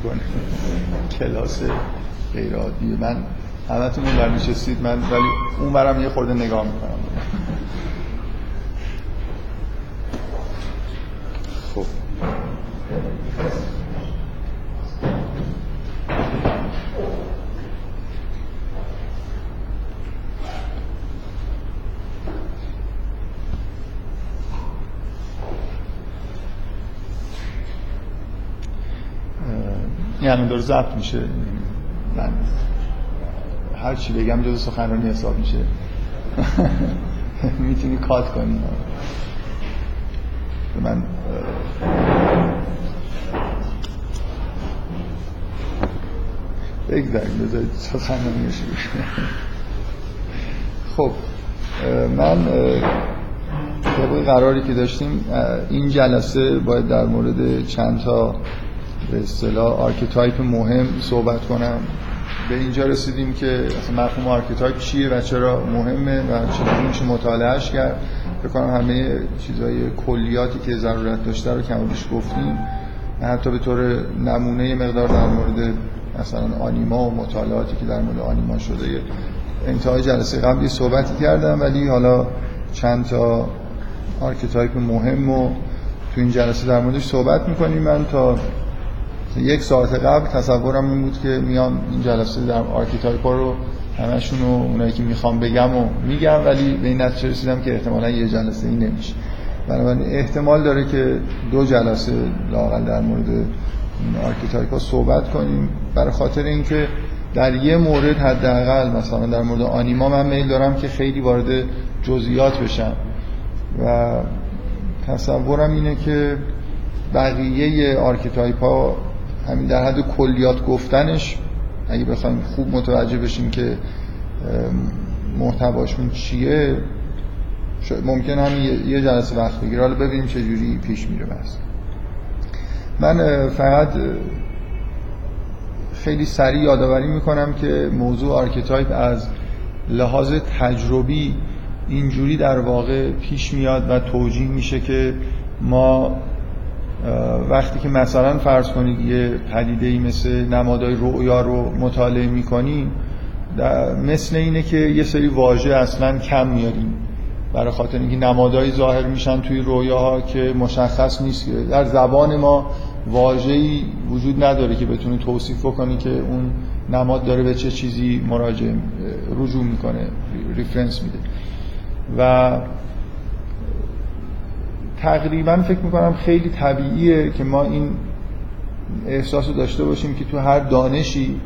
شروع کنیم. کلاس غیر عادیه من همتون اون نشستید من ولی اون برم یه خورده نگاه می‌کنم. خب. یعنی داره ضبط میشه. من هر چی بگم جز سخنرانی حساب میشه. می‌تونی کات کنی. من بگذاریم بذارید سخنرانی خب من طبق قراری که داشتیم این جلسه باید در مورد چند تا به اصطلاح archetype مهم صحبت کنم. به اینجا رسیدیم که مفهوم archetype چیه و چرا مهمه و چرا میشه مطالعهش کرد. فکر کنم همه چیزای کلیاتی که ضرورت داشته رو کم بیش گفتیم. حتی به طور نمونه مقدار در مورد مثلا آنیما و مطالعاتی که در مورد آنیما شده. انتهای جلسه قبلی صحبتی کردم ولی حالا چند تا archetype مهم و تو این جلسه در موردش صحبت می‌کنیم. من تا یک ساعت قبل تصورم این بود که میام این جلسه در archetype رو همشون رو اونایی که می‌خوام بگم و میگم ولی به این نتیجه رسیدم که احتمالا یه جلسه این نمیشه. بنابراین احتمال داره که دو جلسه لاقل در مورد این archetype ها صحبت کنیم. برای خاطر اینکه در یه مورد حداقل مثلا در مورد آنیما من میل دارم که خیلی وارد جزئیات بشم. و تصورم اینه که بقیه archetype ها همین در حد کلیات گفتنش اگه بخوایم خوب متوجه بشیم که محتواشون چیه ممکن هم یه جلسه وقت بگیره. حالا ببینیم چه جوری پیش میره بس من فقط خیلی سریع یادآوری می‌کنم که موضوع archetype از لحاظ تجربی اینجوری در واقع پیش میاد و توجیه میشه که ما وقتی که مثلا فرض کنید یه پدیده ای مثل نمادهای رؤیا رو مطالعه می‌کنیم مثل اینه که یه سری واژه اصلا کم میاریم. برای خاطر اینکه نمادهایی ظاهر میشن توی رویاها که مشخص نیست در زبان ما واژه‌ای وجود نداره که بتونه توصیف بکنی که اون نماد داره به چه چیزی مراجعه رجوع می‌کنه ریفرنس میده. و تقریبا فکر می‌کنم خیلی طبیعیه که ما این احساس رو داشته باشیم که تو هر دانشی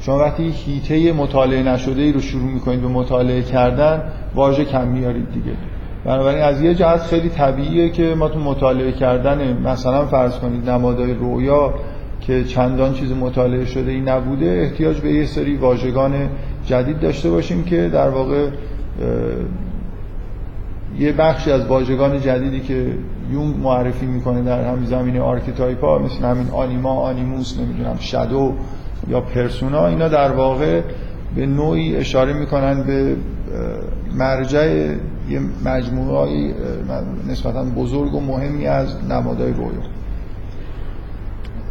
شما وقتی هیته مطالعه نشده ای رو شروع می‌کنید به مطالعه کردن واژه کم میارید دیگه. بنابراین از یه جهت خیلی طبیعیه که ما تو مطالعه کردن مثلا فرض کنید نمادهای رویا که چندان چیز مطالعه شده ای نبوده احتیاج به یه سری واژگان جدید داشته باشیم که در واقع یه بخشی از واژگان جدیدی که یونگ معرفی می‌کنه در همین زمینه archetype ها مثل همین anima animus نمی‌دونم shadow یا persona اینا در واقع به نوعی اشاره می‌کنن به مرجع یه مجموعه نسبتا بزرگ و مهمی از نمادهای رویا.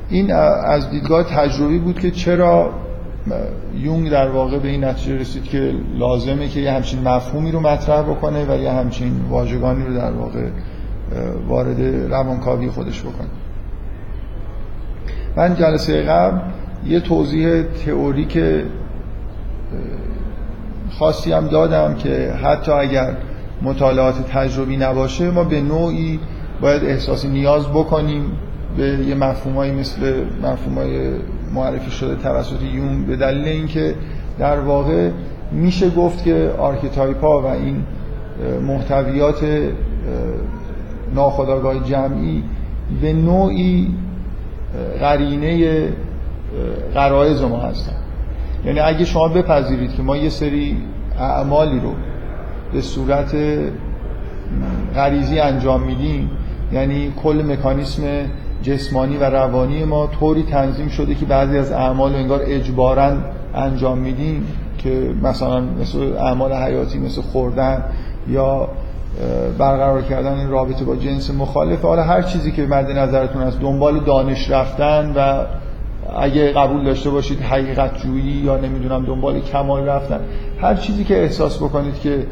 این از دیدگاه تجربی بود که چرا یونگ در واقع به این نتیجه رسید که لازمه که یه همچین مفهومی رو مطرح بکنه و یه همچین واژگانی رو در واقع وارد روانکاوی خودش بکنه. من جلسه قبل یه توضیح تئوریک خاصی هم دادم که حتی اگر مطالعات تجربی نباشه ما به نوعی باید احساس نیاز بکنیم به یه مفهومایی مثل مفهومای معرفی شده توسط یونگ به دلیل اینکه در واقع میشه گفت که آرکیتایپ ها و این محتویات ناخودآگاه جمعی به نوعی قرینه قرائز ما هستن. یعنی اگه شما بپذیرید که ما یه سری اعمالی رو به صورت غریزی انجام میدیم یعنی کل مکانیسم جسمانی و روانی ما طوری تنظیم شده که بعضی از اعمال رو انگار اجبارا انجام میدیم که مثلا مثل اعمال حیاتی مثل خوردن یا برقرار کردن این رابطه با جنس مخالف. حالا هر چیزی که مد نظرتون از دنبال دانش رفتن و اگه قبول داشته باشید حقیقت جویی یا نمی‌دونم دنبال کمال رفتن. هر چیزی که احساس بکنید که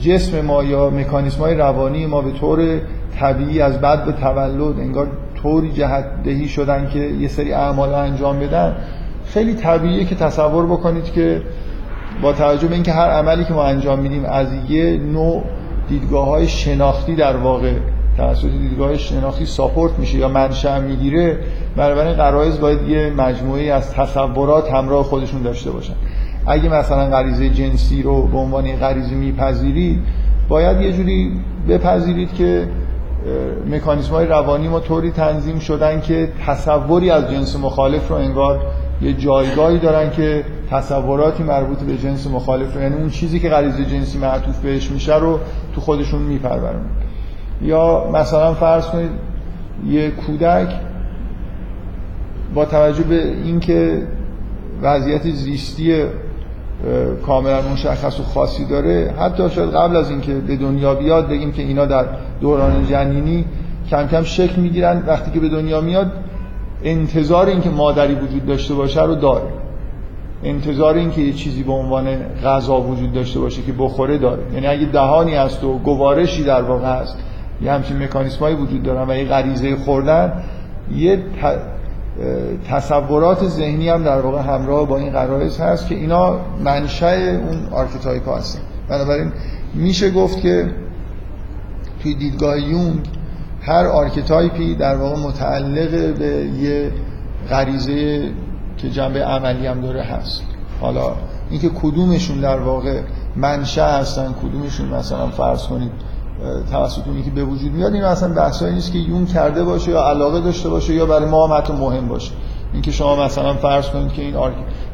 جسم ما یا مکانیسم های روانی ما به طور طبیعی از بعد به تولد انگار طوری جهت دهی شدن که یه سری اعمال انجام بدن خیلی طبیعیه که تصور بکنید که با توجه به اینکه هر عملی که ما انجام میدیم از یه نوع دیدگاه های شناختی در واقع توسط دیدگاه شناختی ساپورت میشه یا منشأ می‌گیره بنابراین قرائز باید یه مجموعه از تصورات همراه خودشون داشته باشن. اگه مثلا غریزه جنسی رو به عنوان غریزه میپذیرید باید یه جوری بپذیرید که مکانیسم های روانی ما طوری تنظیم شدن که تصوری از جنس مخالف رو انگار یه جایگاهی دارن که تصوراتی مربوط به جنس مخالف رو یعنی اون چیزی که غریزه جنسی معطوف بهش میشه رو تو خودشون میپرورن. یا مثلا فرض کنید یه کودک با توجه به اینکه وضعیت زیستی کاملا مشخص و خاصی داره. حتی شاید قبل از اینکه به دنیا بیاد بگیم که اینا در دوران جنینی کم کم شکل می‌گیرن. وقتی که به دنیا میاد انتظار اینکه مادری وجود داشته باشه رو داره. انتظار اینکه یه چیزی به عنوان غذا وجود داشته باشه که بخوره داره. یعنی اگه دهانی هست و گوارشی در واقع هست یه همچین مکانیسمایی وجود دارن و یه غریزه خوردن یه تصورات ذهنی هم در واقع همراه با این غرایز هست که اینا منشأ اون آرکیتایپ هستن. بنابراین میشه گفت که توی دیدگاه یونگ هر آرکیتایپی در واقع متعلق به یه غریزه که جنبه عملی هم داره هست. حالا اینکه کدومشون در واقع منشأ هستن کدومشون مثلا فرض کنید توسط اونی که به وجود میاد این اصلا بحثایی نیست که یون کرده باشه یا علاقه داشته باشه یا برای ما هم حتی مهم باشه. اینکه شما مثلا فرض کنید که این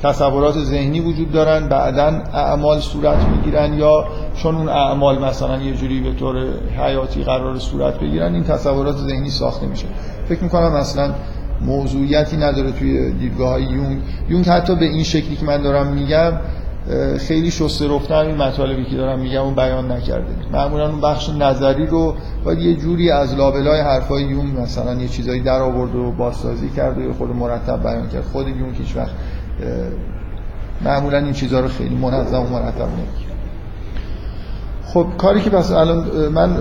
تصورات ذهنی وجود دارن بعدا اعمال صورت می‌گیرن یا چون اون اعمال مثلا یه جوری به طور حیاتی قرار صورت بگیرن این تصورات ذهنی ساخته میشه. فکر می‌کنم مثلا موضوعیتی نداره توی دیدگاه های یونگ. یونگ حتی به این شکلی که من دارم میگم خیلی شسته رفتن این مطالبی که دارم میگم اون بیان نکرده. معمولا اون بخش نظری رو باید یه جوری از لابلای حرفای یون مثلا یه چیزایی در آورد و بازسازی کرد و خود مرتب بیان کرد. خود یون هیچ وقت معمولا این چیزها رو خیلی منظم و مرتب نمیگه خب کاری که پس الان من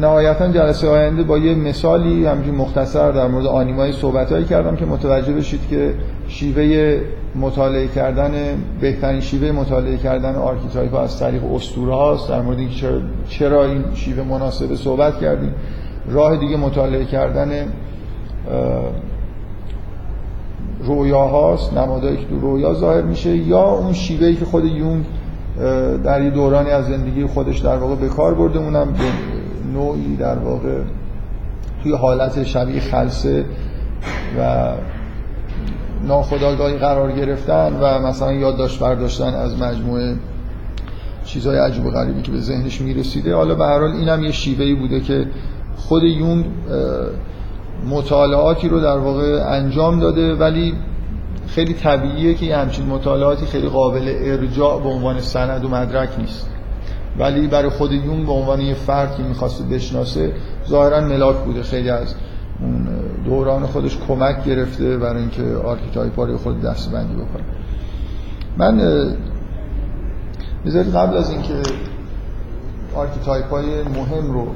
نهایتا جلسه آینده با یه مثالی همچین مختصر در مورد آنیمای صحبتهایی کردم که متوجه بشید که شیوه مطالعه کردن بهترین شیوه مطالعه کردن آرکیتایپ از طریق اسطوره هاست. در مورد اینکه چرا این شیوه مناسبه صحبت کردیم. راه دیگه مطالعه کردن رویا هاست نمادهایی که رویا ظاهر میشه یا اون شیوهی که خود یونگ در یه دورانی از زندگی خودش در واقع به کار برده اونم نوعی در واقع توی حالت شبیه خلصه و ناخداگاهی قرار گرفتن و مثلا یادداشت برداشتن از مجموعه چیزهای عجیب و غریبی که به ذهنش می‌رسیده. حالا به هر حال اینم یه شیوهی بوده که خود یون مطالعاتی رو در واقع انجام داده ولی خیلی طبیعیه که همچین مطالعاتی خیلی قابل ارجاع به عنوان سند و مدرک نیست. ولی برای خود یونگ به عنوان یه فرد که می‌خواسته بشناسه ظاهرا ملاک بوده. خیلی از اون درون خودش کمک گرفته برای اینکه آرکیتایپ رو خود دسته‌بندی بکنه. من بذارید قبل از اینکه آرکیتایپ های مهم رو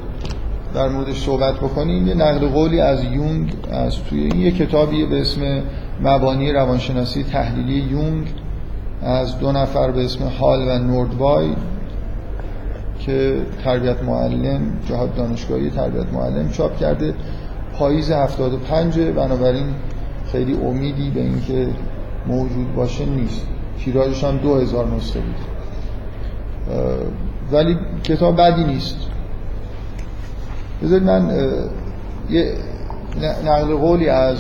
در موردش صحبت بکنیم یه نقل قولی از یونگ از توی این یه کتابی به اسم مبانی روانشناسی تحلیلی یونگ از دو نفر به اسم هال و نوردوای که تربیت معلم جهاد دانشگاهی تربیت معلم چاپ کرده. پاییز 75 بنابراین خیلی امیدی به اینکه موجود باشه نیست. تیراژش هم 2000 نسخه بود. ولی کتاب بدی نیست. بذارید من یه نقل قولی از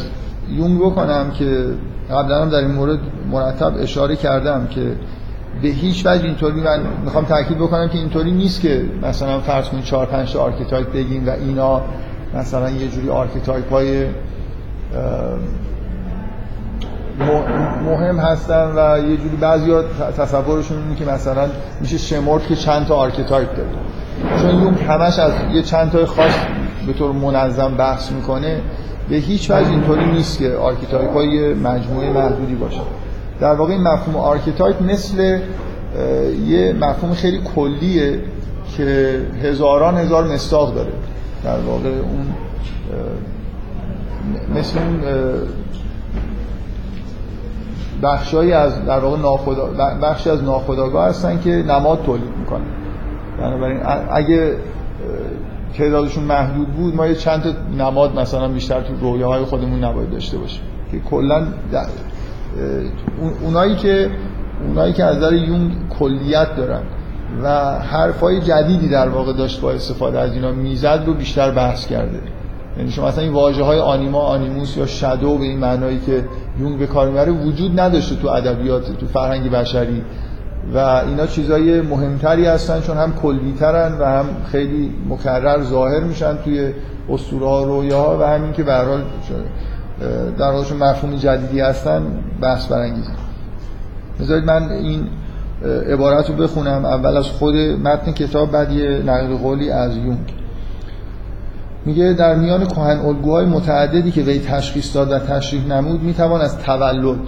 یونگ بکنم که قبلا هم در این مورد مرتب اشاره کردم که به هیچ وجه اینطوری من می‌خوام تاکید بکنم که اینطوری نیست که مثلا فرض کنید 4 5 تا بگیم و اینا مثلا یه جوری آرکیتایپ های مهم هستن و یه جوری بعضی ها تصورشون اینه که مثلا میشه شمرد که چند تا آرکیتایپ داره. چون یونگ همش از یه چند تا خاص به طور منظم بحث می‌کنه به هیچ وجه اینطوری نیست که آرکیتایپ های مجموعه محدودی باشه. در واقع این مفهوم آرکیتایپ مثل یه مفهوم خیلی کلیه که هزاران هزار مصداق داره. در واقع اون مثل اون بخشایی از در واقع ناخدا بخشی از ناخداگاه هستن که نماد تولید می‌کنن. بنابراین اگه تعدادشون محدود بود ما یه چند تا نماد مثلا بیشتر تو رویاهای خودمون نباید داشته باشیم. که کلا اونایی که اونایی که از نظر یون کلیت دارن و حرفای جدیدی در واقع داشت با استفاده از اینا می‌زد رو بیشتر بحث کرده. یعنی شما مثلا این واژه های آنیما آنیموس یا شادو به این معنایی که یونگ به کار می‌بره وجود نداشته تو ادبیات تو فرهنگ بشری. و اینا چیزای مهمتری هستن چون هم کلیترن و هم خیلی مکرر ظاهر میشن توی اسطوره ها رویا و همین که به در حالشون مفهوم جدیدی هستن بحث برانگیزه. بذارید من این عبارت رو بخونم. اول از خود متن کتاب بعد یه نقل قولی از یونگ. میگه در میان کهن الگوهای متعددی که وی تشخیص داد و تشریح نمود می‌توان از تولد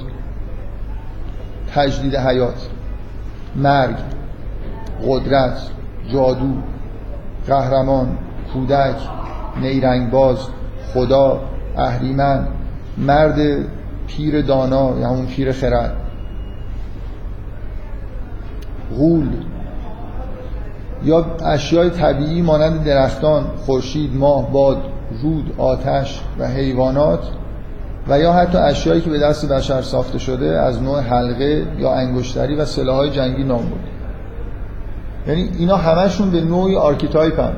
تجدید حیات مرگ قدرت جادو قهرمان کودک نیرنگباز خدا اهریمن مرد پیر دانا یا اون پیر خرد. غول. یا اشیای طبیعی مانند درختان، خورشید، ماه، باد، رود، آتش و حیوانات و یا حتی اشیایی که به دست بشر ساخته شده از نوع حلقه یا انگشتری و سلاحهای جنگی نام برد. یعنی اینا همشون به نوعی آرکیتایپ هم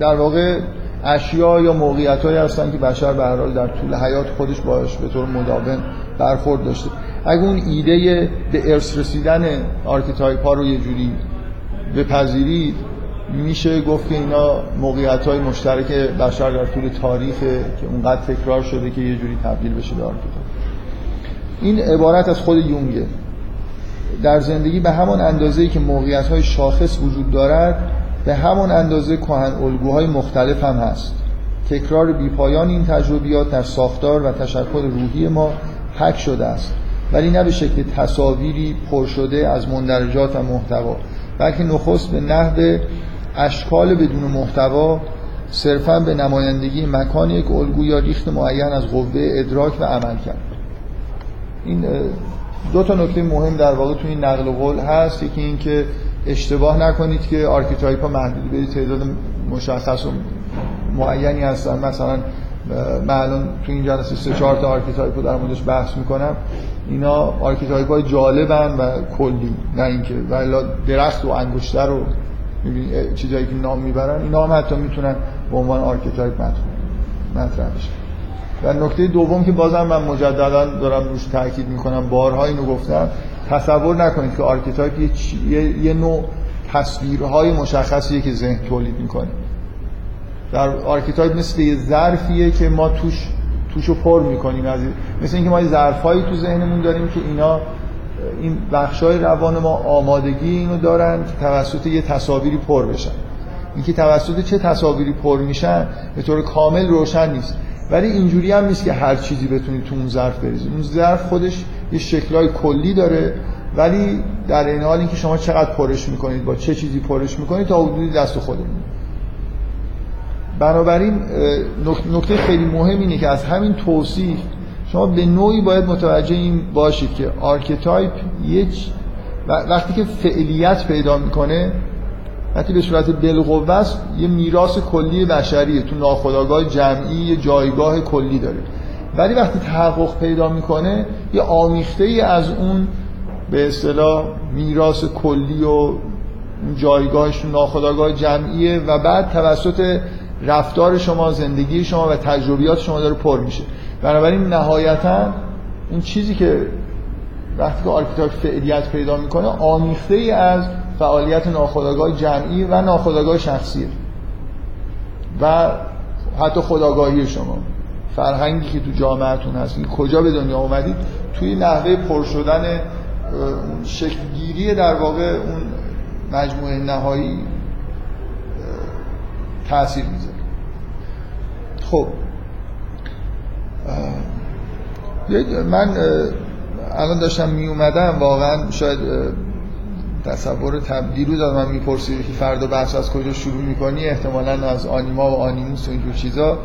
در واقع اشیا یا موقعیت هایی هستن که بشر به حال در طول حیات خودش باهاش به طور مداوم برخورد داشته. اگه اون ایده به ارث رسیدن آرکیتایپ ها رو یه جوری بپذیرید میشه گفت که اینا موقعیت های مشترک بشر در طول تاریخ که اونقدر تکرار شده که یه جوری تبدیل بشه به آرکیتایپ. این عبارت از خود یونگه در زندگی به همان اندازه‌ای که موقعیت های شاخص وجود دارد به همان اندازه کهن الگوهای مختلف هم هست. تکرار بیپایان این تجربیات در ساختار و تشکل روحی ما حک شده است. ولی نه به شکل تصاویری پر شده از مندرجات و محتوا بلکه نخست به نحو اشکال بدون محتوا صرفا به نمایندگی امکان یک الگو یا ریخت معین از قوه ادراک و عملکرد. این دو تا نکته مهم در واقع تو این نقل قول هست. یکی این که اشتباه نکنید که آرکیتایپ ها محدود به تعداد مشخص و معینی هستن. مثلا من الان تو این جلسه سه چهار تا آرکیتایپ رو در موردش بحث می‌کنم. اینا آرکیتایپ های جالبن و کلی نه اینکه ولی درخت و انگشتر رو چیزایی که نام می‌برن. اینا هم حتی می‌تونن به عنوان آرکیتایپ مطرح بشن و نکته دوم که بازم من مجددا دارم روش تاکید می‌کنم بارها اینو گفتم تصور نکنید که آرکیتایپ یه, یه نوع تصویرهای مشخصیه که ذهن تولید می‌کنه. در آرکیتایپ مثل یه ظرفیه که ما توش توشو پر می‌کنیم. از مثل اینکه ما یه ظرفایی تو ذهنمون داریم که اینا این بخشای روان ما آمادگی اینو دارن که توسط یه تصاویری پر بشن. اینکه توسط چه تصاویری پر میشن به طور کامل روشن نیست. ولی اینجوری هم نیست که هر چیزی بتونید تو اون ظرف بریزید. اون ظرف خودش یه شکلای کلی داره. ولی در این حال اینکه شما چقدر پرش می‌کنید با چه چیزی پرش می‌کنید تا حدودی دست خودمون. بنابراین نکته خیلی مهم اینه که از همین توصیف شما به نوعی باید متوجه این باشید که آرکتایپ یک وقتی که فعلیت پیدا می‌کنه وقتی به صورت بالقوه است یه میراث کلی بشریه. تو ناخودآگاه جمعی یه جایگاه کلی داره. ولی وقتی تحقق پیدا می‌کنه یه آمیخته ای از اون به اصطلاح میراث کلی و جایگاهش ناخودآگاه جمعیه و بعد توسط رفتار شما زندگی شما و تجربیات شما داره پر میشه. بنابراین نهایتا اون چیزی که وقتی که آرکیتایپ فعلیت پیدا می‌کنه آمیخته ای از فعالیت ناخودآگاه جمعی و ناخودآگاه شخصی و حتی خداگاهی شما. فرهنگی که تو جامعتون هست کجا به دنیا اومدید؟ توی نحوه پر شدن شکلگیری در واقع اون مجموعه نهایی تاثیر می‌ذاره. خب من الان داشتم می اومدم واقعا شاید تصور تبدیل داد من می‌پرسید که فردا بحث از کجا شروع می‌کنی؟ احتمالا از آنیما و آنیموس و اینجور چیزا.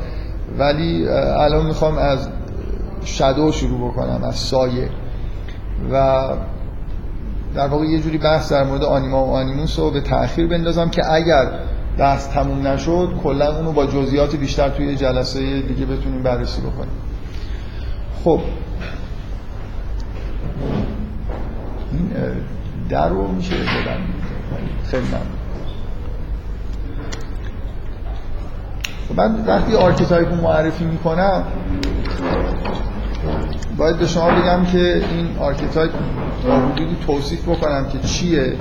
ولی الان می‌خوام از شدو شروع بکنم از سایه. و در واقع یه جوری بحث در مورد آنیما و آنیموس رو به تأخیر بندازم که اگر بحث تموم نشد کلا اونو با جزئیات بیشتر توی جلسه دیگه بتونیم بررسی بکنیم. خب. این در رو میشه بدن خیلی ممنون. من وقتی آرکیتایپ رو معرفی می‌کنم باید به شما بگم که این آرکیتایپ تا حدودی توصیف بکنم که چیه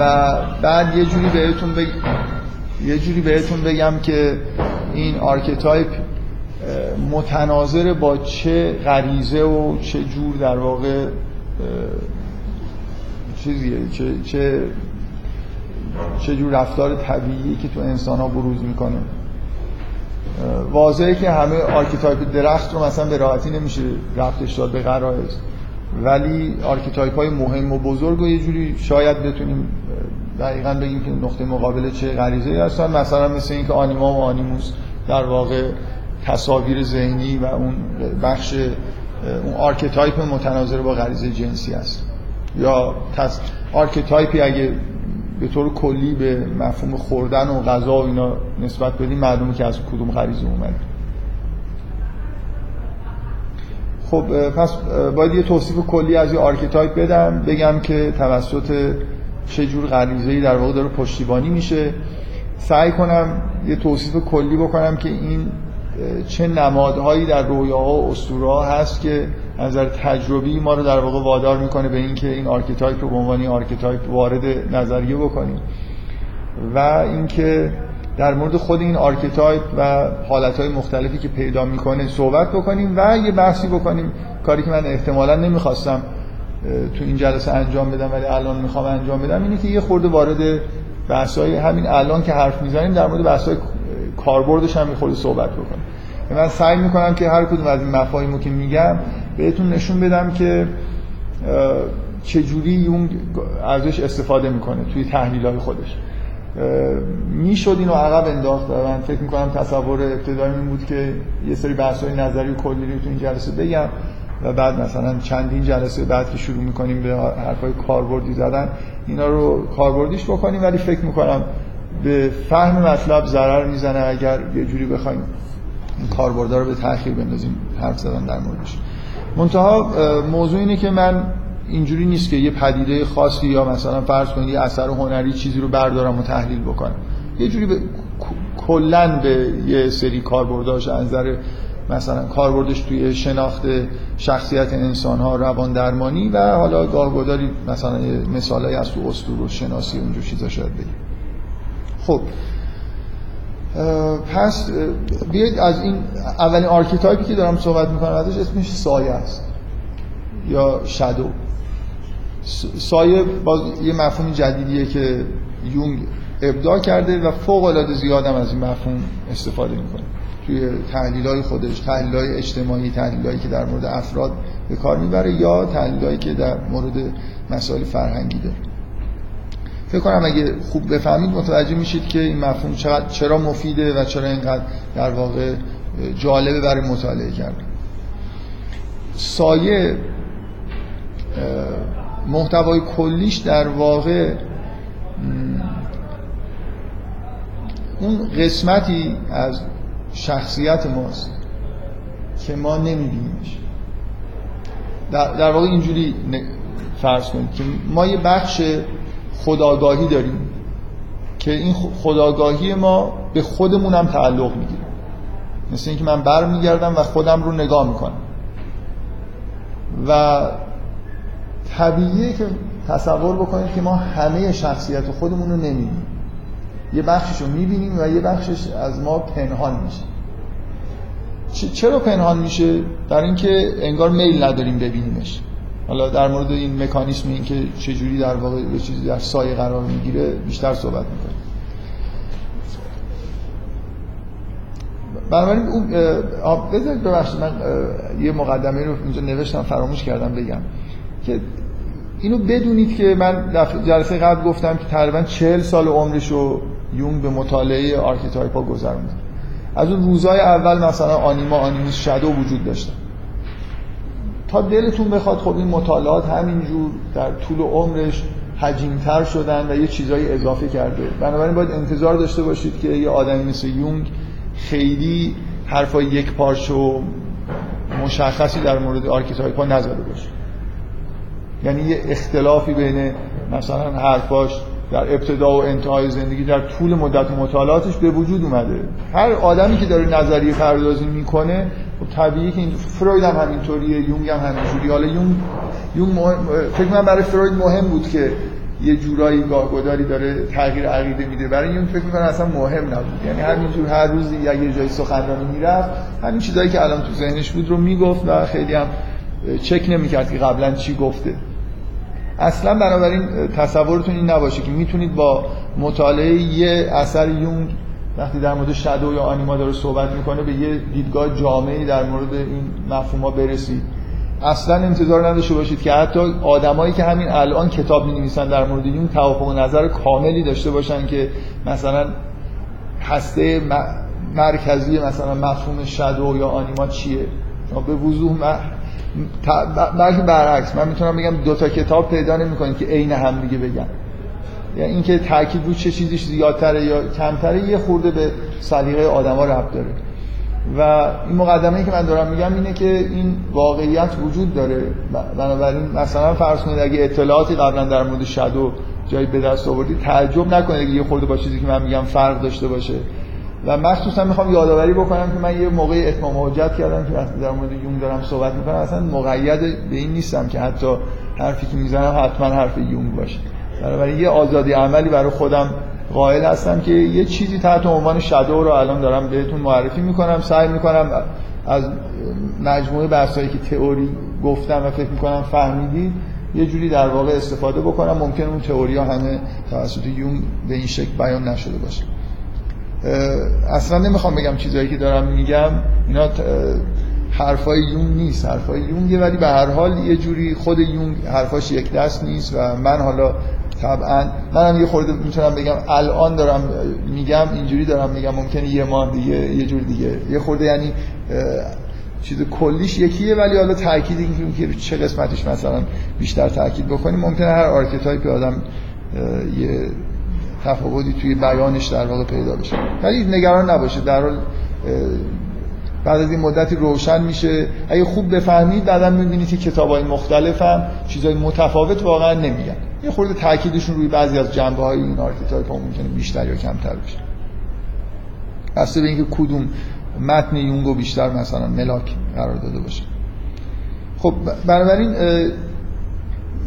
و بعد یه جوری بهتون بگ... یه جوری بهتون بگم که این آرکیتایپ متناظر با چه غریزه و چه جور در واقع چیزیه چه, چه چه جور رفتار طبیعی که تو انسان ها بروز می‌کنه. واضحه که همه آرکیتایپ درخت رو مثلا به راحتی نمیشه ربطش داد به غرایز. ولی آرکیتایپ های مهم و بزرگ و یه جوری شاید بتونیم دقیقا بگیم که نقطه مقابل چه غریزه هستن. مثلا مثل اینکه آنیما و آنیموس در واقع تصاویر ذهنی و اون بخش اون آرکیتایپ متناظر با غریزه جنسی است یا تص... آرکیتایپی اگه به طور کلی به مفهوم خوردن و غذا و اینا نسبت بدیم معلومه که از کدوم غریزه اومده. خب پس باید یه توصیف کلی از یه آرکیتایپ بدم بگم که توسط چه جور غریزه‌ای در واقع داره پشتیبانی میشه. سعی کنم یه توصیف کلی بکنم که این چه نمادهایی در رویاها و اسطوره هست که نظر تجربی ما رو در واقع وادار می‌کنه به اینکه این آرکیتایپ رو به عنوان آرکیتایپ وارد نظریه بکنیم. و اینکه در مورد خود این آرکیتایپ و حالتهای مختلفی که پیدا می‌کنه صحبت بکنیم و یه بحثی بکنیم. کاری که من احتمالا نمی‌خواستم تو این جلسه انجام بدم ولی الان می‌خوام انجام بدم اینه که یه خورده وارد بحثای همین الان که حرف می‌زنیم در مورد بحثای کاربردش یه خورده صحبت بکنیم. من سعی می‌کنم که هر کدوم از این مفاهیمو که میگم بهتون نشون بدم که چجوری یونگ ازش استفاده می‌کنه توی تحلیل های خودش می‌شد اینو عقب انداخت و من فکر می‌کنم تصور ابتدایی این بود که یه سری بحث های نظری و کلی رو تو این جلسه بگم و بعد مثلا چندین جلسه بعد که شروع می‌کنیم به حرفای کاربردی زدن اینا رو کاربردیش بکنیم. ولی فکر می‌کنم به فهم مطلب ضرر می‌زنه اگر یه جوری بخوایم این کاربردها رو به تأخیر بندازیم حرف زدن در موردش. منتها موضوع اینه که من اینجوری نیست که یه پدیده خاصی یا مثلا فرض کنید یه اثر هنری چیزی رو بردارم و تحلیل بکنم. یه جوری به کلا به یه سری کاربرداش از نظر مثلا کاربردش توی شناخت شخصیت انسان ها روان درمانی و حالا گاهگداری مثلا مثالایی از تو اسطوره‌شناسی اونجور چیزا شاید بگیم. خب پس بیاید از این اولین آرکیتایپی که دارم صحبت می‌کنم ازش اسمش سایه است یا shadow. سایه باز یه مفهوم جدیدیه که یونگ ابداع کرده و فوق العاده زیادم از این مفهوم استفاده می‌کنه. توی تحلیل های خودش تحلیل های اجتماعی تحلیل هایی که در مورد افراد به کار می‌بره یا تحلیل هایی که در مورد مسائل فرهنگی داره. فکر کنم اگه خوب بفهمید متوجه میشید که این مفهوم چقدر چرا مفیده و چرا اینقدر در واقع جالبه برای مطالعه کردن. سایه محتوای کلیش در واقع اون قسمتی از شخصیت ماست که ما نمیبینیمش. در, در واقع اینجوری فرض کنید که ما یه بخش خداگاهی داریم که این خداگاهی ما به خودمون هم تعلق می‌گیره. مثل اینکه من بر میگردم و خودم رو نگاه می‌کنم. و طبیعیه که تصور بکنید که ما همه شخصیت خودمون رو نمی‌بینیم. یه بخشش رو می‌بینیم و یه بخشش از ما پنهان میشه. چرا پنهان میشه؟ در اینکه انگار میل نداریم ببینیمش. حالا در مورد این مکانیسم این که چجوری در واقع یه چیزی در سایه قرار می‌گیره بیشتر صحبت می‌کنیم. بنابراین اون بذارید ببخشید من یه مقدمه رو اینجا نوشتم فراموش کردم بگم که اینو بدونید که من جلسه قبل گفتم که تقریبا 40 سال عمرش رو یونگ به مطالعه آرکیتایپ ها گذرونده از اون روزای اول مثلا آنیما آنیموس shadow وجود داشته تا دلتون بخواد خب این مطالعات همینجور در طول عمرش حجیمتر شدن و یه چیزایی اضافه کرده. بنابراین باید انتظار داشته باشید که یه آدمی مثل یونگ خیلی حرفای یکپارچه و مشخصی در مورد آرکیتایپ ها نزده باشه. یعنی یه اختلافی بین مثلا حرفاش در ابتدا و انتهای زندگی در طول مدت مطالعاتش به وجود اومده. هر آدمی که داره نظریه پردازی می‌کنه خب طبیعی که این فروید هم همینطوریه یونگ هم همینطوری حالا یونگ یونگ فکر کنم برای فروید مهم بود که یه جورایی گاهگداری داره تغییر عقیده میده. برای یونگ فکر می‌کنم اصلا مهم نبود. یعنی همینجور هر روزی یه جای سخنرانی می‌رفت همین چیزایی که الان تو ذهنش بود رو می‌گفت و خیلی هم چک نمی‌کرد که قبلا چی گفته. اصلا بنابراین تصورتون این نباشه که می‌تونید با مطالعه یه اثر یونگ وقتی در مورد شادو یا آنیما داره صحبت می‌کنه به یه دیدگاه جامعی در مورد این مفهوم برسید. اصلا انتظار نداشته باشید که حتی آدمایی که همین الان کتاب می نویسن در مورد یونگ توافق و نظر کاملی داشته باشن که مثلا هسته مرکزی مثلا مفهوم شادو یا آنیما چیه؟ به وضوح بلکه برعکس من می‌تونم بگم دو تا کتاب پیدا نمی‌کنید که عین هم دیگه بگن. یعنی اینکه تاکید رو چه چیزیش زیادتره یا کمتره یه خورده به سلیقه آدما ربط داره. و این مقدمه که من دارم میگم اینه که این واقعیت وجود داره. بنابراین مثلا فرض کنید اگه اطلاعاتی قبلا در مورد شادو جایی به دست آوردید تعجب نکنید یه خورده با چیزی که من میگم فرق داشته باشه. و مخصوصا می‌خوام یادآوری بکنم که من یه موقع اتمام حجت کردم که وقتی در مورد یونگ دارم صحبت می‌کنم اصلا مقید به این نیستم که حتی حرفی که می‌زنم حتما حرف یونگ باشه. بنابراین یه آزادی عملی برای خودم قائل هستم که یه چیزی تحت عنوان شادو رو الان دارم بهتون معرفی می‌کنم سعی می‌کنم از مجموعه بحثایی که تئوری گفتم و فکر می‌کنم فهمیدید یه جوری در واقع استفاده بکنم. ممکن اون تئوری ها همه توسط یونگ به این شکل بیان نشده باشه. اصلا نمی‌خوام بگم چیزایی که دارم میگم اینا حرفای یونگ نیست حرفای یونگه ولی به هر حال یه جوری خود یونگ حرفاش یک دست نیست و من حالا طبعا منم یه خورده می‌تونم بگم الان دارم میگم اینجوری دارم میگم ممکنه یه ماه دیگه یه جور دیگه. یه خورده یعنی چیز کلیش یکیه ولی حالا تاکید این که چه قسمتش مثلا بیشتر تاکید بکنیم ممکنه هر آرکیتایپی آدم یه تفاوتی توی بیانش در واقع پیدا بشه ولی نگران نباشید در حال بعد از این مدتی روشن میشه. اگه خوب بفهمید بعدا می‌بینید که کتاب های مختلف هم چیزای متفاوت واقعا نمیگن. یه خورده تاکیدشون روی بعضی از جنبه های این آرکیتایپ ها ممکنه بیشتر یا کمتر بشه. بسته به اینکه کدوم متن یونگو بیشتر مثلا ملاک قرار داده باشه. خب بنابراین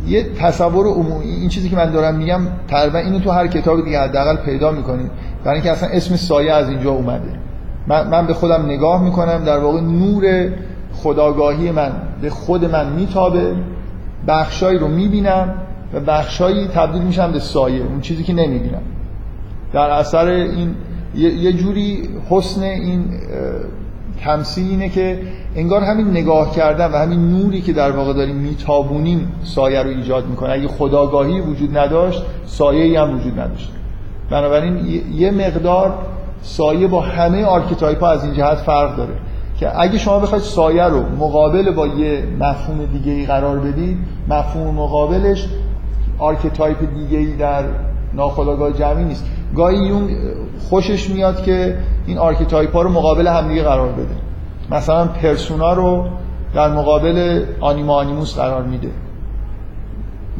یه تصور عمومی این چیزی که من دارم میگم تقریبا اینو تو هر کتاب دیگه حداقل پیدا می‌کنید. برای اینکه اصلا اسم سایه از اینجا اومده. من, من به خودم نگاه می‌کنم در واقع نور خداگاهی من به خود من میتابه. بخشایی رو می‌بینم و بخشایی تبدیل میشم به سایه اون چیزی که نمی‌بینم. در اثر این یه جوری حسن این تمثیل اینه که انگار همین نگاه کردن و همین نوری که در واقع داریم میتابونیم سایه رو ایجاد می‌کنه. اگه خودآگاهی وجود نداشت سایه هم وجود نداشت. بنابراین یه مقدار سایه با همه آرکیتایپ ها از این جهت فرق داره که اگه شما بخواید سایه رو مقابل با یه مفهوم دیگه ای قرار بدید مفهوم مقابلش آرکیتایپ دیگه ای در ناخودآگاه جمعی نیست. گاهی یونگ خوشش میاد که این آرکیتایپ ها رو مقابل همدیگه قرار بده. مثلا پرسونا رو در مقابل آنیما آنیموس قرار میده.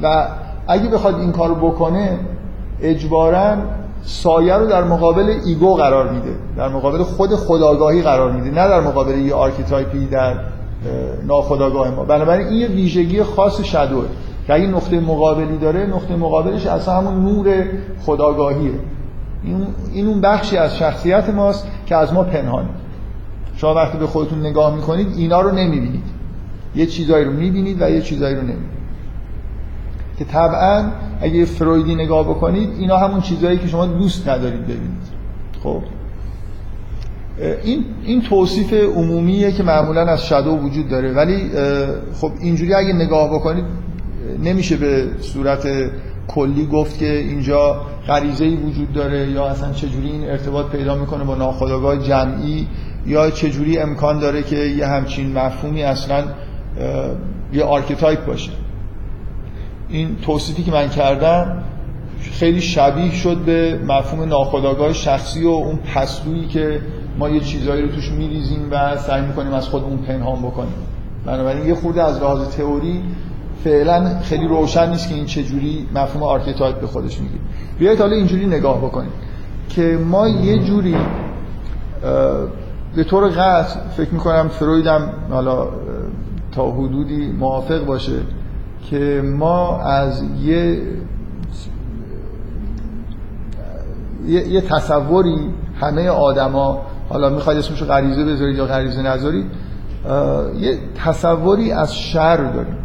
و اگه بخواد این کار بکنه اجبارا سایه رو در مقابل ایگو قرار میده. در مقابل خود خودآگاهی قرار میده نه در مقابل یه آرکیتایپی در ناخداگاه ما. بنابراین این یه ویژگی خاص شدوه که اگه نقطه مقابلی داره نقطه مقابلش اصلا همون نور خداگاهیه. این اون بخشی از شخصیت ماست که از ما پنهانه. شما وقتی به خودتون نگاه می‌کنید اینا رو نمی‌بینید. یه چیزایی رو می‌بینید و یه چیزایی رو نمی‌بینید. که طبعا اگه فرویدی نگاه بکنید اینا همون چیزهایی که شما دوست ندارید ببینید. خب؟ این این توصیف عمومیه که معمولا از shadow وجود داره. ولی خب اینجوری اگه نگاه بکنید نمیشه به صورت کلی گفت که اینجا غریزه وجود داره یا اصلا چجوری این ارتباط پیدا می‌کنه با ناخودآگاه جمعی یا چجوری امکان داره که یه همچین مفهومی اصلا یه آرکیتایپ باشه. این توصیفی که من کردم خیلی شبیه شد به مفهوم ناخودآگاه شخصی و اون پسلویی که ما یه چیزایی رو توش میریزیم و سعی می‌کنیم از خود اون پنهان بکنیم. بنابراین یه خورده از لحاظ تئوری فعلا خیلی روشن نیست که این چجوری مفهوم archetype به خودش می‌گیره بیایید حالا اینجوری نگاه بکنیم که ما یه جوری به طور قطع فکر می‌کنم فرویدم حالا تا حدودی موافق باشه که ما از یه یه, تصوری همه آدما حالا می‌خواید اسمشو غریزه بذارید یا غریزه نذارید یه تصوری از شر داریم.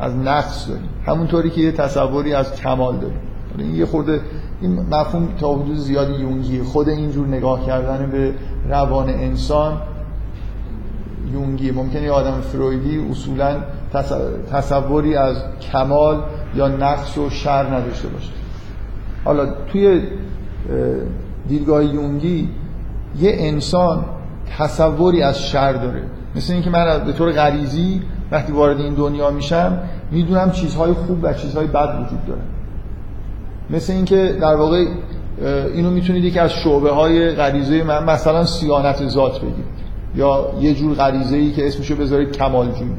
از نقص داریم. همونطوری که یه تصوری از کمال داریم. این یه خورده این مفهوم تا حدود زیادی یونگی خود اینجور نگاه کردن به روان انسان یونگی ممکنه یه آدم فرویدی اصولا تصوری از کمال یا نقص و شر نداشته باشه. حالا توی دیدگاه یونگی یه انسان تصوری از شر داره. مثل اینکه من به طور غریزی وقتی وارد این دنیا میشم می‌دونم چیزهای خوب و چیزهای بد وجود داره. مثل اینکه در واقع اینو می‌تونید یکی از شعبه های غریزه من مثلا سیانت ذات بگید. یا یه جور غریزه ای که اسمشو بذارید کمال جون.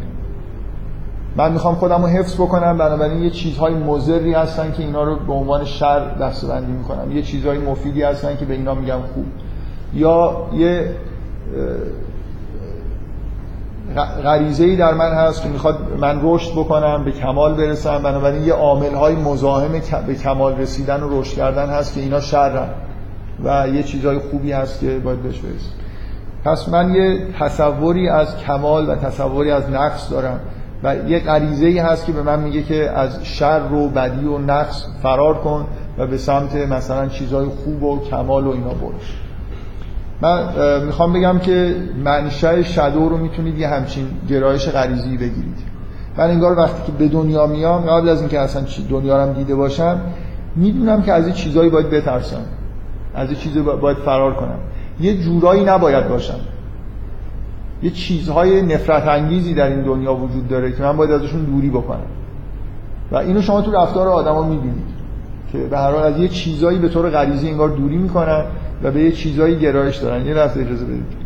من می‌خوام خودم رو حفظ بکنم بنابراین یه چیزهای مزری هستن که اینا رو به عنوان شر دستبندی می‌کنم. یه چیزهای مفیدی هستن که به اینا میگم خوب. یا یه غریزه ای در من هست که می‌خواد من رشد بکنم به کمال برسم. بنابراین یه عامل های مزاحم به کمال رسیدن و رشد کردن هست که اینا شرن و یه چیزهای خوبی هست که باید بهش برسیم. پس من یه تصوری از کمال و تصوری از نقص دارم و یه غریزه ای هست که به من میگه که از شر و بدی و نقص فرار کن و به سمت مثلا چیزهای خوب و کمال و اینا برو. من می‌خوام بگم که منشأ شدو رو می‌تونید یه همچین گرایش غریزی بگیرید. من انگار وقتی که به دنیا میام قبل از اینکه اصلا دنیا رو دیده باشم می‌دونم که از این چیزایی باید بترسم. از این چیزایی باید فرار کنم. یه جورایی نباید باشم. یه چیزهای نفرت انگیزی در این دنیا وجود داره که من باید ازشون دوری بکنم. و اینو شما تو رفتار آدما می‌بینید که به هر حال از یه چیزایی به طور غریزی انگار دوری می‌کنن. و به یه چیزایی گرایش دارن. یه لحظه اجازه بدید.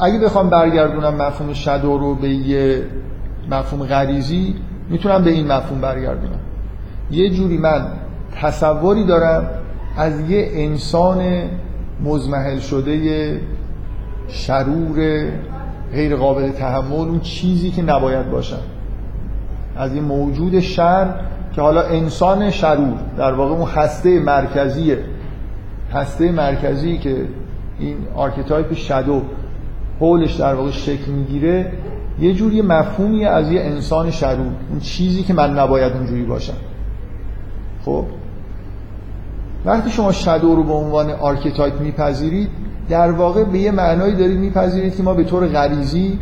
اگه بخوام برگردونم مفهوم شدو رو به یه مفهوم غریزی می‌تونم به این مفهوم برگردونم. یه جوری من تصوری دارم از یه انسان مضمحل شده شرور غیر قابل تحمل اون چیزی که نباید باشن از یه موجود شر که حالا انسان شرور در واقع اون هسته مرکزیه هسته مرکزی که این archetype shadow حولش در واقع شکل می‌گیره یه جوری مفهومی از یه انسان شرور اون چیزی که من نباید اونجوری باشم. خب؟ وقتی شما shadow رو به عنوان archetype میپذیرید در واقع به یه معنایی دارید میپذیرید که ما به طور غریزی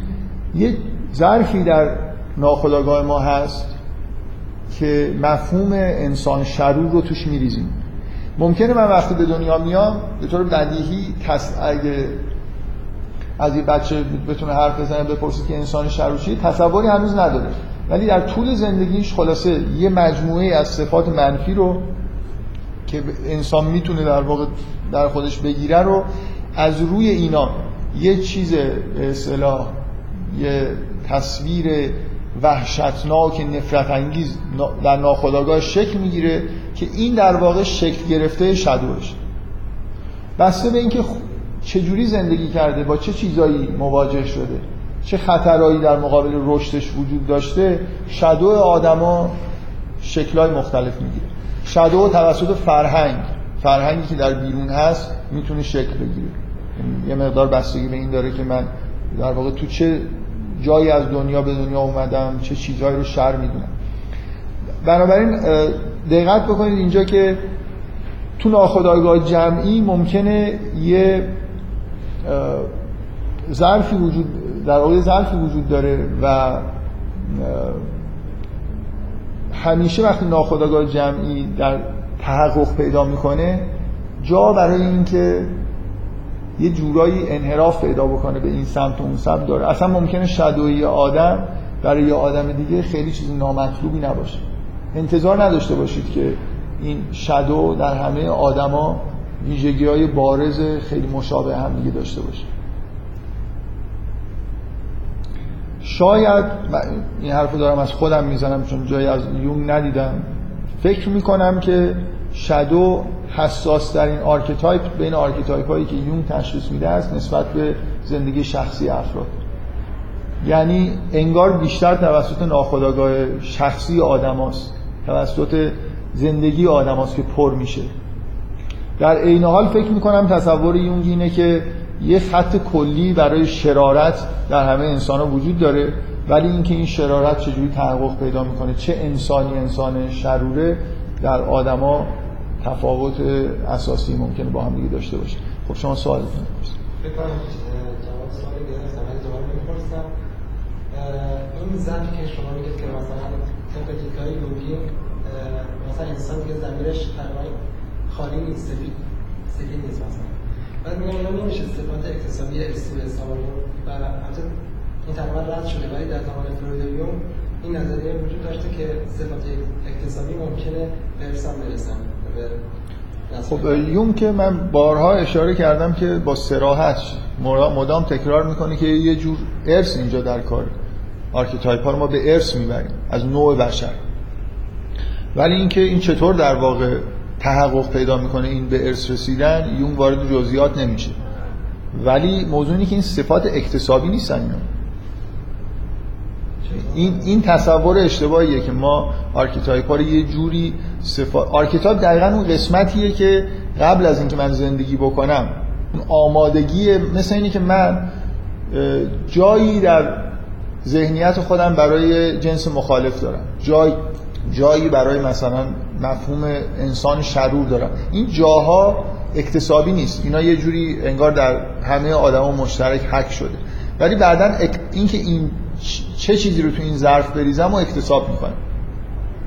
یه ظرفی در ناخودآگاه ما هست. که مفهوم انسان شرور رو توش میریزیم. ممکنه من وقتی به دنیا میام به طور بدیهی تس... اگه از یه بچه بتونه حرف بزنه بپرسید که انسان شرور چیه تصوری هنوز نداره. ولی در طول زندگیش خلاصه یه مجموعه از صفات منفی رو که انسان می‌تونه در واقع در خودش بگیره رو از روی اینا یه چیز اصطلاح یه تصویر وحشتناک نفرت انگیز در ناخودآگاه شکل می‌گیره که این در واقع شکل گرفته شدوش. بسته به اینکه چجوری زندگی کرده با چه چیزایی مواجه شده چه خطرهایی در مقابل رشدش وجود داشته شدو آدما شکلهای مختلف می‌گیره. شادو توسط فرهنگ فرهنگی که در بیرون هست می‌تونه شکل بگیره. یعنی یه مقدار بستگی به این داره که من در واقع تو چه جایی از دنیا به دنیا اومدم چه چیزهایی رو شر می‌دونم. بنابراین دقت بکنید اینجا که تو ناخودآگاه جمعی ممکنه یه ظرفی وجود در واقع ظرفی وجود داره و همیشه وقتی ناخودآگاه جمعی در تحقق پیدا می‌کنه جا برای اینکه یه جورایی انحراف پیدا بکنه به این سمت و اون سمت داره. اصلا ممکنه شدوی آدم برای یه آدم دیگه خیلی چیز نامطلوبی نباشه. انتظار نداشته باشید که این shadow در همه آدما ویژگی های بارز خیلی مشابه هم دیگه داشته باشه. شاید این حرفو دارم از خودم می‌زنم چون جایی از یونگ ندیدم. فکر می‌کنم که shadow حساس‌ترین archetype بین archetype هایی که یونگ تشخیص میده است نسبت به زندگی شخصی افراد. یعنی انگار بیشتر توسط ناخودآگاه شخصی آدم توسط زندگی آدم که پر میشه. در عین حال فکر می‌کنم تصور یونگ اینه که یه خط کلی برای شرارت در همه انسان ها وجود داره ولی اینکه این شرارت چجوری تحقق پیدا می‌کنه چه انسانی انسان شروره در آدما تفاوت اساسی ممکنه با هم دیگه داشته باشه. خب شما سوال فکر کنم جواب سوالی گرفتم ولی دوباره این ضعفی که شما میگید که مثلا طبق دیدگاه یونگی مثلا انسان که زمیرش تقریبا خالی نیست سفید سفید نیست مثلا بعد میگم اینا نمیشه صفات اکتسابی ارسی به حساب و البته این تقریبا رد شده ولی در زمان فروید این نظریه وجود داشته که صفات اکتسابی ممکنه به ارث هم برسن خب یونگ که من بارها اشاره کردم که با صراحت مدام تکرار می‌کنه که یه جور ارث اینجا در کار archetype ها رو ما به ارث می‌بریم از نوع بشر. ولی اینکه این چطور در واقع تحقق پیدا می‌کنه این به ارث رسیدن یونگ وارد جزئیات نمیشه. ولی موضوع که این صفات اکتسابی نیستن اینا. این این تصور اشتباهیه که ما archetype ها رو یه جوری صفات archetype دقیقا اون قسمتیه که قبل از اینکه من زندگی بکنم اون آمادگی مثل اینه که من جایی در ذهنیت خودم برای جنس مخالف دارم. جای جایی برای مثلا مفهوم انسان شرور دارم. این جاها اکتسابی نیست. اینا یه جوری انگار در همه آدما مشترک حک شده. ولی بعدا اینکه این چه چیزی رو تو این ظرف بریزم و اکتساب می‌کنم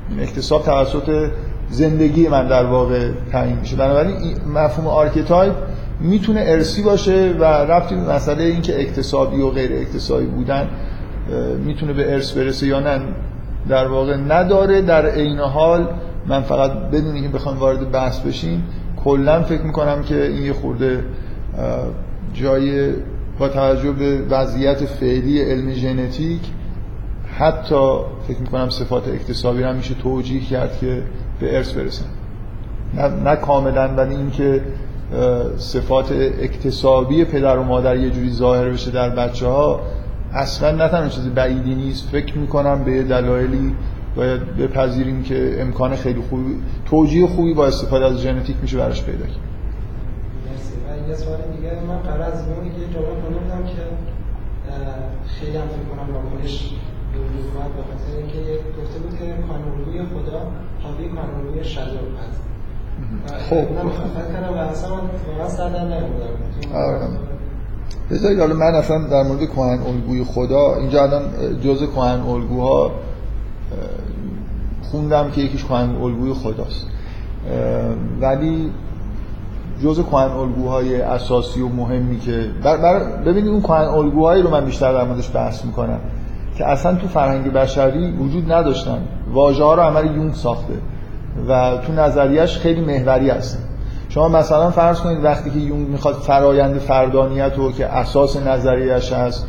این اکتساب توسط زندگی من در واقع تعیین میشه. بنابراین مفهوم archetype می‌تونه ارثی باشه و ربطی به مسئله اینکه اکتسابی و غیر اکتسابی بودن می‌تونه به ارث برسه یا نه در واقع نداره. در عین حال من فقط بدون اینکه بخوام وارد بحث بشیم کلا فکر می‌کنم که این یه خورده جای با توجه به وضعیت فعلی علم ژنتیک حتی فکر می‌کنم صفات اکتسابی هم میشه توجیه کرد که به ارث برسن. نه, نه کاملا ولی اینکه صفات اکتسابی پدر و مادر یه جوری ظاهر بشه در بچه ها اصلا نه تنها چیز بعیدی نیست. فکر می‌کنم به دلایلی باید بپذیریم که امکان خیلی خوبی توجیه خوبی با استفاده از ژنتیک میشه براش پیدا کرد. یه سوال دیگه من قرار از اون یه جواب کنم که خیلی هم فکر کنم واکنش به وجود اومد به خاطر اینکه گفته بود که کانونی خدا حاوی کانونی شجاع هست خب. من مخالفت کردم و اصلا واقعا سر در نمیبودم بذارید حالا من اصلا در مورد کهن الگوی خدا اینجا الان جز کهن الگوها خوندم که یکیش کهن الگوی خداست. ولی جز کهن الگوهای اساسی و مهمی که بر, بر ببینید اون کهن الگوهایی رو من بیشتر در موردش بحث می‌کنم که اصلا تو فرهنگ بشری وجود نداشتن. واژه ها رو عمل یونگ ساخته و تو نظریش خیلی محوری هستن شما مثلا فرض کنید وقتی که یونگ می‌خواد فرایند فردانیت رو که اساس نظریش هست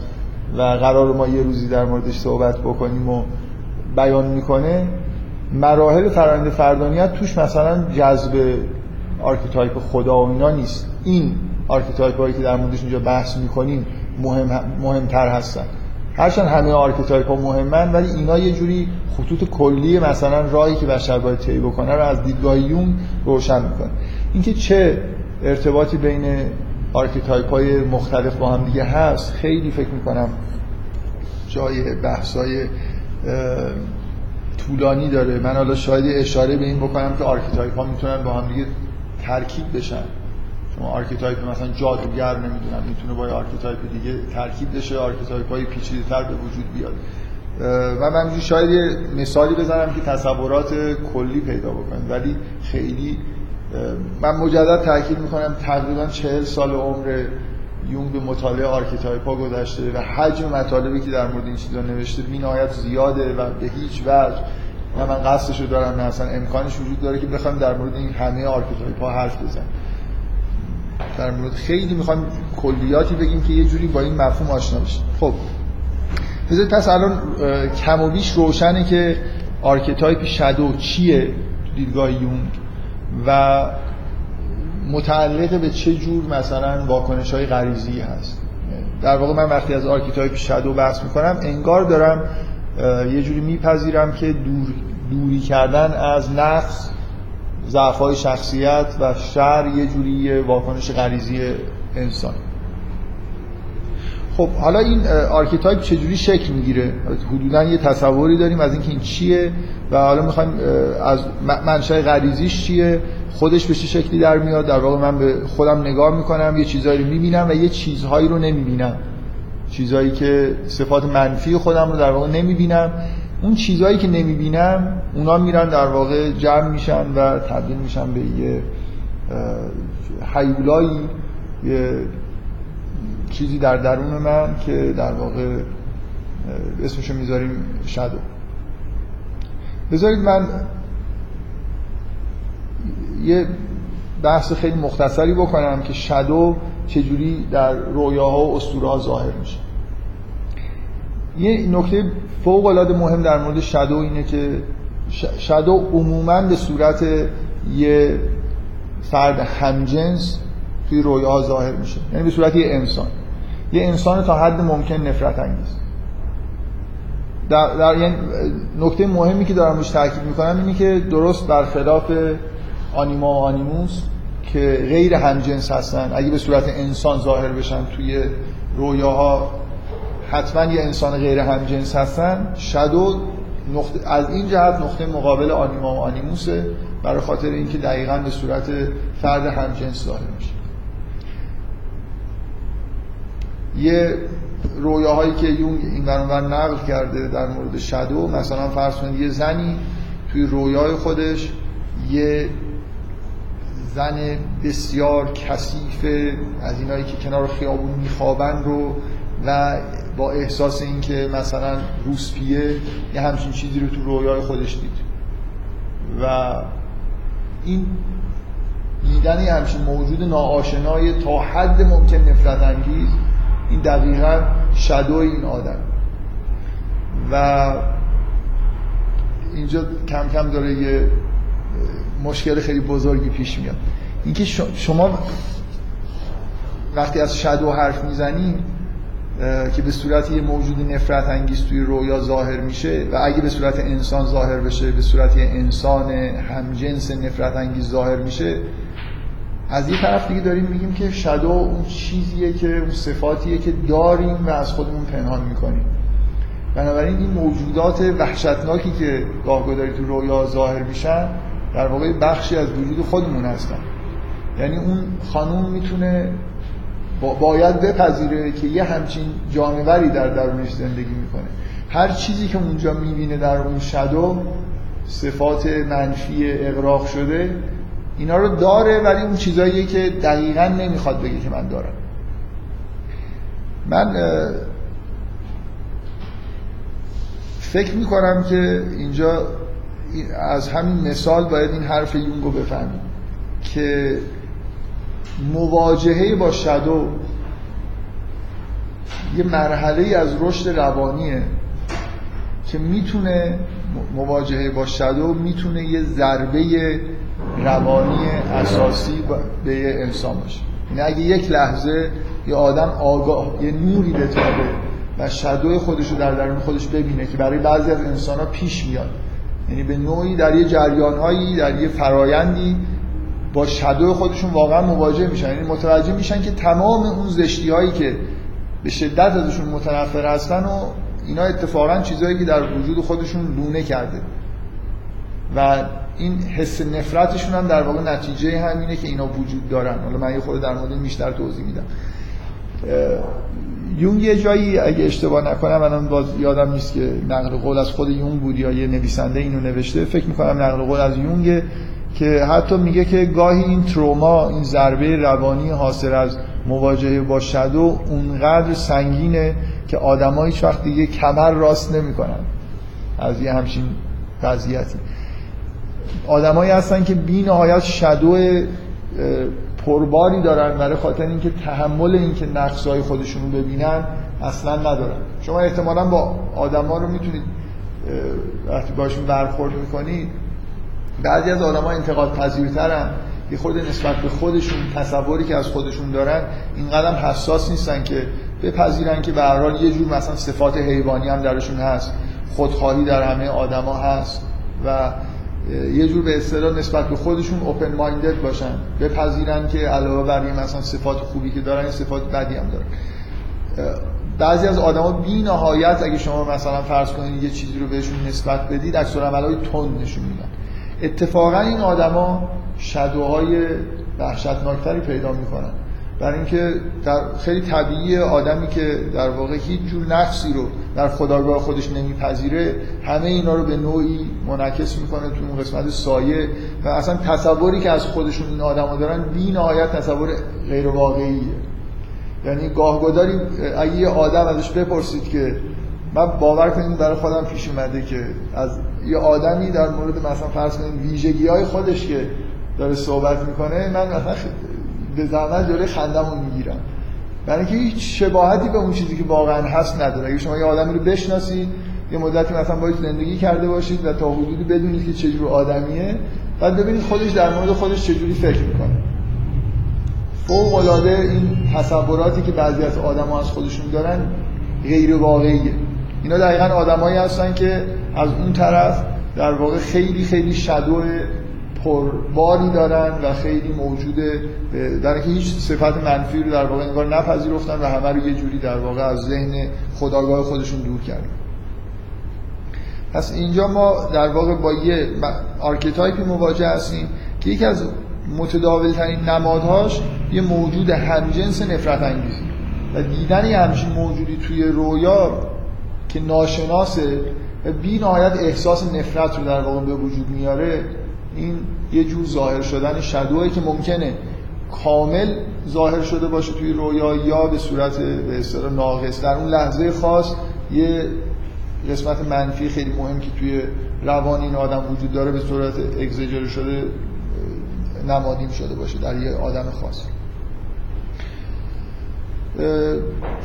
و قرار ما یه روزی در موردش صحبت بکنیم و بیان می‌کنه مراحل فرایند فردانیت توش مثلا جذب archetype خدا و اینا نیست. این archetype هایی که در موردش اینجا بحث می‌کنیم مهم مهمتر هستن. هرچند همه archetype ها مهمن ولی اینا یه جوری خطوط کلی مثلا راهی که بشر باید طی بکنه رو از دیدگاه یونگ روشن می‌کنه. اینکه چه ارتباطی بین archetype های مختلف با هم دیگه هست خیلی فکر می‌کنم جای بحث های طولانی داره. من حالا شاید اشاره به این بکنم که archetype ها می‌تونن با هم دیگه ترکیب بشن. شما archetype مثلا جادوگر نمی‌دونم می‌تونه با archetype دیگه ترکیب بشه archetype های پیچیده تر به وجود بیاد. و من شاید یه مثالی بزنم که تصورات کلی پیدا بکنید ولی خیلی من مجدد تاکید می‌کنم تقریبا چهل سال عمر یونگ به مطالعه archetype ها گذشته و حجم مطالبی که در مورد این چیزا نوشته نهایت زیاده و به هیچ وجه نه من قصدش رو دارم نه اصلا امکانش وجود داره که بخوام در مورد این همه archetype ها حرف بزنم در مورد خیلی می‌خوام کلیاتی بگیم که یه جوری با این مفهوم آشنا بشیم. خب. بذارید پس الان کم و بیش روشنه که archetype shadow چیه دیدگاه یونگ و متعلق به چه جور مثلا واکنش های غریزی هست. در واقع من وقتی از archetype shadow بحث می‌کنم انگار دارم یه جوری میپذیرم که دور دوری کردن از نقص ضعف شخصیت و شر یه جوری واکنش غریزی انسان. خب حالا این archetype چجوری شکل می‌گیره؟ حدودا یه تصوری داریم از اینکه این چیه و حالا می‌خوایم از منشأ غریزیش چیه خودش به چه شکلی در میاد در واقع من به خودم نگاه می‌کنم یه چیزهایی رو می‌بینم و یه چیزهایی رو نمی‌بینم. چیزهایی که صفات منفی خودم رو در واقع نمی‌بینم. اون چیزهایی که نمی‌بینم اونا میرن در واقع جمع میشن و تبدیل میشن به یه حیولایی یه چیزی در درون من که در واقع اسمشو می‌ذاریم شادو بذارید من یه بحث خیلی مختصری بکنم که شادو چجوری در رویاها و اسطوره ها ظاهر میشه. یه نکته فوق العاده مهم در مورد شادو اینه که شادو عموما به صورت یه فرد همجنس توی رویاها ظاهر میشه. یعنی به صورت یه انسان. یه انسان تا حد ممکن نفرت انگیز. در, در یعنی نکته مهمی که دارم روش تاکید می‌کنم اینه که درست برخلاف آنیما و آنیموس که غیر همجنس هستن. اگه به صورت انسان ظاهر بشن توی رویاها حتما یه انسان غیر همجنس هستن. شادو نقطه از این جهت نقطه مقابل آنیما و آنیموسه. برای خاطر اینکه دقیقا به صورت فرد همجنس ظاهر میشه. یه رویاهایی که یونگ این برانور نقل کرده در مورد شادو مثلا فرض کنید یه زنی توی رویای خودش یه زن بسیار کثیف از اینایی که کنار خیابون میخوابن رو و با احساس اینکه مثلا روسپیه یه همچین چیزی رو تو رویای خودش دید. و این دیدن همچین موجود ناآشنای تا حد ممکن نفرت انگیز این دقیقا شدو این آدم. و اینجا کم کم داره یه مشکل خیلی بزرگی پیش میاد. اینکه شما وقتی از شدو حرف می‌زنید که به صورت یه موجود نفرت انگیز توی رویا ظاهر میشه و اگه به صورت انسان ظاهر بشه به صورت یه انسان همجنس نفرت انگیز ظاهر میشه از یه طرف دیگه داریم میگیم که شادو اون چیزیه که اون صفاتیه که داریم و از خودمون پنهان می‌کنیم. بنابراین این موجودات وحشتناکی که گاهگداری تو رویا ظاهر میشن در واقع بخشی از وجود خودمون هستن. یعنی اون خانوم می‌تونه باید بپذیره که یه همچین جانوری در درونش زندگی می‌کنه. هر چیزی که اونجا می‌بینه در اون شادو صفات منفی اقراق شده اینا رو داره ولی اون چیزاییه که دقیقا نمی‌خواد بگه که من دارم. من فکر می‌کنم که اینجا از همین مثال باید این حرف یونگو بفهمیم که مواجهه با شادو یه مرحله از رشد روانیه که می‌تونه مواجهه با شادو می‌تونه یه ضربه روانی اساسی به یه انسان باشه. یعنی اگه یک لحظه یه آدم آگاه یه نوری بتابه و شدوی خودش رو در درون خودش ببینه که برای بعضی از انسان ها پیش میاد یعنی به نوعی در یه جریان هایی در یه فرایندی با شدوی خودشون واقعا مواجه میشن. یعنی متوجه میشن که تمام اون زشتی هایی که به شدت ازشون متنفر هستن و اینا اتفاقا چیزهایی که در وجود خودشون لونه کرده. و این حس نفرتشون هم در واقع نتیجه همینه که اینا وجود دارن. حالا من یه خود در مورد بیشتر توضیح میدم. یونگ یه جایی اگه اشتباه نکنم الان باز یادم نیست که نقل قول از خود یونگ بود یا یه نویسنده اینو نوشته. فکر می‌کنم نقل قول از یونگ که حتی میگه که گاهی این تروما این ضربه روانی حاصل از مواجهه با شدو اونقدر سنگینه که آدم‌ها هیچ وقت دیگه کمر راست نمی‌کنن. از یه همچین وضعیتی. آدمایی هستن که بی نهایت شدو پرباری دارن برای خاطر اینکه تحمل اینکه نقصهای خودشون رو ببینن اصلا ندارن. شما احتمالا با آدما رو می‌تونید وقتی باشون برخورد می‌کنید بعضی از آدما انتقاد پذیرترن یه خود نسبت به خودشون تصوری که از خودشون دارن اینقدر حساس نیستن که بپذیرن که به هر یه جور مثلا صفات حیوانی هم درشون هست. خودخواهی در همه آدما هست و یه جور به اصطلاح نسبت به خودشون اوپن مایندد باشن. بپذیرن که علاوه بر این مثلا صفات خوبی که دارن صفات بدی هم دارن. بعضی از آدما بی نهایت اگه شما مثلا فرض کنید یه چیزی رو بهشون نسبت بدید عکس العملای تند نشون میدن. اتفاقا این آدما شدوهای وحشتناکتری پیدا می‌کنن. برای اینکه در خیلی طبیعی آدمی که در واقع هیچ جور نفسی رو در خداگاه خودش نمیپذیره همه اینا رو به نوعی منعکس می‌کنه تو اون قسمت سایه و اصلا تصوری که از خودشون این آدما دارن بی نهایت تصور غیر واقعیه یعنی گاهگداری اگه یه آدم ازش بپرسید که من باور کنید برای خودم پیش اومده که از یه آدمی در مورد مثلا فرض کنید ویژگی های خودش که داره صحبت می‌کنه من مثلا به زحمت جلوی خندمو می‌گیرم برای اینکه هیچ شباهتی به اون چیزی که واقعا هست نداره. اگه شما یه آدمی رو بشناسید یه مدتی مثلا باید زندگی کرده باشید و تا حدودی بدونید که چجور آدمیه بعد ببینید خودش در مورد خودش چجوری فکر می‌کنه. فوق العاده این تصوراتی که بعضی از آدما از خودشون دارن غیر واقعیه. اینا دقیقا آدمایی هستن که از اون طرف در واقع خیلی خیلی shadow پرباری دارن و خیلی موجوده در هیچ صفت منفی رو در واقع انگار نپذیرفتن و همه رو یه جوری در واقع از ذهن خودآگاه خودشون دور کردن. پس اینجا ما در واقع با یه archetype ی مواجه هستیم که یکی از متداول ترین نمادهاش یه موجود همجنس نفرت انگیزی و دیدن یه همچین موجودی توی رویا که ناشناسه و بی نهایت احساس نفرت رو در واقع به وجود میاره این یه جور ظاهر شدن شدوهی که ممکنه کامل ظاهر شده باشه توی رویا یا به صورت به اصطلاح ناقص در اون لحظه خاص یه قسمت منفی خیلی مهم که توی روان این آدم وجود داره به صورت اگزجر شده نمادین شده باشه در یه آدم خاص.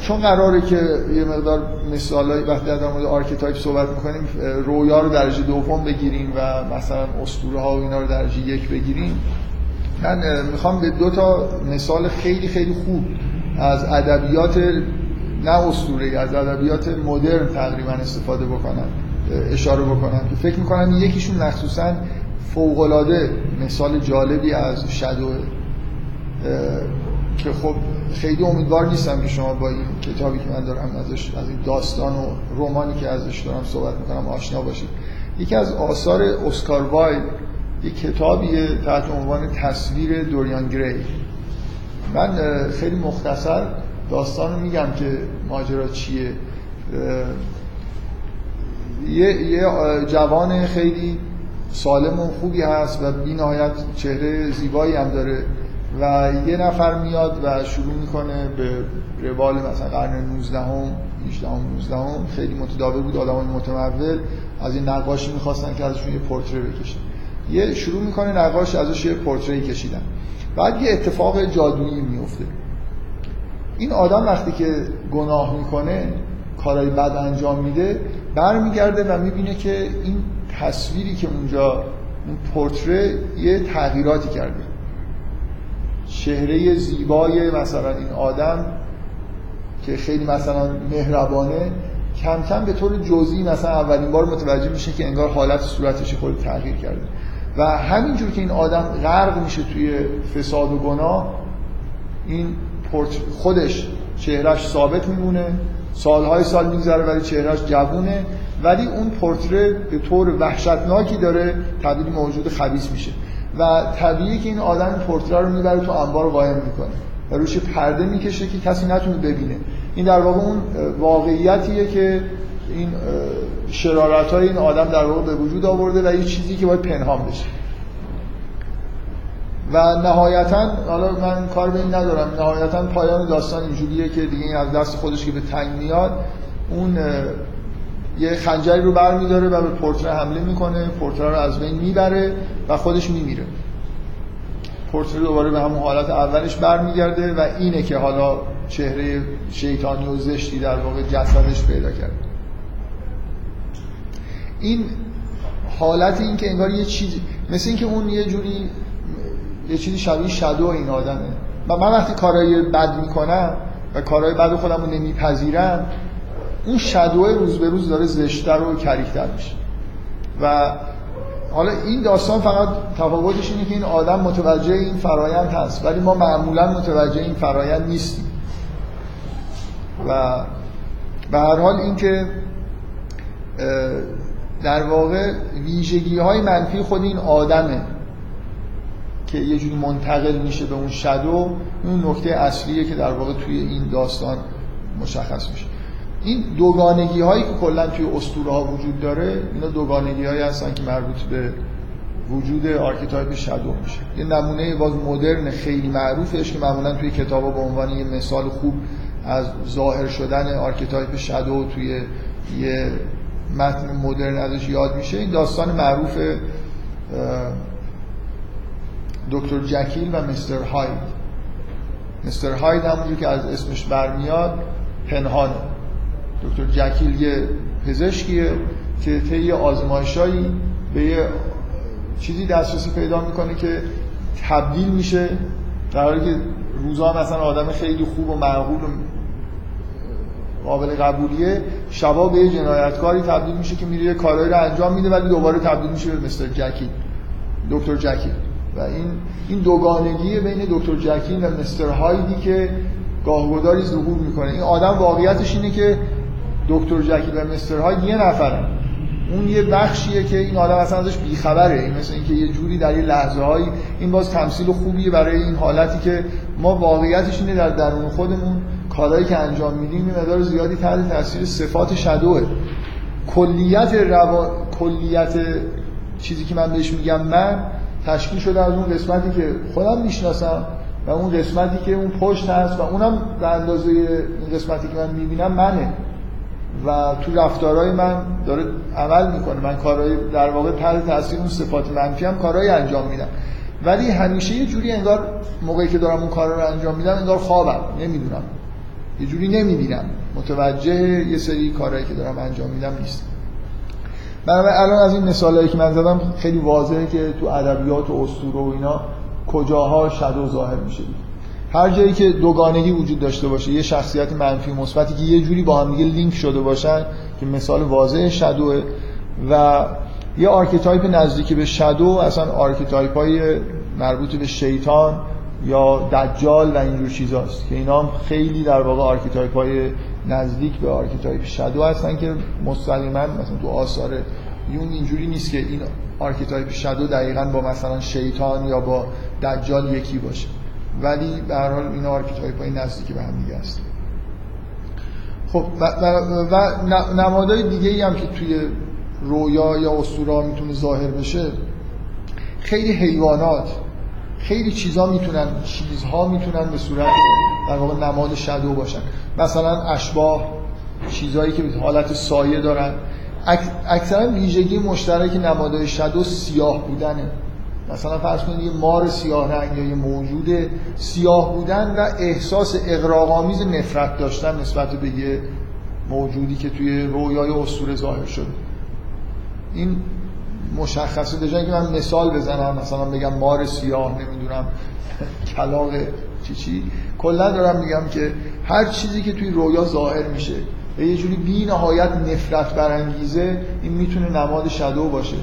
چون قراره که یه مقدار مثالای وقتی در مورد archetype صحبت می‌کنیم رویا رو درجه دوم بگیریم و مثلا اسطوره ها و اینا رو درجه یک بگیریم. من می‌خوام به دو تا مثال خیلی خیلی خوب از ادبیات نه اسطوره از ادبیات مدرن تقریبا استفاده بکنم اشاره بکنم که فکر می‌کنم یکیشون مخصوصا فوقالعاده مثال جالبی از شدو که خب خیلی امیدوار نیستم که شما با این کتابی که من دارم ازش از این داستان و رومانی که ازش دارم صحبت می‌کنم آشنا باشید. یکی از آثار اسکار وایل یک کتابیه تحت عنوان تصویر دوریان گری. من خیلی مختصر داستان رو میگم که ماجرا چیه. یه, یه جوان خیلی سالم و خوبی هست و بی نهایت چهره زیبایی هم داره. و یه نفر میاد و شروع می‌کنه به روال مثلا قرن 19 هم 18 هم 19 هم خیلی متداول بود آدمای متمول. از این نقاشی می‌خواستن که ازشون یه پورتره بکشن. یه شروع می‌کنه نقاش ازش یه پورتری کشیدن. بعد یه اتفاق جادویی میفته این آدم وقتی که گناه می‌کنه کارهای بد انجام میده برمیگرده و می‌بینه که این تصویری که اونجا اون پورتره یه تغییراتی کرده. چهره زیبای مثلا این آدم که خیلی مثلا مهربانه کم کم به طور جزئی مثلا اولین بار متوجه میشه که انگار حالت صورتش خود تغییر کرده. و همینجور که این آدم غرق میشه توی فساد و گناه این خودش چهرش ثابت میمونه سالهای سال میگذره ولی چهرهش جوونه ولی اون پورتره به طور وحشتناکی داره تبدیل موجود خبیث میشه. و طبیعیه که این آدم پورتره رو می‌بره تو انبار قایم می‌کنه و روش پرده می‌کشه که کسی نتونه ببینه. این در واقع اون واقعیتیه که این شرارت های این آدم در واقع به وجود آورده و یه چیزی که باید پنهان بشه. و نهایتا حالا من کار به این ندارم نهایتا پایان داستان اینجوریه که دیگه این از دست خودش که به تنگ میاد اون یه خنجری رو برمیداره و به پورتره حمله می‌کنه. پورتره رو از بین می‌بره و خودش میمیره. پورتره دوباره به همون حالت اولش برمیگرده و اینه که حالا چهره شیطانی و زشتی در واقع جسدش پیدا کرد. این حالت این که انگار یه چیزی مثل اینکه اون یه جوری یه چیزی شبیه شادو این آدمه. و من وقتی کارهای بد می‌کنم و کارهای بد خودم رو نمیپذیرم اون شادو روز به روز داره زشتر و کریکتر میشه. و حالا این داستان فقط تفاوتش اینه که این آدم متوجه این فرایند هست ولی ما معمولا متوجه این فرایند نیستیم. و به هر حال اینکه در واقع ویژگی های منفی خود این آدمه که یه جوری منتقل میشه به اون shadow اون نکته اصلیه که در واقع توی این داستان مشخص میشه. این دوگانگی هایی که کلا توی اسطوره ها وجود داره اینا دوگانگی هایی هستن که مربوط به وجود archetype shadow میشه. یه نمونه باز مدرن خیلی معروفش که معمولا توی کتابا به عنوان یه مثال خوب از ظاهر شدن archetype shadow توی یه متن مدرن ازش یاد میشه. این داستان معروف دکتر جکیل و مستر هاید. مستر هاید همونجور که از اسمش برمیاد پنهانه. دکتر جکیل یه پزشکیه که طی آزمایشایی به یه چیزی دسترسی پیدا می‌کنه که تبدیل میشه. در حالی که روزا مثلا آدم خیلی خوب و معقول و قابل قبولیه شبا به یه جنایتکاری تبدیل میشه که میره یه کارایی رو انجام میده ولی دوباره تبدیل میشه به مستر جکیل دکتر جکیل. و این این دوگانگی بین دکتر جکیل و مستر هایدی که گاهگداری ظهور می‌کنه. این آدم واقعیتش اینه که دکتر جکیل و مستر هاید یه نفرن اون یه بخشیه که این آدم اصلا ازش بیخبره. این مثل اینکه یه جوری در یه لحظه هایی این باز تمثیل خوبیه برای این حالتی که ما واقعیتش اینه در درون خودمون کارهایی که انجام میدیم این مقدار زیادی تحت تاثیر صفات شدوه. کلیت روا... کلیت چیزی که من بهش میگم من تشکیل شده از اون قسمتی که خودم می‌شناسم و اون قسمتی که اون پشت هست و اونم به اندازه این قسمتی که من می‌بینم منه. و تو رفتارهای من داره عمل می‌کنه. من کارهای در واقع تحت تاثیر اون صفات منفی هم کارهایی انجام میدم. ولی همیشه یه جوری انگار موقعی که دارم اون کارا رو انجام میدم انگار خوابم. نمی‌دونم. یه جوری نمی‌بینم متوجه یه سری کارهایی که دارم انجام میدم نیست بنابراین الان از این مثالایی که من زدم خیلی واضحه که تو ادبیات و اسطوره و اینا کجاها شادو ظاهر میشه. هر جایی که دوگانگی وجود داشته باشه یه شخصیت منفی و مثبتی که یه جوری با هم دیگه لینک شده باشن که مثال واضح شادوه و یه archetype نزدیکی به shadow اصلا archetype های مربوط به شیطان یا دجال و اینجور چیزاست که اینا هم خیلی در واقع archetype های نزدیک به archetype shadow هستن که مستقیما مثلا تو آثار یونگ اینجوری نیست که این archetype shadow دقیقا با مثلا شیطان یا با دجال یکی باشه. ولی به هر حال این archetype های نزدیکی به هم دیگه هست خب و, و, و نمادهای دیگه ای هم که توی رویا یا اسطوره می‌تونه ظاهر بشه خیلی حیوانات خیلی چیزها می‌تونن چیزها می‌تونن به صورت در واقع نماد شادو باشن. مثلا اشباه چیزهایی که حالت سایه دارن. اکثرا ویژگی مشترک نمادهای شادو سیاه بودنه. مثلا فرض کنید یه مار سیاه رنگ یا یه موجود سیاه بودن و احساس اقراق‌آمیز نفرت داشتن نسبت به یه موجودی که توی رویای اسطوره ظاهر شده این مشخصه به که من مثال بزنم مثلا بگم مار سیاه نمی‌دونم کلاق چی چی کلا دارم میگم که هر چیزی که توی رویا ظاهر میشه و یه جوری بی نهایت نفرت برانگیزه این می‌تونه نماد شدو باشه.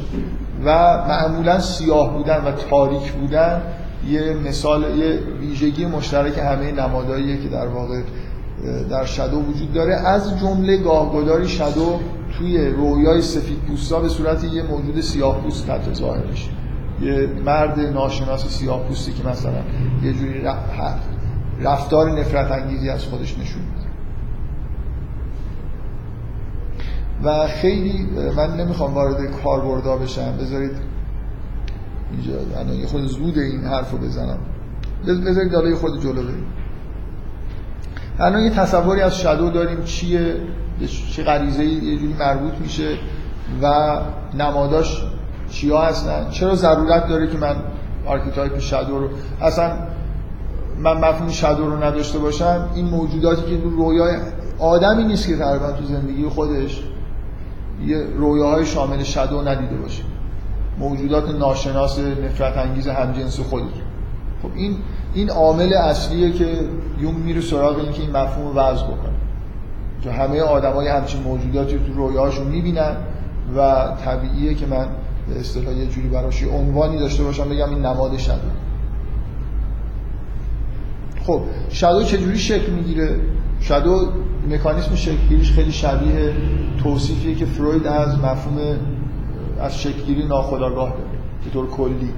و معمولا سیاه بودن و تاریک بودن یه مثال یه ویژگی مشترک همه نمادهاییه که در واقع در شادو وجود داره. از جمله گاهگداری شادو توی رویای سفید پوستا به صورت یه موجود سیاه پوست ظاهر میشه یه مرد ناشناس سیاه پوستی که مثلا یه جوری رفتار نفرت انگیزی از خودش نشون میده و خیلی من نمی‌خوام وارد کاربردا بشم. بذارید اینجا الان یه خود زود این حرف رو بزنم. بذارید دالای خود جلو بریم. الان یه تصوری از شادو داریم چیه چه غریزه یه جوری مربوط میشه و نماداش چیا هستن؟ چرا ضرورت داره که من آرکیتایپ شادو رو؟ اصلا من مفهوم شادو رو نداشته باشم. این موجوداتی که رویای آدمی نیست که تقریبا تو زندگی خودش. یه رویاهای شامل شادو ندیده باشه. موجودات ناشناس نفرت انگیز همجنس خودش خب این این عامل اصلیه که یونگ میره سراغ این که این مفهوم رو وضع بکنه. که همه آدمای همچین موجوداتی تو رویاهاشون می‌بینن و طبیعیه که من به اصطلاح یه جوری براش عنوانی داشته باشم بگم این نماد شادو خب شادو چجوری شکل می‌گیره؟ شادو مکانیسم شکلگیریش خیلی شبیه توصیفیه که فروید از مفهوم از شکلگیری ناخودآگاه داره به طور کلی.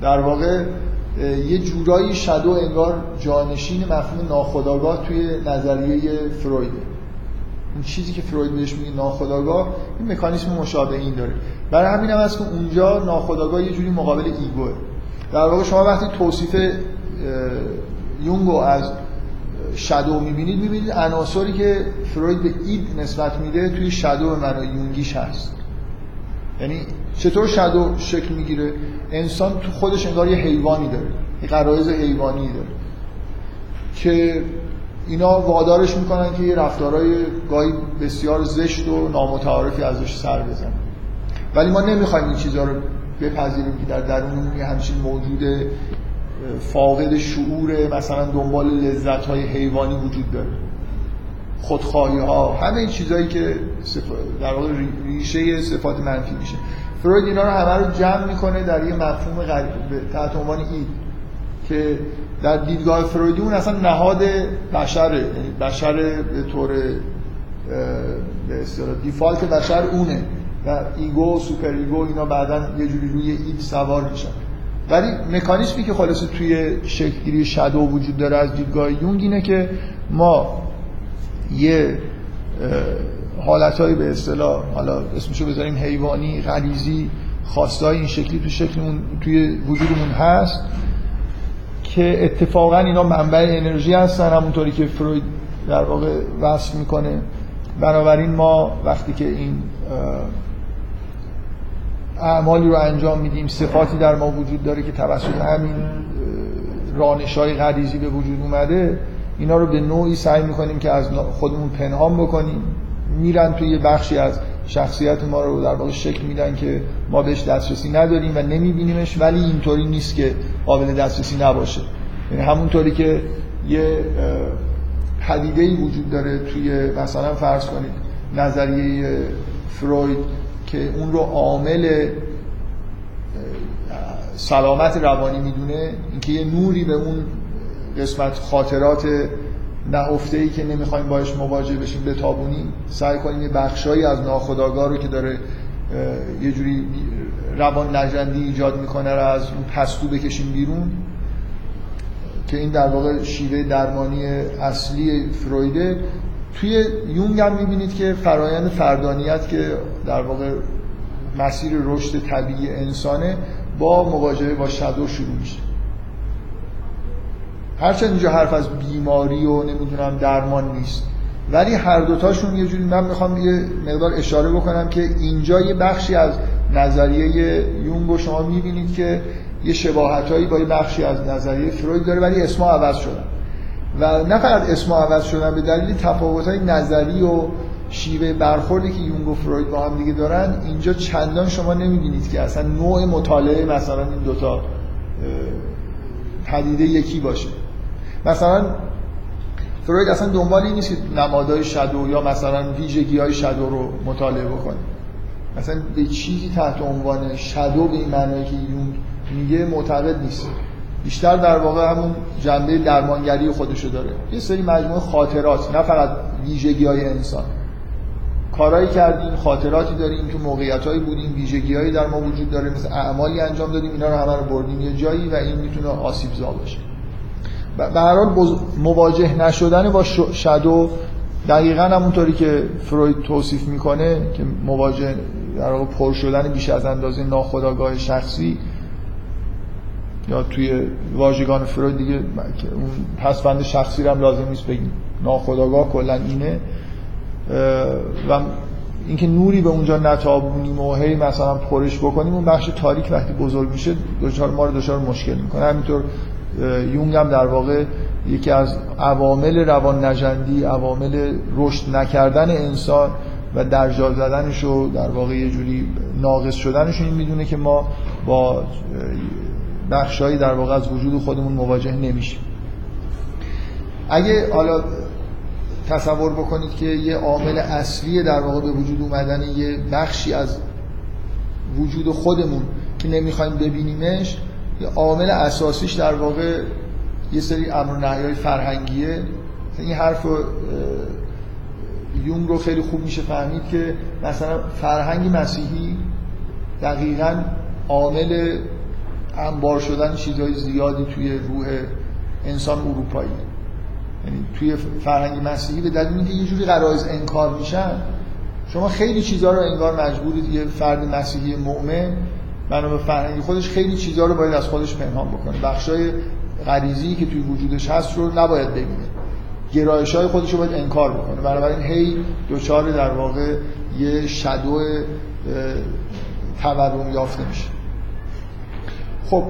در واقع یه جورایی شادو انگار جانشین مفهوم ناخودآگاه توی نظریه فرویده. اون چیزی که فروید بهش میگه ناخودآگاه این مکانیسم مشابه این داره. برای همین هم هست که اونجا ناخودآگاه یه جوری مقابل ایگوه. در واقع شما وقتی توصیف یونگو از شادو می‌بینید می‌بینید عناصری که فروید به اید نسبت میده توی شادو معنای یونگیش هست. یعنی چطور شادو شکل می‌گیره؟ انسان تو خودش انگار یه حیوانی داره یه قرائز حیوانی داره که اینا وادارش می‌کنن که یه رفتارهای گاهی بسیار زشت و نامتعارفی ازش سر بزنه. ولی ما نمی‌خوایم این چیزها رو بپذیریم که در درونمون یه همچین موجود فاقد شعور مثلا دنبال لذت های حیوانی وجود داره. خودخواهی ها همه این چیزهایی که در واقع ریشه صفات منفی میشه. فروید اینا رو همه رو جمع می‌کنه در یه مفهوم غریب تحت عنوان اید که در دیدگاه فرویدی اون اصلا نهاد بشره یعنی بشر به طور به default بشر اونه. و ego super ego اینا بعدا یه جوری روی id سوار میشن. ولی مکانیزمی که خلاصه توی شکلگیری shadow وجود داره از دیدگاه یونگ اینه که ما یه حالتهایی به اصطلاح حالا اسمشو بذاریم حیوانی غریزی خواستای این شکلی تو شکلمون توی وجودمون هست که اتفاقا اینا منبع انرژی هستن همونطوری که فروید در واقع وصف می‌کنه. بنابراین ما وقتی که این اعمالی رو انجام میدیم صفاتی در ما وجود داره که توسط همین رانش های غریزی به وجود اومده اینا رو به نوعی سعی می‌کنیم که از خودمون پنهان بکنیم. میرن توی یه بخشی از شخصیت ما رو در واقع شکل میدن که ما بهش دسترسی نداریم و نمیبینیمش ولی اینطوری نیست که قابل دسترسی نباشه. یعنی همونطوری که یه پدیده وجود داره توی مثلا فرض کنید نظریه فروید که اون رو عامل سلامت روانی می‌دونه اینکه یه نوری به اون قسمت خاطرات نهفته ای که نمی‌خوایم باش مواجه بشیم بتابونیم سعی کنیم یه بخشایی از ناخودآگاه رو که داره یه جوری روان نجندی ایجاد می‌کنه رو از اون پستو بکشیم بیرون که این در واقع شیوه درمانی اصلی فرویده. توی یونگ هم می‌بینید که فرایند فردانیت که در واقع مسیر رشد طبیعی انسانه با مواجهه با شادو شروع میشه. هرچند اینجا حرف از بیماری و نمی‌دونم درمان نیست ولی هر دوتاشون یه جوری من می‌خوام یه مقدار اشاره بکنم که اینجا یه بخشی از نظریه یونگ رو شما می‌بینید که یه شباهتایی با یه بخشی از نظریه فروید داره ولی اسمها عوض شدن. و نه فقط اسمها عوض شدن به دلیل تفاوت‌های نظری و شیوه برخوردی که یونگ و فروید با هم دیگه دارن اینجا چندان شما نمی‌بینید که اصلا نوع مطالعه مثلا این دوتا پدیده یکی باشه. مثلا فروید اصلا دنبال این نیست که نمادهای شادو یا مثلا ویژگی های شادو رو مطالعه بکنه. مثلا به چیزی تحت عنوان شادو به این معنی که یونگ میگه معتقد نیست. بیشتر در واقع همون جنبه درمانگری خودشو داره. یه سری مجموعه خاطرات نه فقط ویژگی های انسان. کارهایی کردیم خاطراتی داریم تو موقعیتایی بودیم ویژگیهایی در ما وجود داره مثل اعمالی انجام دادیم اینا رو همه رو بردیم یه جایی و این می‌تونه آسیب زا باشه به هر حال مواجه نشدن با شادو دقیقا همونطوری که فروید توصیف می‌کنه که مواجه در واقع پر شدن بیش از اندازه ناخودآگاه شخصی یا توی واژگان فروید دیگه اون پسفند شخصی رو هم لازم نیست بگیم. ناخودآگاه کلا اینه. و اینکه نوری به اونجا نتابونیم و هی مثلا پرش بکنیم اون بخش تاریک وقتی بزرگ میشه دچار ما رو دچار مشکل می‌کنه. همینطور یونگ هم در واقع یکی از عوامل روان نجندی عوامل رشد نکردن انسان و درجا زدنش و در واقع یه جوری ناقص شدنش این می‌دونه که ما با بخشایی در واقع از وجود خودمون مواجه نمیشیم. اگه حالا تصور بکنید که یه عامل اصلی در واقع به وجود اومدن یه بخشی از وجود خودمون که نمی‌خوایم ببینیمش یه عامل اساسیش در واقع یه سری امر نهی فرهنگیه. این حرف یونگ رو خیلی خوب میشه فهمید که مثلا فرهنگ مسیحی دقیقا عامل انبار شدن چیزهای زیادی توی روح انسان اروپایی. یعنی توی فرهنگ مسیحی به دلیل اینکه یه جوری غرایز انکار میشن شما خیلی چیزها رو انگار مجبورید یه فرد مسیحی مؤمن بنا به فرهنگ خودش خیلی چیزها رو باید از خودش پنهان بکنه. بخشای غریزی که توی وجودش هست رو نباید ببینه. گرایش های خودش رو باید انکار بکنه. بنابراین هی دوچار در واقع یه شدو تورم یافته میشه. خب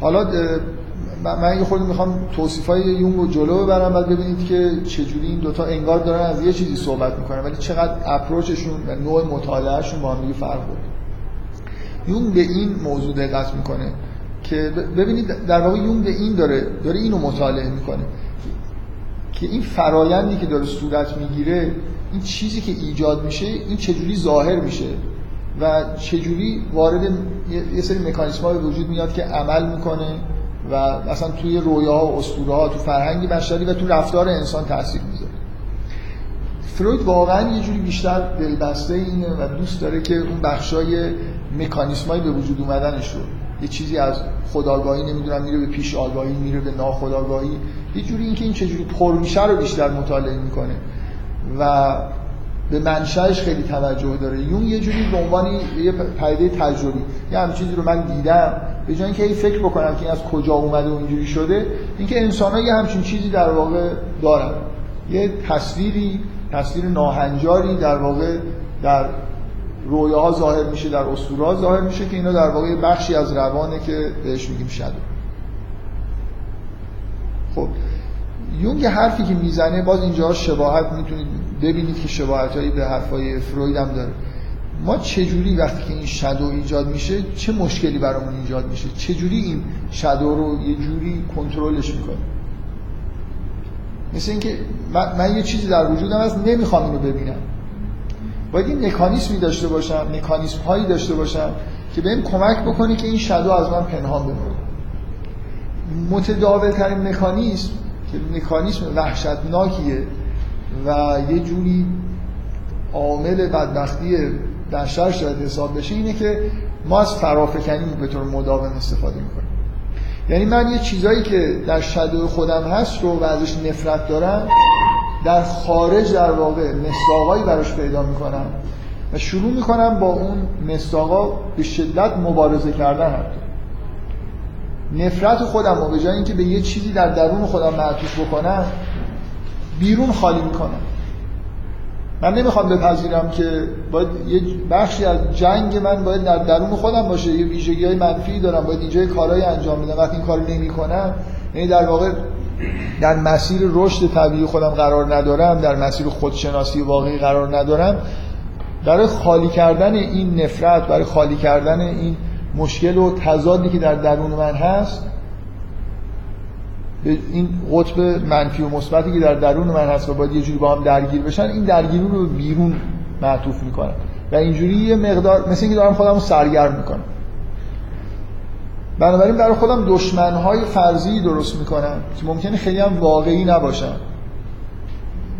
حالا من یه خورده می‌خوام توصیف های یونگ رو جلو ببرم بعد ببینید که چجوری این دوتا انگار دارن از یه چیزی صحبت می‌کنن ولی چقدر اپروچشون و نوع مطالعهشون با هم فرق بود. یونگ به این موضوع دقت می‌کنه که ببینید در واقع یونگ به این داره داره اینو مطالعه می‌کنه که این فرایندی که داره صورت می‌گیره این چیزی که ایجاد میشه این چجوری ظاهر میشه. و چجوری وارد یه سری مکانیسم به وجود میاد که عمل می‌کنه و مثلا توی رویاها و اسطوره ها تو فرهنگ بشری و تو رفتار انسان تاثیر می‌ذاره. فروید واقعا یه جوری بیشتر دلبسته اینه و دوست داره که اون بخشای مکانیسمایی به وجود اومدنش رو یه چیزی از خداگاهی نمی‌دونم میره به پیش آگاهی میره به ناخداگاهی یه جوری اینکه این چجوری پر میشه رو بیشتر مطالعه می‌کنه و به منشأش خیلی توجه داره. یون یه جوری به عنوان یه پدیده تجربی. یه همین چیزی رو من دیدم. به جای اینکه فکر بکنم که این از کجا اومده و اینجوری شده اینکه انسان ها یه همچین چیزی در واقع دارن. یه تصویری تصویر ناهنجاری در واقع در رویاها ظاهر میشه در اسطوره ظاهر میشه که اینا در واقع بخشی از روانه که بهش میگیم شدو. خب یونگ حرفی که می‌زنه باز اینجا شباهت می‌تونید ببینید که شباهت هایی به حرفای فروید هم داره. ما چجوری وقتی که این شادو ایجاد میشه چه مشکلی برامون ایجاد میشه؟ چجوری این شادو رو یه جوری کنترلش می‌کنیم؟ مثل اینکه من, من یه چیزی در وجودم هست نمی‌خوام اینو ببینم. باید این مکانیزمی داشته باشم مکانیزم هایی داشته باشم که بهم کمک بکنه که این شادو از من پنهان بمونه. متداول ترین مکانیزم که مکانیزم وحشتناکیه. و یه جوری عامل بدبختی بشر شاید حساب بشه اینه که ما از فرافکنی به طور مداوم استفاده می‌کنیم. یعنی من یه چیزایی که در شدو خودم هست رو و ازش نفرت دارم در خارج در واقع مستاقایی براش پیدا می‌کنم و شروع می‌کنم با اون مستاقا به شدت مبارزه کردن حتی. نفرت خودم رو به جای اینکه به یه چیزی در درون خودم معطوف بکنم بیرون خالی می‌کنم من نمی‌خوام بپذیرم که باید یه بخشی از جنگ من باید در درون خودم باشه. یه ویژگی های منفی دارم. باید اینجا کارهای انجام میدم وقتی این کار نمی‌کنم یعنی در واقع در مسیر رشد طبیعی خودم قرار ندارم در مسیر خودشناسی واقعی قرار ندارم. برای خالی کردن این نفرت برای خالی کردن این مشکل و تضادی که در درون من هست این قطب منفی و مثبتی که در درون من هست و باید یه جوری با هم درگیر بشن این درگیری رو بیرون معطوف می‌کنن و اینجوری یه مقدار مثل اینکه دارم خودم رو سرگرم می‌کنم. بنابراین برای خودم دشمنهای فرضی درست می‌کنم که ممکنه خیلی هم واقعی نباشن.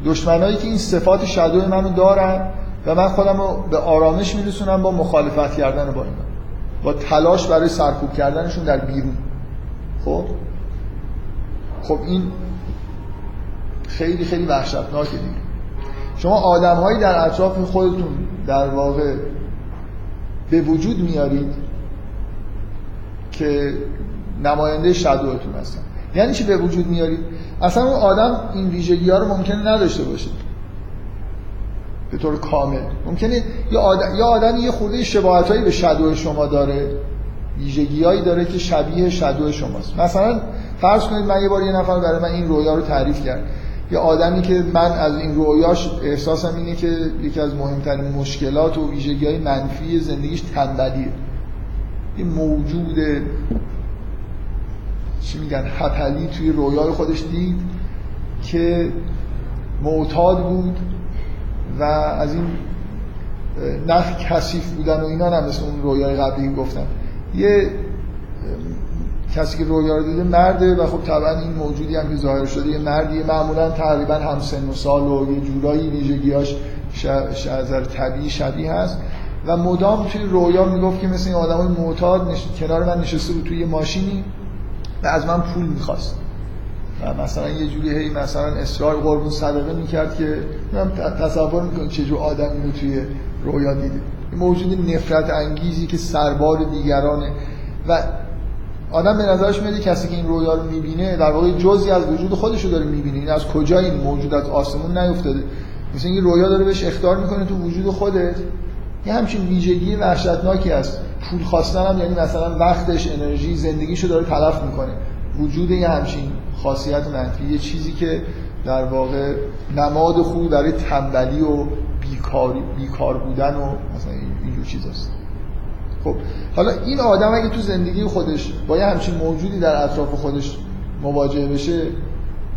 دشمنهایی که این صفات شدوی منو دارن و من خودم رو به آرامش میرسونم با مخالفت کردن با اینا. با تلاش برای سرکوب کردنشون در بیرون. خب؟ خب این خیلی خیلی وحشتناکه دیگه. شما آدمهایی در اطراف خودتون در واقع به وجود میارید که نماینده شدوتون هستن. یعنی چی به وجود میارید؟ اصلا اون آدم این ویژگی ها رو ممکنه نداشته باشه. به طور کامل. ممکنه یه آدم یه آدم یه خورده شباهت هایی به شدو شما داره. ویژگی هایی داره که شبیه شدو شماست. مثلا فرض کنید من یه بار یه نفر برای من این رویا رو تعریف کرد. یه آدمی که من از این رویاش احساسم اینه که یکی از مهمترین مشکلات و ویژگی های منفی زندگیش تنبلیه. یه موجود چی میگن هپلی توی رویای خودش دید که معتاد بود و از این نخ کثیف بودن و اینا نه مثل اون رویای قبلی گفتم. یه کسی که رویا رو دیده مرده و خب طبعا این موجودی هم که ظاهر شده یه مردی معمولا تقریبا هم سن و سال و یه جورایی ویژگیاش از طبیعی شبیه هست. و مدام توی رویا می‌گفت که مثل این آدمای معتاد نش... کنار من نشسته بود توی یه ماشینی و از من پول می‌خواست. و مثلا یه جوری هی مثلا اصرار قربون صدقه می‌کرد که من تصور می‌کنم چه جور آدمی رو توی رویا دیده. موجود نفرت انگیزی که سربار دیگرانه. و آدم به نظرش میاد کسی که این رویا رو می‌بینه در واقع جزئی از وجود خودش رو داره می‌بینه. این از کجا این موجود از آسمون نیفتاده؟ مثل اینکه رویا داره بهش اختار می‌کنه تو وجود خودت یه همچین ویژگی وحشتناکی است پول خواستن هم یعنی مثلا وقتش انرژی زندگیشو داره تلف می‌کنه. وجود یه همچین خاصیت منفی یه چیزی که در واقع نماد خوبی برای تنبلی و بیکار, بیکار بودن و مثلا اینجور چیز هست. خب حالا این آدم اگه تو زندگی خودش با یه همچین موجودی در اطراف خودش مواجه بشه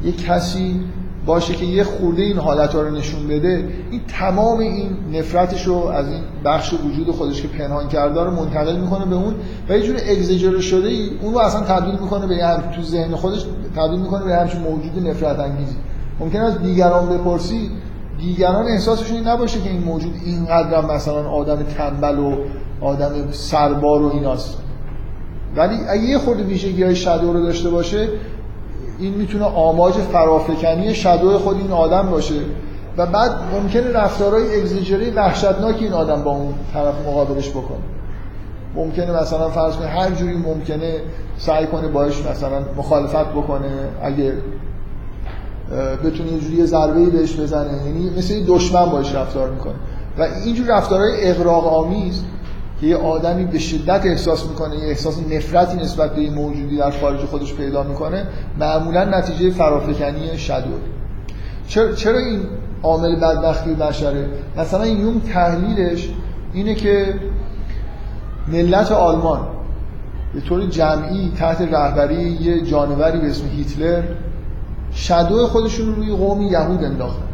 یه کسی باشه که یه خورده این حالت رو نشون بده این تمام این نفرتش رو از این بخش وجود خودش که پنهان کرده رو منتقل می‌کنه به اون و یه جور اگزیجر شده ای اون رو اصلا تبدیل می‌کنه به هم تو ذهن خودش تبدیل می‌کنه به همچین موجود نفرت انگیزی ممکن از دیگران بپرسی دیگران احساسشون این نباشه که این موجود اینقدر مثلا آدم تنبل و آدم سربار و ایناست. ولی اگه یه خورده ویژگی های شدو رو داشته باشه این می‌تونه آماج فرافکنی شدو خود این آدم باشه. و بعد ممکنه رفتارهای اگزیجری وحشتناک این آدم با اون طرف مقابلش بکنه. ممکنه مثلا فرض کنه هر جوری ممکنه سعی کنه باش مثلا مخالفت بکنه. اگه بتونه یه جوری ضربه‌ای بهش بزنه. یعنی مثل دشمن باش رفتار می‌کنه. و اینجور رفتارهای اغراق آمیز که یه آدمی به شدت احساس می‌کنه یه احساس نفرتی نسبت به این موجودی در خارج خودش پیدا می‌کنه معمولا نتیجه فرافکنی شدو چرا, چرا این عامل بدبختی بشره؟ مثلا یوم تحلیلش اینه که ملت آلمان به طور جمعی تحت رهبری یه جانوری به اسم هیتلر شدو خودشون رو روی قوم یهود انداختن.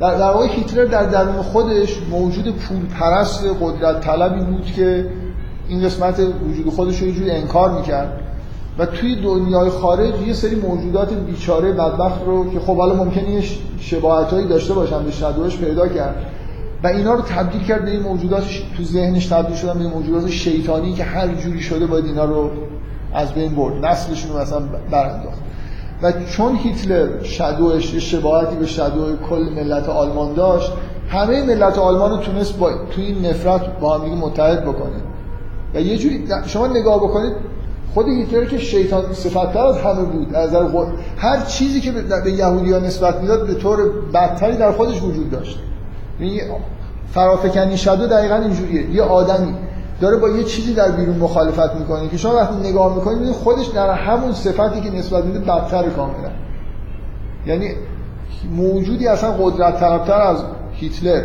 در, در واقع هیتلر در درون خودش موجود پول پرست قدرت طلبی بود که این قسمت وجود خودش رو یه انکار می‌کرد. و توی دنیای خارج یه سری موجودات بیچاره بدبخت رو که خب حالا ممکنه یه شباهتایی داشته باشن به شدوش پیدا کرد. و اینا رو تبدیل کرد به این موجودات تو ذهنش تبدیل شدن به موجودات شیطانی که هر جوری شده باید اینا رو از بین برد. نسلشون رو مثلا برانداخت. و چون هیتلر شدوش شباهتی به شدو کل ملت آلمان داشت همه ملت آلمان رو تونست با تو این نفرت با هم دیگه متحد بکنه. و یه جوری شما نگاه بکنید خود هیتلر که شیطان صفتتر از همه بود از هر چیزی که به یهودی ها نسبت می‌داد به طور بدتری در خودش وجود داشت. یعنی فرافکنی شدو دقیقا اینجوریه. یه آدمی داره با یه چیزی در بیرون مخالفت می‌کنه که شما وقتی نگاه می‌کنید خودش در همون صفتی که نسبت میده بدتر کاملا. یعنی موجودی اصلا قدرت طلبتر از هیتلر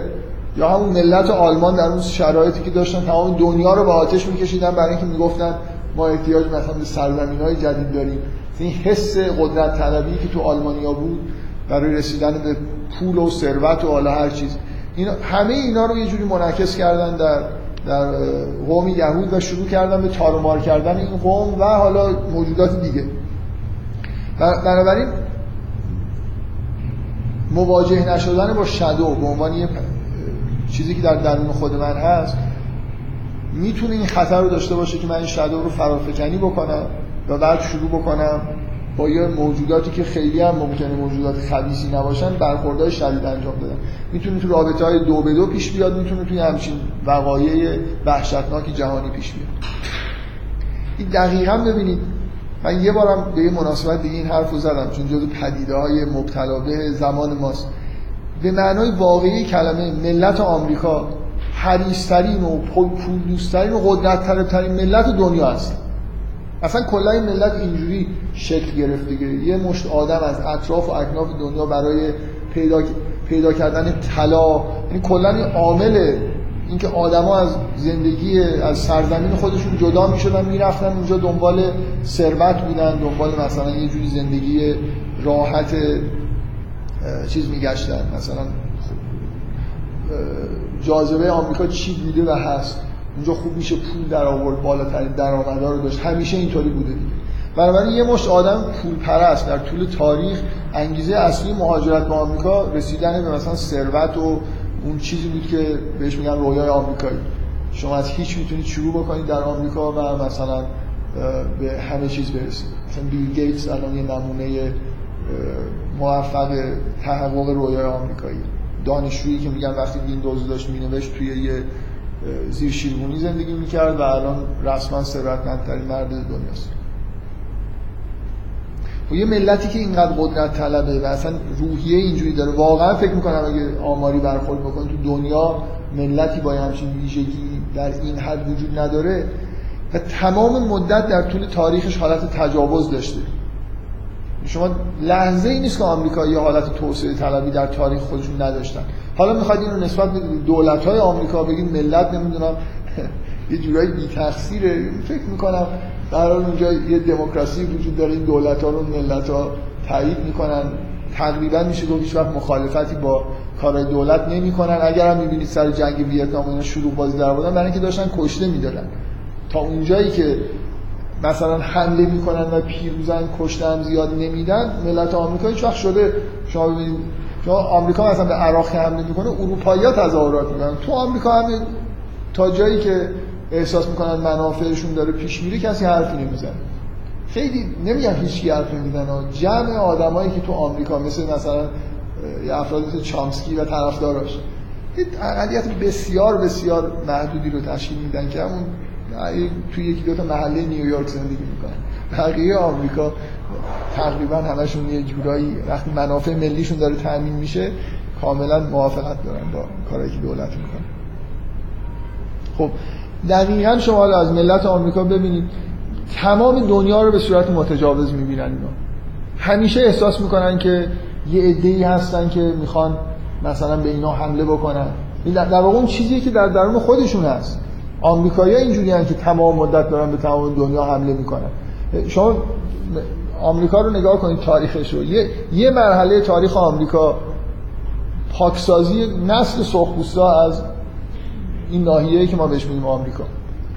یا همون ملت آلمان در اون شرایطی که داشتن تمام دنیا رو به آتش میکشیدن برای اینکه می‌گفتن ما احتیاج مثلا به سرزمین های جدید داریم. این حس قدرت طلبی که تو آلمانیا بود برای رسیدن به پول و ثروت و حالا هر چیز. اینا همه اینا رو یه جوری منعکس کردن در در قوم یهود و شروع کردن به تارمار کردن این قوم و حالا موجودات دیگه. بنابراین مواجه نشدن با شدو به عنوان یه چیزی که در درون خود من هست می‌تونه این خطر رو داشته باشه که من این شدو رو فرافکنی بکنم و بعد شروع بکنم. با یه موجوداتی که خیلی هم ممکنه موجودات خبیثی نباشن برخوردهای شدید انجام بدن. می‌تونه تو رابطه های دو به دو پیش بیاد می‌تونه توی همچین وقایع وحشتناک جهانی پیش بیاد. این دقیقا ببینید من یه بارم به یه مناسبت دیگه این حرف رو زدم چون جز پدیده های مبتلا به زمان ماست. به معنای واقعی کلمه ملت آمریکا حریصترین و پول دوستترین و قدرت ملت دنیا هست. اصلا کلا این ملت اینجوری شکل گرفت دیگه. یه مشت آدم از اطراف و اکناف دنیا برای پیدا پیدا کردن طلا. یعنی کلا این عامل اینکه آدما از زندگی از سرزمین خودشون جدا می‌شدن می‌رفتن اونجا دنبال ثروت بودن دنبال مثلا یه جوری زندگی راحت چیز میگشتن. مثلا جاذبه آمریکا چی بوده و هست. اونجا خوب میشه پول در آورد بالاترین درآمدا رو داشت. همیشه اینطوری بوده دیگه. بنابراین یه مشت آدم پول پرست در طول تاریخ انگیزه اصلی مهاجرت به آمریکا رسیدن به مثلا ثروت و اون چیزی بود که بهش میگن رویای آمریکایی. شما از هیچ می‌تونید شروع بکنید در آمریکا و مثلا به همه چیز برسید. مثلا بیل گیتس الان یه نمونه موفق تحقق رویای آمریکایی. دانشجویی که میگن وقتی ویندوز داشت مینوشت توی یه زیر شیرمونی زندگی می‌کرد و الان رسما ثروتمندترین مرد دنیاست. و یه ملتی که اینقدر قدرت طلبه و اصلا روحیه اینجوری داره واقعا فکر می‌کنم اگه آماری برخورد بکنه تو دنیا ملتی با همچین ویژگی در این حد وجود نداره و تمام مدت در طول تاریخش حالت تجاوز داشته. شما لحظه ای نیست که آمریکا یه حالت توسعه طلبی در تاریخ خودشون نداشتن. حالا می‌خواید این رو نسبت به دولت های آمریکا بگید ملت نمی‌دونم یه جورایی بی تقصیره فکر می‌کنم در اونجا یه دموکراسی وجود داره این دولت ها رو ملت ها تایید می‌کنن. تقریبا میشه گفت هیچ وقت مخالفتی با کارهای دولت نمی‌کنن. اگر هم می‌بینید سر جنگ ویتنام اینا شروع بازی در بودن برای اینکه داشتن کشته می‌دادن. تا اونجایی که مثلا حمله می‌کنن و پیروزن کشتن زیاد نمیدن ملت آمریکا هیچ وقت شده. شما ببینید شما آمریکا مثلا به عراق حمله می‌کنه اروپایی ها تظاهرات می‌کنن. تو آمریکا همین تا جایی که احساس می‌کنن منافعشون داره پیش میره کسی حرفی نمی‌زنه. خیلی نمیگم هیچ حرف نمی‌زنه. جمع آدمایی که تو آمریکا مثل مثلا افراد مثل چامسکی و طرفداراش. اقلیت بسیار بسیار محدودی رو تشکیل میدن که همون توی یکی دو تا محله نیویورک زندگی می‌کنن بقیه آمریکا تقریبا همشون یه جورایی وقتی منافع ملیشون داره تامین میشه کاملا موافقت دارن با کاری که دولت می‌کنه. خب دقیقا شما از ملت آمریکا ببینید تمام دنیا رو به صورت متجاوز می‌بینن اینا. همیشه احساس می‌کنن که یه عده‌ای هستن که می‌خوان مثلا به اینا حمله بکنن. در واقع اون چیزی که در درون خودشون هست. آمریکایی‌ها اینجوری که تمام مدت دارن به تمام دنیا حمله می‌کنن. شما آمریکا رو نگاه کنید تاریخش رو. یه, یه مرحله تاریخ آمریکا پاکسازی نسل سرخپوستا از این ناحیه‌ای که ما بهش میگیم آمریکا.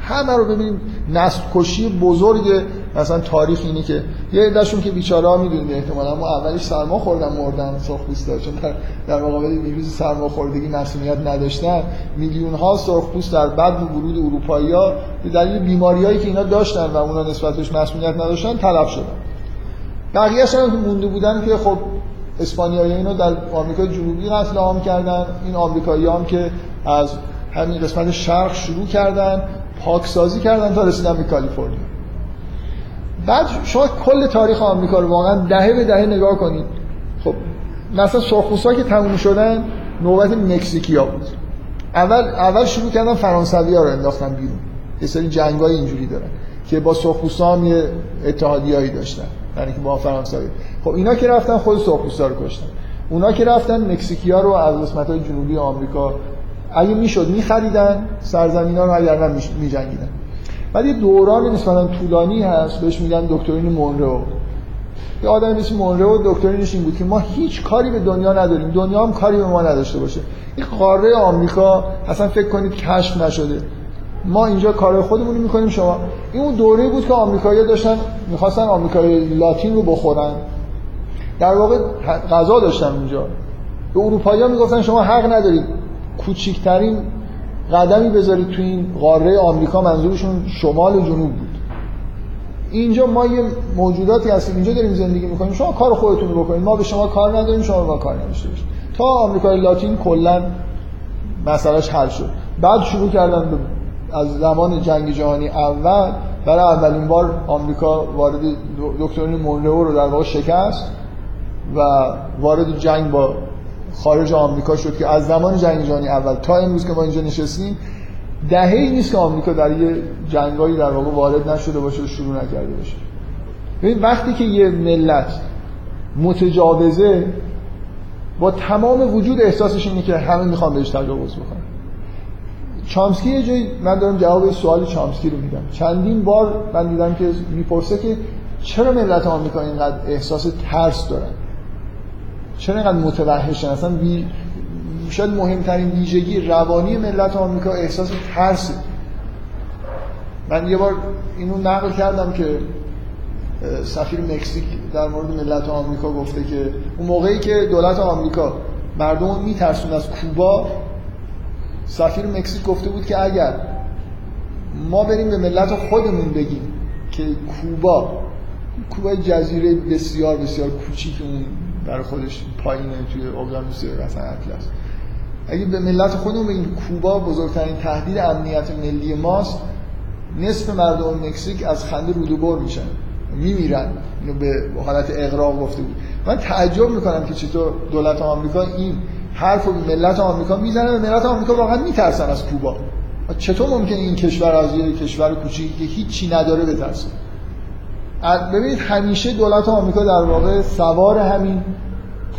همه رو ببینیم. نسل کشی بزرگ مثلا تاریخ اینی که یه عدهشون که بیچاره ها می‌دونید احتمالا. ما اولش سرما خوردن مردن سرخپوستا چون در, در مقابل ویروس سرما خوردگی مسئولیت نداشتن. میلیون ها سرخپوست در بعد ورود اروپایی ها به دلیل بیماریایی که اینا داشتن و اونا نسبتش مسئولیت نداشتن تلف شدن. بقیه هم مونده بودن که خب اسپانیایی اینا در آمریکا جنوبی قتل عام کردن. این آمریکایی هم که از همین قسمت شرق شروع کردن. پاکسازی کردن تا رسیدن به کالیفرنیا. بعد شما کل تاریخ آمریکا رو واقعا دهه به دهه نگاه کنید. خب مثلا سرخپوستا که تموم شدن نوبت مکزیکیا بود. اول اول شروع کردن فرانسوی رو انداختن بیرون. یه سری جنگای اینجوری دارن که با سرخپوستا هم یه اتحادیایی داشتن یعنی که با فرانسوی. خب اینا که رفتن خود سرخپوستا رو کشتن. اونا که رفتن مکزیکیا رو از قسمت‌های جنوبی آمریکا اگه می‌شد میخریدن سرزمین ها رو اگر نه میجنگیدن. بعد یه دوران نسبتا طولانی هست بهش میگن دکترین مونرو یه آدم مثل مونرو دکترینش این بود که ما هیچ کاری به دنیا نداریم. دنیا هم کاری به ما نداشته باشه. این قاره آمریکا اصلا فکر کنید کشف نشده. ما اینجا کار خودمون رو می‌کنیم. شما این اون دوره بود که آمریکایی‌ها داشتن می‌خواستن آمریکای لاتین رو بخورن. در واقع غذا داشتن اونجا به اروپایی‌ها می‌گفتن شما حق ندارید. کوچکترین قدمی بذارید تو این قاره آمریکا منظورشون شمال و جنوب بود. اینجا ما یه موجوداتی هستیم اینجا داریم زندگی می‌کنیم. شما کار خودتون رو بکنید. ما به شما کار نداریم شما ما کار نداشته تا آمریکای لاتین کلا مسئلهش حل شد. بعد شروع کردن از زمان جنگ جهانی اول برای اولین بار آمریکا وارد دکترین مونرو رو در واقع شکست و وارد جنگ با خارج آمریکا شد که از زمان جنگ جهانی اول تا امروز که ما اینجا نشستیم دهه ای نیست که آمریکا در یه جنگایی در واقع وارد نشده باشه و شروع نکرده باشه. ببین وقتی که یه ملت متجاوزه با تمام وجود احساسش اینه که همه می‌خوان بهش تجاوز بکنن. چامسکی یه جایی من دارم جواب سوال چامسکی رو میدم. چندین بار من دیدم که می‌پرسه که چرا ملت آمریکا اینقدر احساس ترس دارن؟ چرا اینقدر متوحشن؟ اصلا بی... شاید مهمترین ویژگی روانی ملت آمریکا احساس ترس. من یه بار اینو نقل کردم که سفیر مکزیک در مورد ملت آمریکا گفته که اون موقعی که دولت آمریکا مردم میترسون از کوبا سفیر مکزیک گفته بود که اگر ما بریم به ملت خودمون بگیم که کوبا کوبا جزیره بسیار بسیار کوچیک اون برای خودش پایینه توی اقیانوس مثلا اطلس. اگه به ملت خودمون بگیم کوبا بزرگترین تهدید امنیت ملی ماست نصف مردم مکزیک از خنده رودوبر میشن. میمیرن. اینو به حالت اقراق گفته بود. من تعجب می‌کنم که چطور دولت آمریکا این حرف رو ملت آمریکا می‌زنه و ملت آمریکا واقعا میترسن از کوبا. چطور ممکنه این کشور از یه کشور کوچیکی که هیچی نداره بترسه؟ ببینید همیشه دولت آمریکا در واقع سوار همین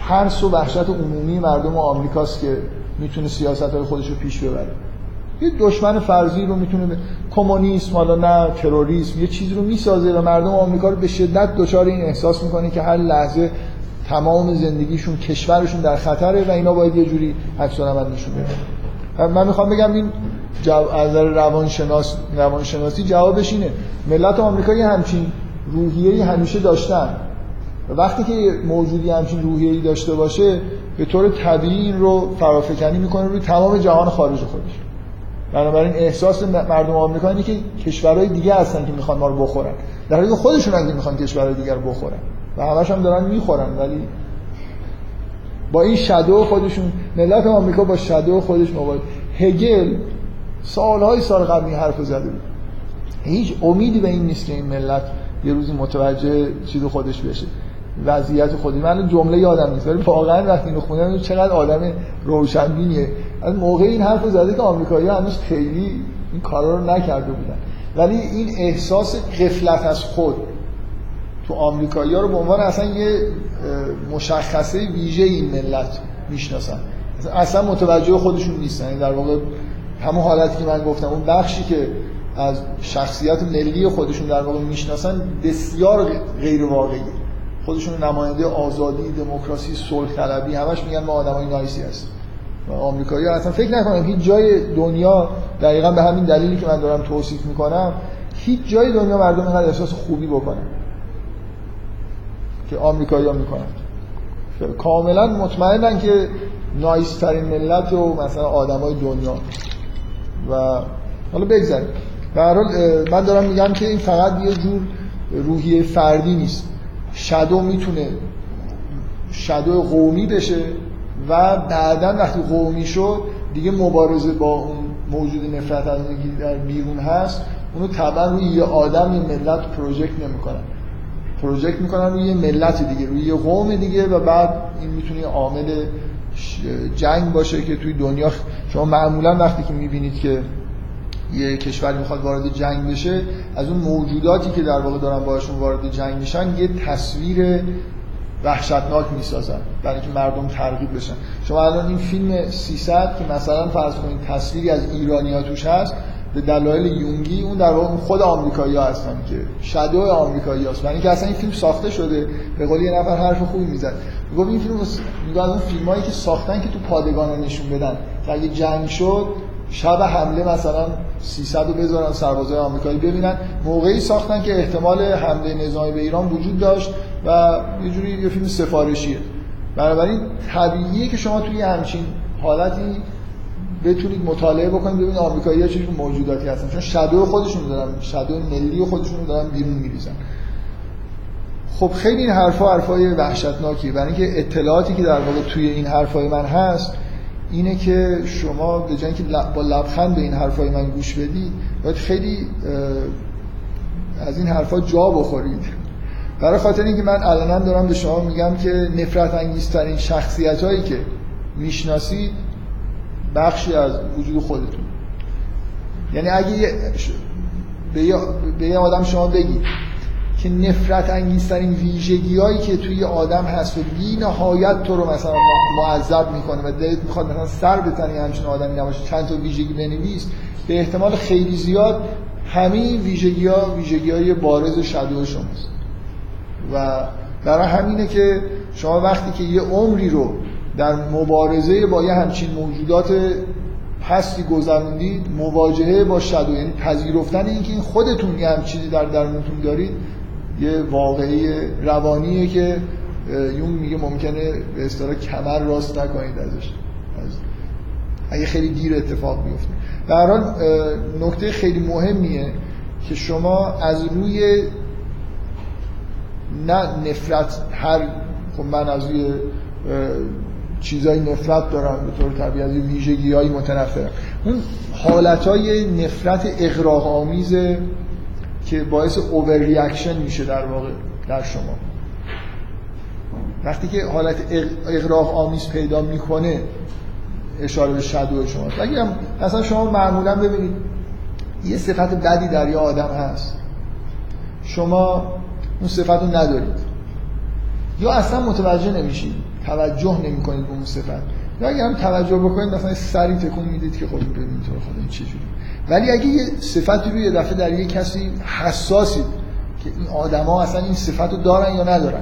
ترس و وحشت عمومی مردم آمریکاست که می‌تونه سیاست های خودش رو پیش ببره. یه دشمن فرضی رو می‌تونه کمونیسم حالا نه تروریسم یه چیزی رو می‌سازه و مردم آمریکا رو به شدت دچار این احساس می‌کنه که هر لحظه تمام زندگیشون کشورشون در خطره و اینا باید یه جوری عکس العمل نشون بدن من می‌خوام بگم این از نظر روانشناس روانشناسی جوابش اینه. ملت آمریکا یه همچین روحیه‌ای همیشه داشتن. و وقتی که موجودی همچین روحیه‌ای داشته باشه به طور طبیعی این رو فرافکنی می‌کنه روی تمام جهان خارج خودش. بنابراین احساس مردم آمریکا اینه که کشورهای دیگه هستن که می‌خوان ما رو بخورن. در حالی که خودشون اگه می‌خوان کشورهای دیگر رو بخورن. و همش هم دارن می‌خورن ولی با این شادو خودشون ملت آمریکا با شادو خودش مواجه. هگل سالهای سال قبل این حرف زده بود. هیچ امیدی به این نیست که این ملت یه روزی متوجه چیز خودش بشه. وضعیت خودی. من جمله یادم نیست. ولی واقعا وقتی اینو خوندم چقدر آدم روشنبینیه. از موقع این حرفو زده که آمریکایی‌ها هنوز خیلی این کارا رو نکرده بودن. ولی این احساس غفلت از خود تو آمریکایی‌ها رو به عنوان اصلا یه مشخصه ویژه این ملت می‌شناسن. اصلا متوجه خودشون نیستن. یعنی در واقع همون حالتی که من گفتم اون بخشی که از شخصیت ملی خودشون در واقع می‌شناسن بسیار غیر واقعی خودشون نماینده آزادی دموکراسی صلح طلبی همش میگن ما آدمای نایسی هستیم. آمریکایی اصلا فکر نکنم هیچ جای دنیا دقیقا به همین دلیلی که من دارم توصیف می‌کنم هیچ جای دنیا مردم اینقدر احساس خوبی بکنن که آمریکایی ها می‌کنن. کاملا مطمئنن که نایس ترین ملت و مثلا آدمای دنیا. و حالا بگذاریم. هر من دارم میگم که این فقط یه جور روحیه فردی نیست. شادو می‌تونه شادو قومی بشه و بعدا وقتی قومی شد دیگه مبارزه با اون موجود نفرت از در بیرون هست اونو طبعا روی یه آدم یه ملت پروژکت نمی‌کنن. پروژکت می‌کنن روی یه ملت دیگه روی یه قوم دیگه و بعد این می‌تونه عامل جنگ باشه که توی دنیا شما معمولا وقتی که می‌بینید که یه کشوری می‌خواد وارد جنگ بشه از اون موجوداتی که در واقع دارن باشون وارد جنگ میشن یه تصویر وحشتناک می‌سازن برای اینکه مردم ترغیب بشن. شما الان این فیلم 300 که مثلا فرض کنید تصویری از ایرانیا توش هست به دلایل یونگی اون در واقع خود آمریکایی ها هستن که شادو آمریکایی هست برای اینکه اصلا این فیلم ساخته شده به قول یه نفر حرف خوبی می‌زد. میگم این فیلم میگه از اون فیلمایی که ساختن که تو پادگان نشون بدن. که اگه جنگ شد شب حمله مثلا 300 رو بذارن سربازای آمریکایی ببینن. موقعی ساختن که احتمال حمله نظامی به ایران وجود داشت و یه جوری یه فیلم سفارشیه. بنابراین طبیعیه که شما توی همچین حالتی بتونید مطالعه بکنید ببینید آمریکایی‌ها چه موجوداتی هستن. چون شادو خودشون دارن شادو ملی خودشون دارن بیرون میریزن. خب خیلی این حرفا حرفای وحشتناکیه. برای اینکه اطلاعاتی که در واقع توی این حرفای من هست اینه که شما به جای اینکه با لبخند به این حرفای من گوش بدید باید خیلی از این حرفا جا بخورید برای خاطر اینکه من الان دارم به شما میگم که نفرت انگیزترین شخصیت هایی که می‌شناسید بخشی از وجود خودتون. یعنی اگه به یه آدم شما بگید که نفرت انگیزترین ویژگی هایی که توی آدم هست و بی نهایت تو رو مثلا معذب می‌کنه و دلت می‌خواد مثلا سر بتنی همچین آدمی نباشه چند تا ویژگی بنویس به احتمال خیلی زیاد همه این ویژگی ها ویژگی های بارز شدو شماست. و برای همینه که شما وقتی که یه عمری رو در مبارزه با یه همچین موجودات پستی گذروندید مواجهه با شدو یعنی پذیرفتن اینکه این خودتون یه هم چیزی در درونتون دارید یه واقعی روانیه که یون میگه ممکنه به اصطلاح کمر راست نکنید ازش. اگه خیلی دیر اتفاق بیفته. در حال نکته خیلی مهمیه که شما از روی نه نفرت هر خب من از روی چیزای نفرت دارم به طور طبیعی از ویژگی های متنفرم. اون حالت های نفرت آمیزه که باعث اوور ریاکشن میشه در واقع در شما. وقتی که حالت اغراق آمیز پیدا می‌کنه اشاره به شدو شما. هم مثلا شما معمولا ببینید یه صفت بدی در یه آدم هست. شما اون صفت رو ندارید. یا اصلا متوجه نمیشید توجه نمی کنید به اون صفت. یا اگه هم توجه بکنید مثلا سری تکون می‌دید که خب ببین تو خدا این چه ولی اگه یه صفتی رو یه دفعه در یه کسی حساسید که این آدما اصلا این صفت رو دارن یا ندارن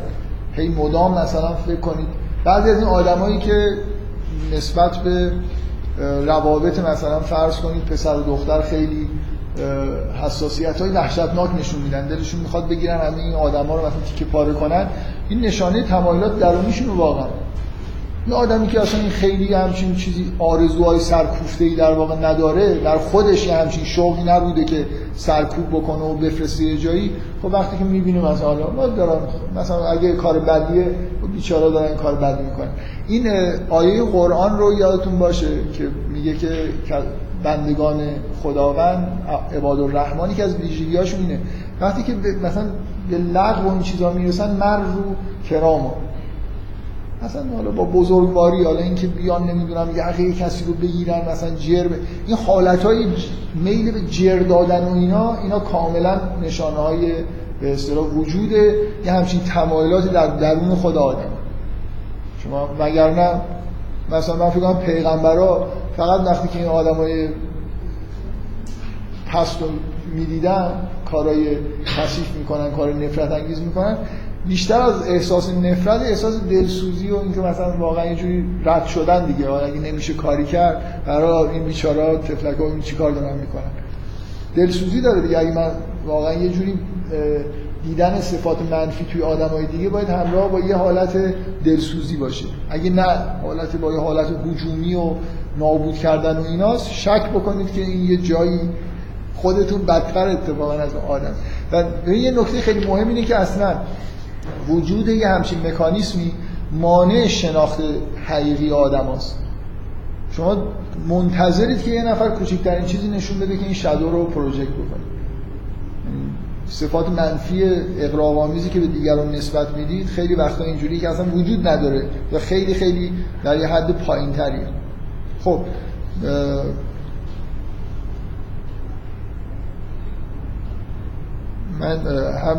هی مدام مثلا فکر کنید. بعضی از این آدمایی که نسبت به روابط مثلا فرض کنید پسر و دختر خیلی حساسیت های وحشتناک نشون میدن دلشون می‌خواد بگیرن همه این آدما رو مثلا تیکه پاره کنن این نشانه تمایلات درونیشون رو واقعا یه آدمی که اصلا این خیلی همچین چیزی آرزوهای سرکوفته ای در واقع نداره در خودش یه همچین شوقی نبوده که سرکوب بکنه و بفرسته یه جایی خب وقتی که می‌بینیم مثلا حالا ما دارن مثلا اگه کار بدیه خب بیچاره دارن کار بد می‌کنن. این آیه قرآن رو یادتون باشه که میگه که بندگان خداوند عباد الرحمنی که از ویژگی‌هاشون اینه. وقتی که مثلا به لغو این چیزا می‌رسن مر رو کرامو مثلا حالا با بزرگواری حالا اینکه بیان نمی‌دونم یقه کسی رو بگیرن مثلا جر ب... این حالت های میل به جر دادن و اینا اینا کاملا نشانه های به اصطلاح وجود یه همچین تمایلات در درون خود آدم. شما وگرنه مثلا من فکر کنم پیغمبرا فقط وقتی که این آدمای پست رو می‌دیدن کارهای کثیف می‌کنن کار نفرت انگیز می‌کنن بیشتر از احساس نفرت احساس دلسوزی و اینکه مثلا واقعا یه جوری رد شدن دیگه. اگه نمیشه کاری کرد برای این بیچارا تفلکا این چیکار دارن می‌کنن؟ دلسوزی داره دیگه. اگه من واقعا یه جوری دیدن صفات منفی توی آدمای دیگه باید همراه با یه حالت دلسوزی باشه. اگه نه حالت با یه حالت هجومی و نابود کردن و ایناست شک بکنید که این یه جایی خودتون بدتر اتفاقا از آدم. و یه نکته خیلی مهم اینه که اصلا وجود یه همچین مکانیسمی مانع شناخت حقیقی آدم هست. شما منتظرید که یه نفر کوچکترین چیزی نشون بده که این شادو رو پروژکت بکنه صفات منفی اقراق که به دیگران نسبت می‌دید خیلی وقتا اینجوری که اصلا وجود نداره و خیلی خیلی در یه حد پایین تریه خب من هم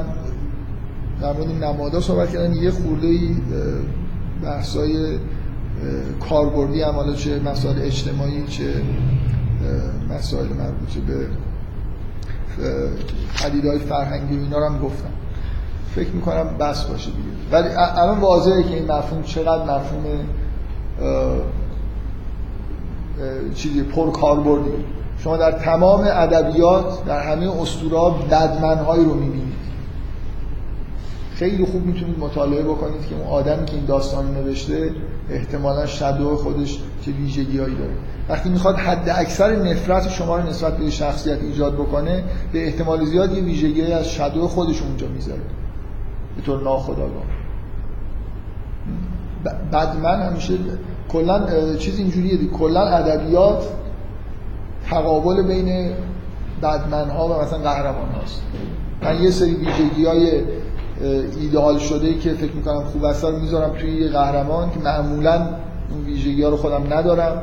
در مورد نمادا صحبت کردم یه خورده ای بحثای کاربردی هم حالا چه مسائل اجتماعی چه مسائل مربوط به پدیدهای فرهنگی و اینا رو هم گفتم. فکر می‌کنم بس باشه دیگه. ولی الان واضحه که این مفهوم چقدر مفهوم چیزی پر کاربردی شما در تمام ادبیات در همه اسطوره‌ها بدمنهایی رو می‌بینید. خیلی خوب می‌تونید مطالعه بکنید که اون آدمی که این داستان نوشته احتمالا شدو خودش چه ویژگیهایی داره. وقتی می‌خواد حد اکثر نفرت شما رو نسبت به شخصیت ایجاد بکنه به احتمال زیاد یه ویژگی از شدو خودش اونجا می‌ذاره. به طور ناخودآگاه. بعد من همیشه کلا چیز اینجوریه دی. کلا ادبیات تقابل بین بدمنها و مثلا قهرمان هاست من یه سری ویژگی های ایدئال شده ای که فکر می‌کنم خوب است رو می‌ذارم توی یه قهرمان که معمولا اون ویژگی ها رو خودم ندارم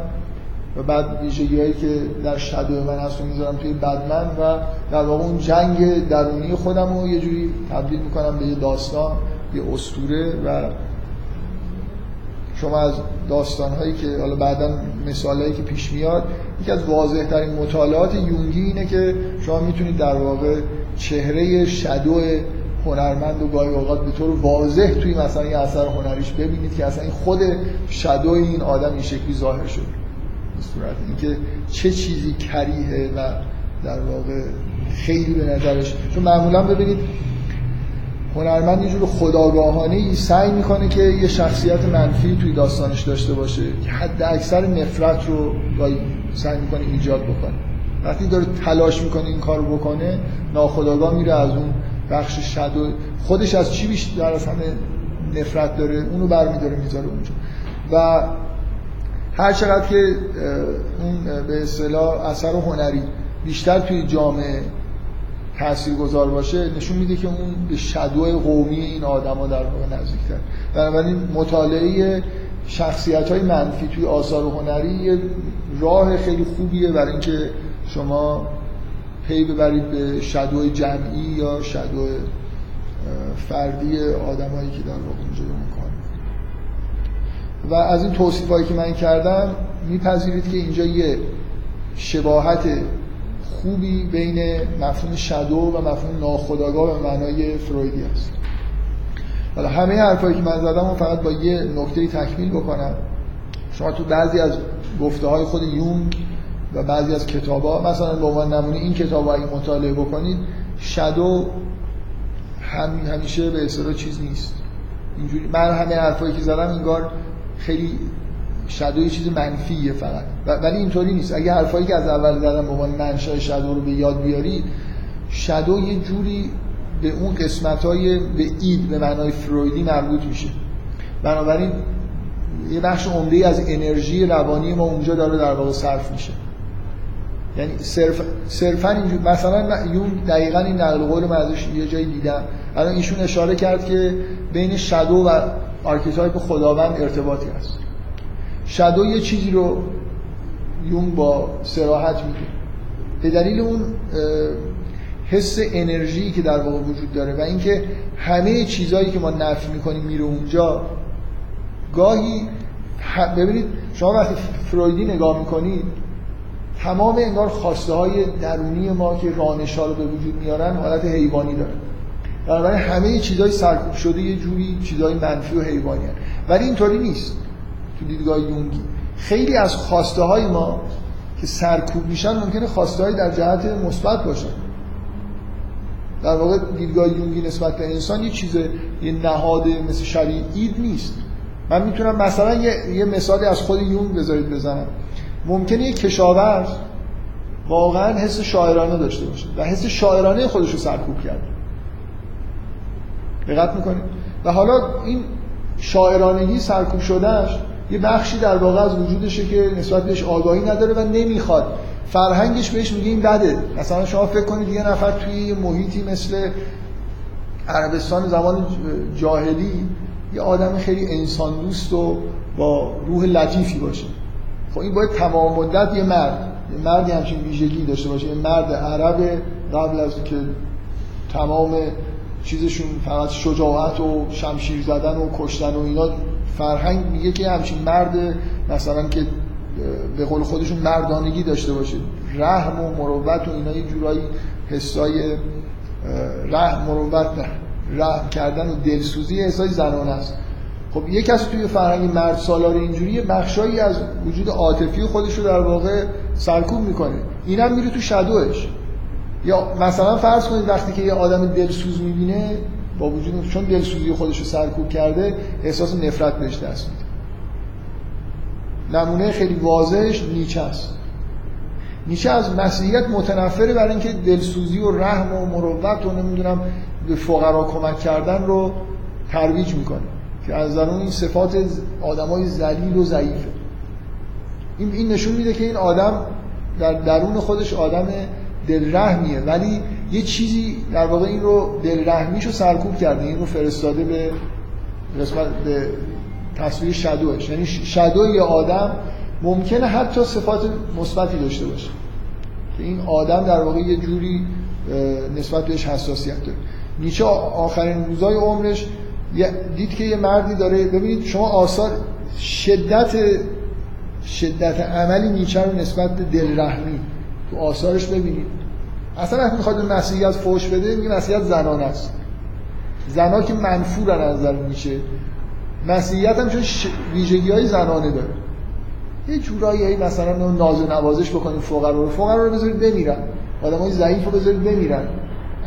و بعد ویژگی هایی که در شدو من هست رو می‌ذارم توی بدمن و در واقع اون جنگ درونی خودم رو یه جوری تبدیل می‌کنم به یه داستان یه اسطوره و شما از داستان هایی که حالا بعدا مثال هایی که پیش میاد یکی از واضح ترین مطالعات یونگی اینه که شما می‌تونید در واقع چهره شدو هنرمند و گاهی اوقات به طور واضح توی مثلا یه اثر هنریش ببینید که اصلا این خود شدو این آدم این شکلی ظاهر شده. به صورت اینکه چه چیزی کریه و در واقع خیلی به نظرش چون معمولا ببینید هنرمند یه جور خداگاهانه ای سعی می‌کنه که یه شخصیت منفی توی داستانش داشته باشه که حد اکثر نفرت رو سعی می‌کنه ایجاد بکنه. وقتی داره تلاش می‌کنه این کار بکنه ناخداگاه میره از اون بخش شدو خودش از چی بیشتر از همه نفرت داره؟ اونو برمیداره می‌ذاره اونجا. و هر چقدر که اون به اصطلاح اثر هنری بیشتر توی جامعه تاثیرگذار باشه نشون میده که اون به شدو قومی این آدما در واقع نزدیکتر. بنابراین مطالعه شخصیت های منفی توی آثار هنری یه راه خیلی خوبیه برای اینکه شما پی ببرید به شدو جمعی یا شدو فردی آدمایی که در واقع اینجا می‌کنن. و از این توصیف که من کردم میپذیرید که اینجا یه شباهت خوبی بین مفهوم شدو و مفهوم ناخودآگاه به معنای فرویدی است حالا همه حرفایی که من زدم فقط با یه نکته تکمیل بکنم. شما تو بعضی از گفته های خود یونگ و بعضی از کتاب ها مثلا به عنوان نمونه این کتاب اگه مطالعه بکنید شدو هم همیشه به اصطلاح چیز نیست. اینجوری من همه حرفایی که زدم انگار خیلی شادو یه چیز منفیه فقط. ولی اینطوری نیست. اگه حرفایی که از اول زدم به عنوان منشأ شادو رو به یاد بیارید shadow یه جوری به اون قسمت های به id به معنای فرویدی مربوط میشه. بنابراین یه بخش عمده از انرژی روانی ما اونجا داره در واقع صرف میشه. یعنی صرف صرفا اینجور مثلا یونگ دقیقا این نقل قول من ازش یه جایی دیدم. الان ایشون اشاره کرد که بین shadow و archetype خداوند ارتباطی هست. shadow یه چیزی رو یون با سراحت میگه. به دلیل اون حس انرژی که در واقع وجود داره و اینکه همه چیزهایی که ما نفی می‌کنیم میره اونجا گاهی ببینید شما وقتی فرویدی نگاه می‌کنید تمام انگار خواسته های درونی ما که رانش رو به وجود میارن حالت حیوانی داره. بنابراین همه چیزهای سرکوب شده یه جوری چیزهای منفی و حیوانی هن. ولی اینطوری نیست تو دیدگاه یونگی. خیلی از خواسته های ما که سرکوب میشن ممکنه خواسته های در جهت مثبت باشن. در واقع دیدگاه یونگی نسبت به انسان یه چیز یه نهاد مثل شریع اید نیست. من می‌تونم مثلا یه, یه مثالی از خود یونگ بذارید بزنم. ممکنه یه کشاورز واقعا حس شاعرانه داشته باشه و حس شاعرانه خودش رو سرکوب کرده دقت می‌کنید و حالا این شاعرانگی سرکوب شدهش یه بخشی در واقع از وجودشه که نسبت بهش آگاهی نداره و نمی‌خواد. فرهنگش بهش میگه این بده. مثلا شما فکر کنید یه نفر توی محیطی مثل عربستان زمان جاهلی یه آدم خیلی انسان دوست و با روح لطیفی باشه. خب این باید تمام مدت یه مرد یه مردی همچین ویژگی داشته باشه یه مرد عرب قبل از که تمام چیزشون فقط شجاعت و شمشیر زدن و کشتن و اینا فرهنگ میگه که همچین مرد مثلا که به قول خودشون مردانگی داشته باشه. رحم و مروت و اینا یه جورایی حسای رحم مروت نه رحم کردن و دلسوزی حسای زنانه است. خب یه کسی توی فرهنگ مرد سالار اینجوری بخشایی از وجود عاطفی خودش رو در واقع سرکوب می‌کنه. اینم میره تو شدوش. یا مثلا فرض کنید وقتی که یه آدم دلسوز می‌بینه با وجود چون دلسوزی خودش رو سرکوب کرده احساس نفرت بهش دست میده. نمونه خیلی واضحش نیچه است. نیچه از مسیحیت متنفره برای اینکه دلسوزی و رحم و مروت و نمی‌دونم به فقرا کمک کردن رو ترویج می‌کنه. که از درون این صفات آدمای ذلیل و ضعیفه این این نشون میده که این آدم در درون خودش آدم دلرحمیه. ولی یه چیزی در واقع این رو دلرحمیشو سرکوب کرده. این رو فرستاده به قسمت به تصویر شدوش. یعنی شدو یه آدم ممکنه حتی صفات مثبتی داشته باشه. که این آدم در واقع یه جوری نسبت بهش حساسیت داره. نیچه آخرین روزای عمرش دید که یه مردی داره ببینید شما آثار شدت شدت عملی نیچه رو نسبت به دلرحمی. تو آثارش ببینید. اصلا وقتی می‌خواد مسیحیت فوش بده میگه مسیحیت زنان است. زنا که منفورن از نظر نیچه. مسیحیت هم چون ویژگی های زنانه داره. یه جورایی مثلا ناز و نوازش بکنید فقرا رو. فقرا رو بذارید بمیرن. آدمای ضعیف رو بذارید بمیرن.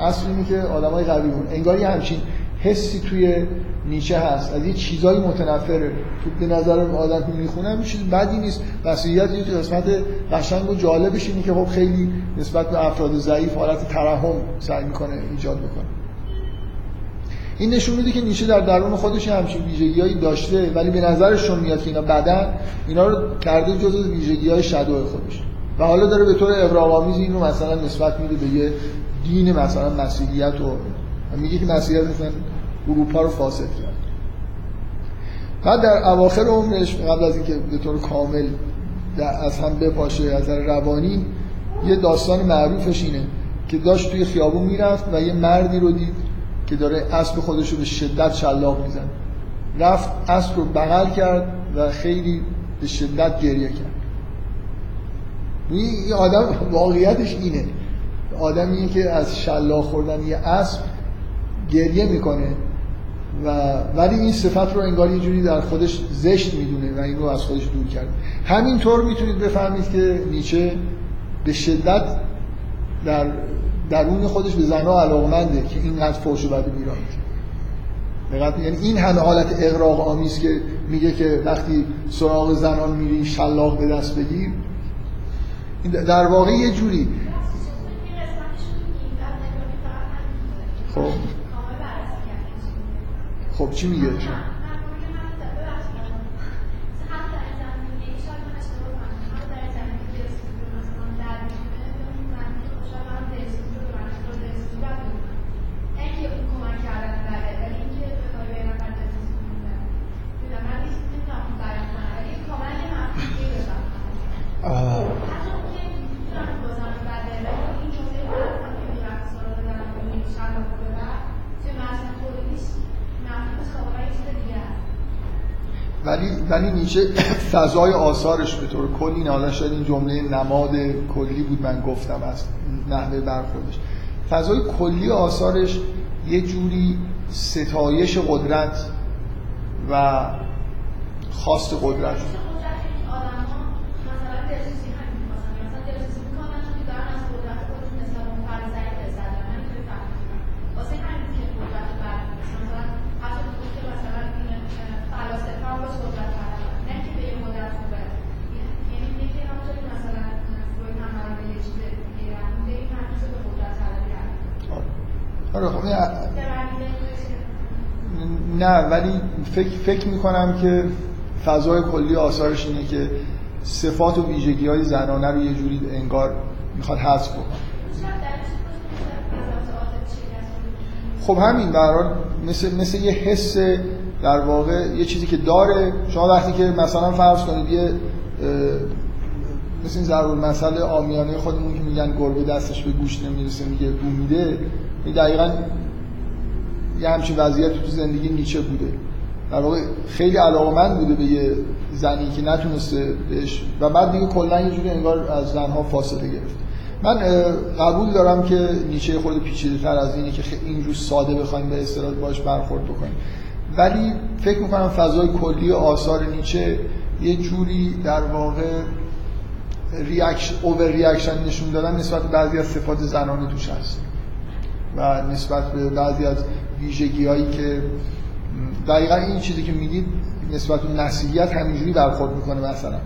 اصل اینه که آدمای قوی مون انگار یه همچین حسی توی نیچه هست از یه چیزایی متنفره. تو به نظر آدم که می‌خونم چیز بدی نیست. مسیحیت یه قسمت قشنگ و جالبش اینه که خب خیلی نسبت به افراد ضعیف حالت ترحم سعی می‌کنه ایجاد بکنه. این نشون میده که نیچه در درون خودش همچین ویژگیهایی داشته ولی به نظرشون میاد که اینا بدن اینا رو کرده جزء ویژگی‌های شدو خودش. و حالا داره به طور ابراهامیز این رو مثلا نسبت میده به یه دین مثلا مسیحیت و میگه که مسیحیت مثلا اروپا رو فاسد کرد. بعد در اواخر عمرش قبل از اینکه به طور کامل از هم بپاشه از روانی یه داستان معروفش اینه که داشت توی خیابون می‌رفت و یه مردی رو دید که داره اسب خودش رو به شدت شلاق میزن رفت اسب رو بغل کرد و خیلی به شدت گریه کرد. این آدم واقعیتش اینه. آدمیه که از شلاق خوردن یه اسب گریه می‌کنه و ولی این صفت رو انگار یه جوری در خودش زشت می‌دونه و این رو از خودش دور کرده. همینطور می‌تونید بفهمید که نیچه به شدت در درون خودش به زنها علاقمنده که اینقدر فوش و بد میراد یعنی این همه حالت اغراق آمیز که میگه که وقتی سراغ زنان میری شلاق به دست بگیر. در واقع یه جوری. خب. خب چی میگه؟ نیچه فضای آثارش به طور کلی این حالا شاید این جمله نماد کلی بود من گفتم از نحوه برخوردش فضای کلی آثارش یه جوری ستایش قدرت و خواست قدرت. نه. ولی فکر, فکر می‌کنم که فضای کلی آثارش اینه که صفات و ویژگی های زنانه رو یه جوری انگار می‌خواد حذف کنه خب همین برحال مثل, مثل یه حس در واقع یه چیزی که داره. شما وقتی که مثلا فرض کنید یه مثل این ضرور مسئله آمیانه خودمون که میگن گربه دستش به گوش نمی‌رسه میگه بو میده دقیقا یه همچین وضعیت تو زندگی نیچه بوده. در واقع خیلی علاقمند بوده به یه زنی که نتونسته بهش و بعد دیگه کلا یه جوری انگار از زنها فاصله گرفت. من قبول دارم که نیچه یه خورده پیچیده تر از اینه که اینجور ساده بخوایم به اصطلاح باش برخورد بکنیم. ولی فکر می‌کنم فضای کلی آثار نیچه یه جوری در واقع reaction over reaction نشون دادن نسبت بعضی از صفات زنانه توش هست. و نسبت به بعضی از ویژگی هایی که دقیقا این چیزی که میگید نسبت به نسیلیت همینجوری برخورد می‌کنه مثلا.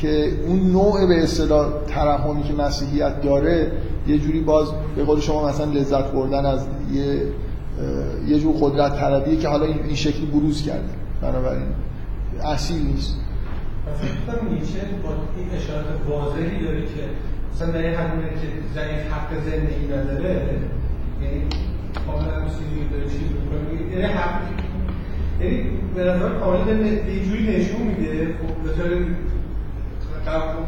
که اون نوع به اصطلاح ترحمی که مسیحیت داره یه جوری باز به قول شما مثلا لذت بردن از یه یه جور قدرت طلبیه که حالا این شکلی بروز کرده. بنابراین اصیل نیست. مثلا نیچه با این واضحی داره که مثلا در همونه که زنی حق زندگی نداره. یعنی کاملا چیزی داره چیز می‌کنه. یعنی حق یعنی به نظر کاملا یه جوری نشون میده. خب به طور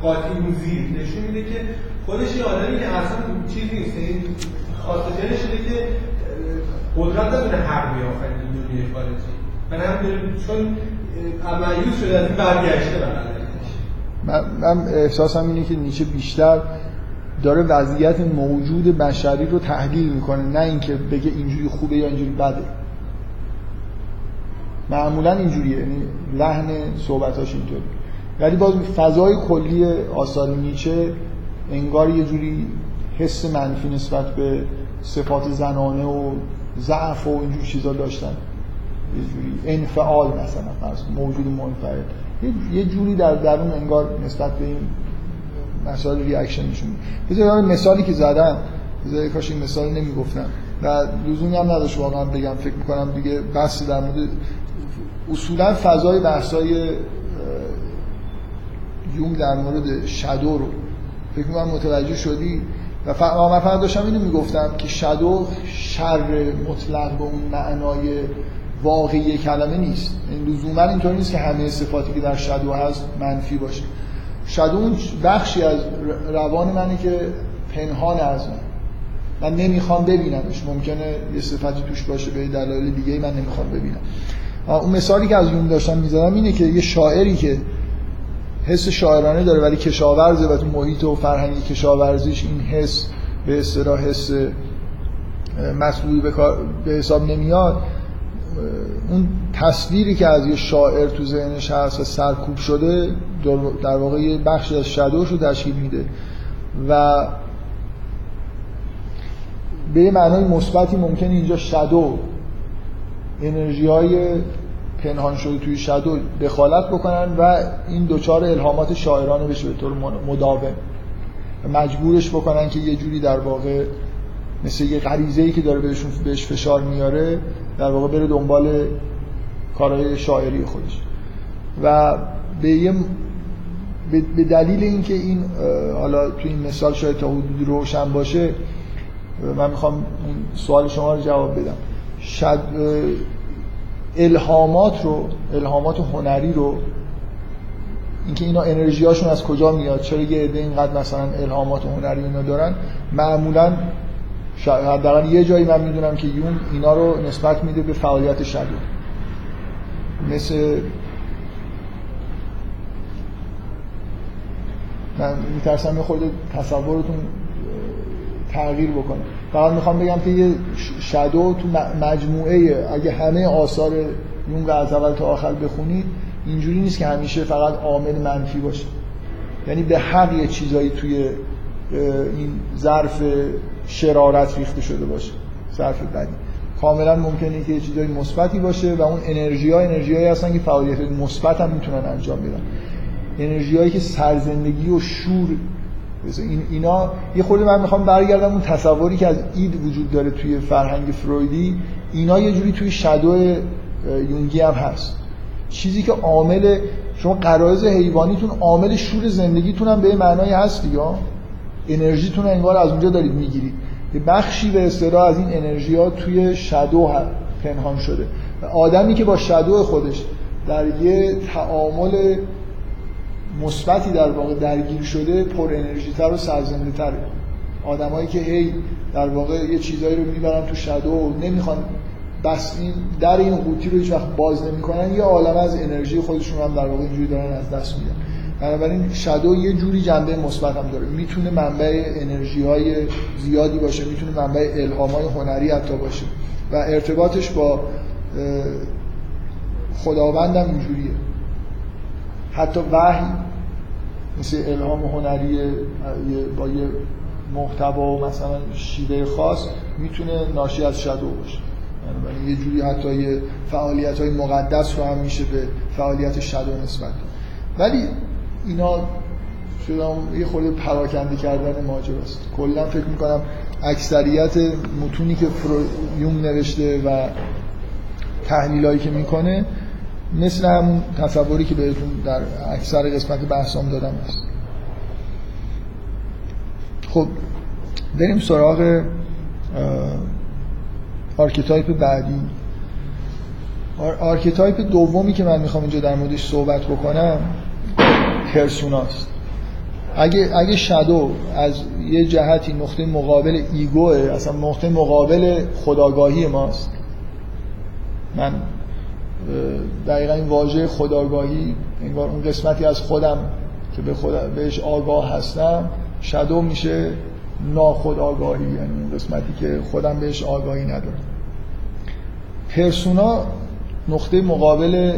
قاطی اون زیر نشون میده که خودش یه آدمی که اصلا چیز نیست. یعنی خاصه جنش که قدرت نداره حق بیافرین این دنیای خارجی. من هم چون مایوس شده از این برگشته من, من احساسم اینه که نیچه بیشتر داره وضعیت موجود بشری رو تحلیل می‌کنه نه اینکه بگه اینجوری خوبه یا اینجوری بده. معمولا اینجوریه یعنی لحن صحبتاش اینطوری. ولی باز فضای کلی آثار نیچه انگار یه جوری حس منفی نسبت به صفات زنانه و ضعف و اینجور چیزا داشتن. یه جوری انفعال مثلا فرض موجود منفعل. یه جوری در درون انگار نسبت به این مسائل ریاکشن نشون بذار مثالی که زدم. بذار کاش این مثال نمی‌گفتم. و لزومی هم نداشت واقعا بگم. فکر می‌کنم دیگه بحثی در مورد اصولا فضای بحثای یونگ در مورد شادو رو. فکر می‌کنم متوجه شدی. و من فقط داشتم اینو می‌گفتم که شادو شر مطلق به اون معنای واقعی کلمه نیست. این لزوما اینطور نیست که همه صفاتی که در شادو هست منفی باشه. شادو اون بخشی از روان منه که پنهان از من من نمی‌خوام ببینمش. ممکنه یه صفتی توش باشه به دلایل دیگه من نمی‌خوام ببینم. اون مثالی که از اون داشتم می‌زدم اینه که یه شاعری که حس شاعرانه داره ولی کشاورزه و تو محیط و فرهنگی کشاورزیش این حس به اصطلاح حس مسئولی به حساب نمیاد اون تصویری که از یه شاعر تو ذهنش هست و سرکوب شده در واقع یه بخشی از شدوش رو تشکیل میده. و به یه معنای مثبتی ممکن اینجا شدو انرژی های پنهان شده توی شدو دخالت بکنن و این دوچار الهامات شاعرانه بشه به طور مداوم. مجبورش بکنن که یه جوری در واقع مثل یه غریزه ای که داره بهشون بهش فشار میاره در واقع بره دنبال کارهای شاعری خودش. و به یه به دلیل اینکه این حالا تو این مثال شاید تا حدودی روشن باشه من می‌خوام سوال شما رو جواب بدم. شد الهامات رو الهامات هنری رو اینکه اینا انرژی هاشون از کجا میاد چرا یه عده اینقدر مثلا الهامات هنری اینا دارن معمولا حداقل یه جایی من می‌دونم که یون اینا رو نسبت میده به فعالیت شدو مثل من میترسم یه خورده تصورتون تغییر بکنه. فقط می‌خوام بگم که یه شادو تو مجموعه اگه همه آثار یونگ از اول تا آخر بخونید اینجوری نیست که همیشه فقط عامل منفی باشه. یعنی به حق یه چیزایی توی این ظرف شرارت ریخته شده باشه ظرف بدی. کاملا ممکنه که یه چیزای مثبتی باشه و اون انرژی ها انرژی هستن که فعالیت مثبت هم می‌تونن انجام بدن. انرژی هایی که سرزندگی و شور این اینا یه خورده من می‌خوام برگردم اون تصوری که از اید وجود داره توی فرهنگ فرویدی اینا یه جوری توی شادو یونگی هم هست. چیزی که عامل شما قرائز حیوانیتون عامل شور زندگیتون هم به معنای هست دیگه. انرژیتون انگار از اونجا دارید می‌گیرید. یه بخشی به اصطلاح از این انرژی ها توی شادو پنهان شده. آدمی که با شادو خودش در یه تعامل مثبتی در واقع درگیر شده پر انرژی تر و سرزنده تره. آدمایی که هی در واقع یه چیزایی رو می‌برن تو شادو و نمی‌خوان بس این در این قوطی رو هیچ وقت باز نمی‌کنن یه عالم از انرژی خودشون هم در واقع اینجوری دارن از دست میدن. بنابراین شادو یه جوری جنبه مثبت هم داره. می‌تونه منبع انرژی های زیادی باشه می‌تونه منبع الهام های هنری حتی باشه. و ارتباطش با خداوندم اینجوریه. حتی وحی مثل الهام هنری با یه محتوا و مثلا شیوه خاص می‌تونه ناشی از شادو باشه. یعنی یه جوری حتی یه فعالیت های مقدس رو هم میشه به فعالیت شادو نسبت ولی اینا یه خورده پراکنده کردن ماجراست کلا فکر می‌کنم اکثریت متونی که یونگ نوشته و تحلیلایی که می‌کنه مثل همون تصوری که بهتون در اکثر قسمت بحثام دادم است خب بریم سراغ archetype بعدی. archetype دومی که من می‌خوام اینجا در موردش صحبت بکنم persona ست. اگه اگه شادو از یه جهتی نقطه مقابل ایگوه اصلا نقطه مقابل خداگاهی ماست من دقیقا این واژه خداگاهی انگار اون قسمتی از خودم که به خدا بهش آگاه هستم شادو میشه ناخودآگاهی یعنی اون قسمتی که خودم بهش آگاهی ندارم. پرسونا نقطه مقابل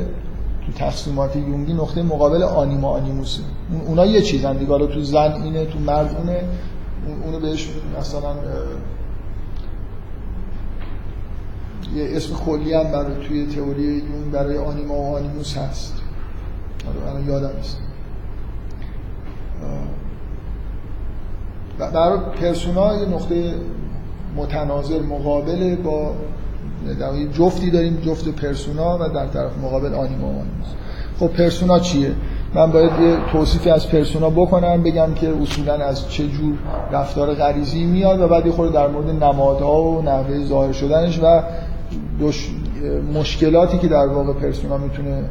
تو تقسیمات یونگی نقطه مقابل آنیما آنیموسه. اونا یه چیزن دیگه تو زن اینه تو مرد اونه. اونو بهش مثلا یه اسم کلی هم برای توی تئوری یون برای آنیما و آنیموس هست. الان یادم نیست. برای پرسونا یه نقطه متناظر مقابل با در جفتی داریم جفت persona و در طرف مقابل آنیما و animus خب persona چیه؟ من باید یه توصیفی از persona بکنم بگم که اصولا از چه جور رفتار غریزی میاد و بعد یه خورده در مورد نمادها و نحوه ظاهر شدنش و مشکلاتی که در واقع persona می‌تونه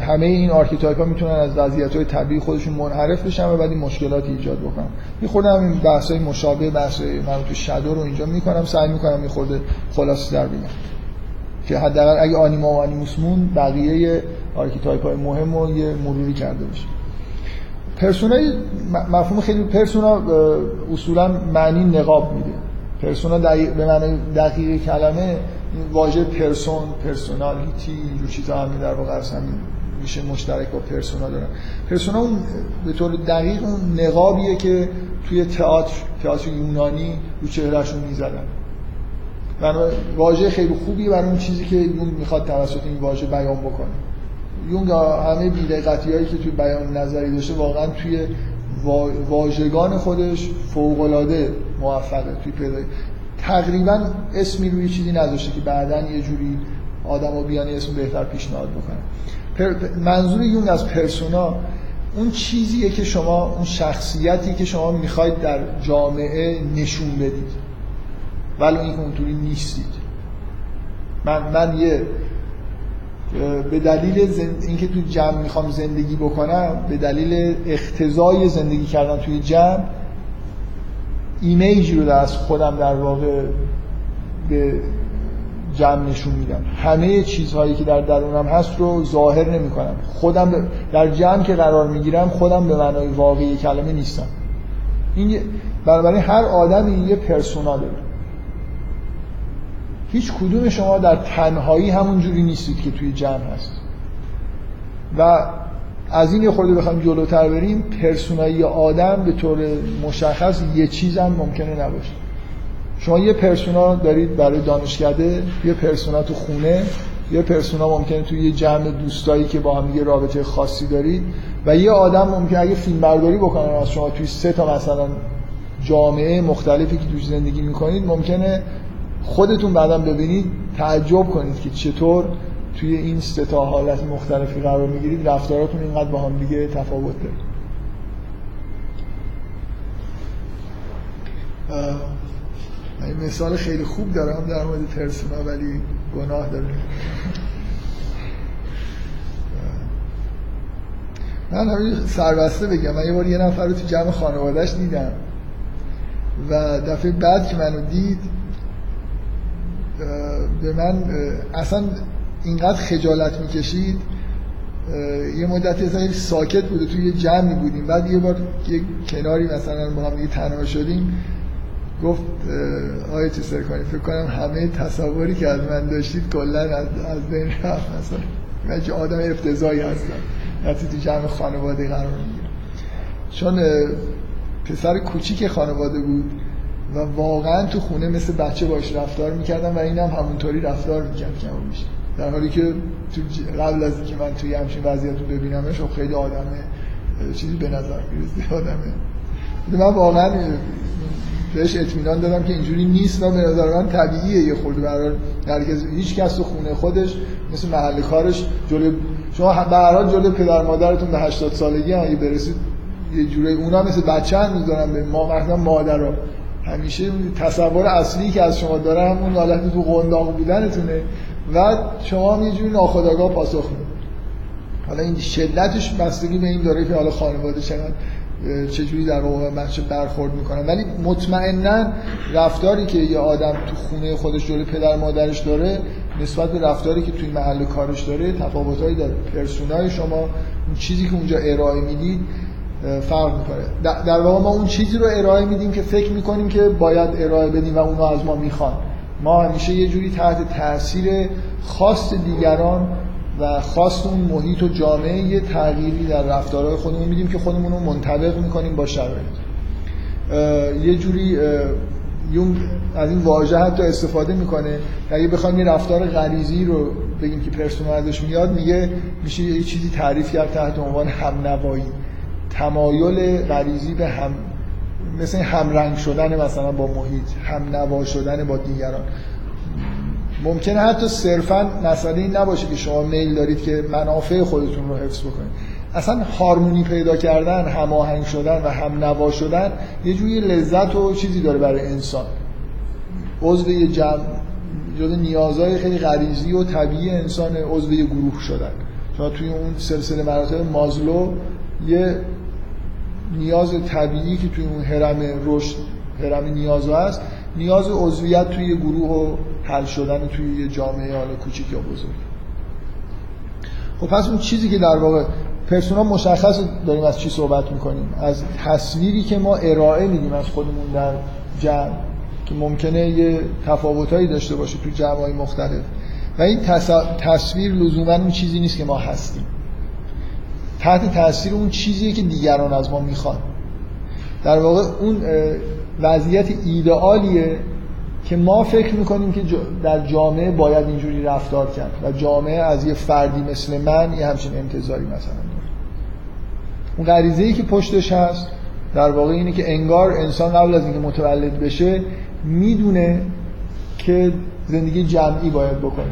همه این archetype ها می‌تونن از وضعیت های طبیعی خودشون منحرف بشن و بعد این مشکلاتی ایجاد بکنن. خورده هم این بحث های مشابه بحث من تو shadow رو اینجا می‌کنم. سعی می‌کنم یه خورده خلاصه تر بگم. که حداقل اگه آنیما و animus مون بقیه archetype های مهم رو یه مروری کرده باشه. persona مفهوم خیلی persona اصولا معنی نقاب میده. persona دقیق به معنی دقیق کلمه واژه person personality اینجور چیزا هم در واقع اصلا ریشه مشترک با persona دارن. پرسونا اون به طور دقیق اون نقابیه که توی تئاتر تئاتر یونانی رو چهرهشون می‌زدن. واژه خیلی خوبی برای اون چیزی که یون می‌خواد توسط این واژه بیان بکنه. یونگ همه بیدقتی هایی که توی بیان نظری داشته واقعا توی واژگان خودش فوقالعاده موفقه پیدا تقریبا اسمی روی چیزی نذاشته که بعدا یه جوری آدم و بیان اسم بهتر پیشنهاد بکنه. منظور یونگ از پرسونا اون چیزیه که شما اون شخصیتی که شما می‌خواید در جامعه نشون بدید. ولی این اونطوری نیستید. من, من یه به دلیل زند... اینکه تو جمع می‌خوام زندگی بکنم به دلیل اختزای زندگی کردن توی جمع ایمیجی رو از خودم در واقع به جمع نشون میدم. همه چیزهایی که در درونم هست رو ظاهر نمی کنم خودم در جمع که قرار می‌گیرم خودم به معنای واقعی کلمه نیستم. این بنابراین هر آدمی یه پرسونا داره هیچ کدوم شما در تنهایی همون جوری نیستید که توی جمع هست. و از این یه خورده بخوایم جلوتر بریم پرسونایی آدم به طور مشخص یه چیز هم ممکنه نباشه. شما یه پرسونا دارید برای دانشکده یه پرسونا تو خونه یه پرسونا ممکنه توی یه جمع دوستایی که با هم یه رابطه خاصی دارید و یه آدم ممکنه اگه فیلم برداری بکنن از شما توی سه تا مثلا جامعه مختلفی که توش زندگی می‌کنید ممکنه خودتون بعدا ببینید تعجب کنید که چطور توی این سه تا حالت مختلفی قرار می‌گیرید رفتاراتون اینقدر با هم دیگه تفاوت داره. من مثال خیلی خوب دارم در مورد پرسونا ولی گناه داره. من همین سربسته بگم. من یه بار یه نفر رو تو جمع خانوادهش دیدم و دفعه بعد که منو دید به من اصلا اینقدر خجالت می‌کشید یه مدتی ساکت بوده توی یه جمعی بودیم. بعد یه بار یه کناری مثلا با هم دیگه تنها شدیم گفت اه، آقای سرکانی فکر کنم همه تصوری که از من داشتید کلا از, از بین رفت. مثلا من چه آدم افتضاحی هستم. وقتی تو جمع خانواده قرار می‌گیرم. چون پسر کوچیک خانواده بود و واقعا تو خونه مثل بچه باش رفتار می‌کردم و اینم همونطوری رفتار می‌کرد و بیش در حالی که تو قبل از اینکه من توی همچین وضعیت رو ببینمش خب خیلی آدم چیزی به نظر می‌رسه آدمه. من واقعا بهش اطمینان دادم که اینجوری نیست و به نظر من طبیعیه. یه خورده برای هرکس هیچ کس تو خونه خودش مثل محل کارش جلو شما به هر حال جلو پدر مادرتون به 80 سالگی اگه برسید یه جوری اونا مثل بچه هم به ما مثلا مادرها. همیشه تصور اصلی که از شما داره همون حالت تو قنداق بودنتونه. و شما هم یه جوری ناخودآگاه پاسخ می‌دید. حالا این شدتش بستگی به این داره که حالا خانواده چقدر چجوری در واقع بچه برخورد می‌کنن. ولی مطمئنا رفتاری که یه آدم تو خونه خودش جلوی پدر مادرش داره نسبت به رفتاری که توی محل کارش داره تفاوتهایی داره. پرسونای شما اون چیزی که اونجا ارائه می‌دید فرق می‌کنه. در- واقع ما اون چیزی رو ارائه میدیم که فکر می‌کنیم که باید ارائه بدیم و اونا از ما می‌خوان. ما همیشه یه جوری تحت تاثیر خاص دیگران و خواست اون محیط و جامعه یه تغییری در رفتارهای خودمون میدیم که خودمون رو منطبق می‌کنیم با شرایط. یه جوری یون از این واژه حتی استفاده می‌کنه. اگه بخوایم یه رفتار غریزی رو بگیم که پرسونال ازش میاد میگه میشه یه چیزی تعریف کرد تحت عنوان همنوایی. تمایل غریزی به هم مثل همرنگ شدن مثلا با محیط همنوا شدن با دیگران. ممکنه حتی صرفا مسئله این نباشه که شما میل دارید که منافع خودتون رو حفظ بکنید. اصلا هارمونی پیدا کردن هماهنگ شدن و هم نوا شدن یه جوری لذت و چیزی داره برای انسان. عضو یه جمع جز نیازهای خیلی غریزی و طبیعی انسان عضو یه گروه شدن. شما توی اون سلسله مراتب مازلو یه نیاز طبیعی که توی اون هرم رشد هرم نیازها هست نیاز عضویت توی یه گروه و حل شدن توی یه جامعه حالا کوچیک یا بزرگ. خب پس اون چیزی که در واقع پرسونا مشخص داریم از چی صحبت می‌کنیم؟ از تصویری که ما ارائه میدیم از خودمون در جمع که ممکنه یه تفاوتایی داشته باشه تو جمعهای مختلف. و این تص- تصویر لزوما اون چیزی نیست که ما هستیم. تحت تاثیر اون چیزیه که دیگران از ما می‌خوان. در واقع اون وضعیت ایدئالیه که ما فکر می‌کنیم که در جامعه باید اینجوری رفتار کرد و جامعه از یه فردی مثل من یه همچین انتظاری مثلا داره. اون غریزه ای که پشتش هست در واقع اینه که انگار انسان قبل از اینکه متولد بشه می‌دونه که زندگی جمعی باید بکنه.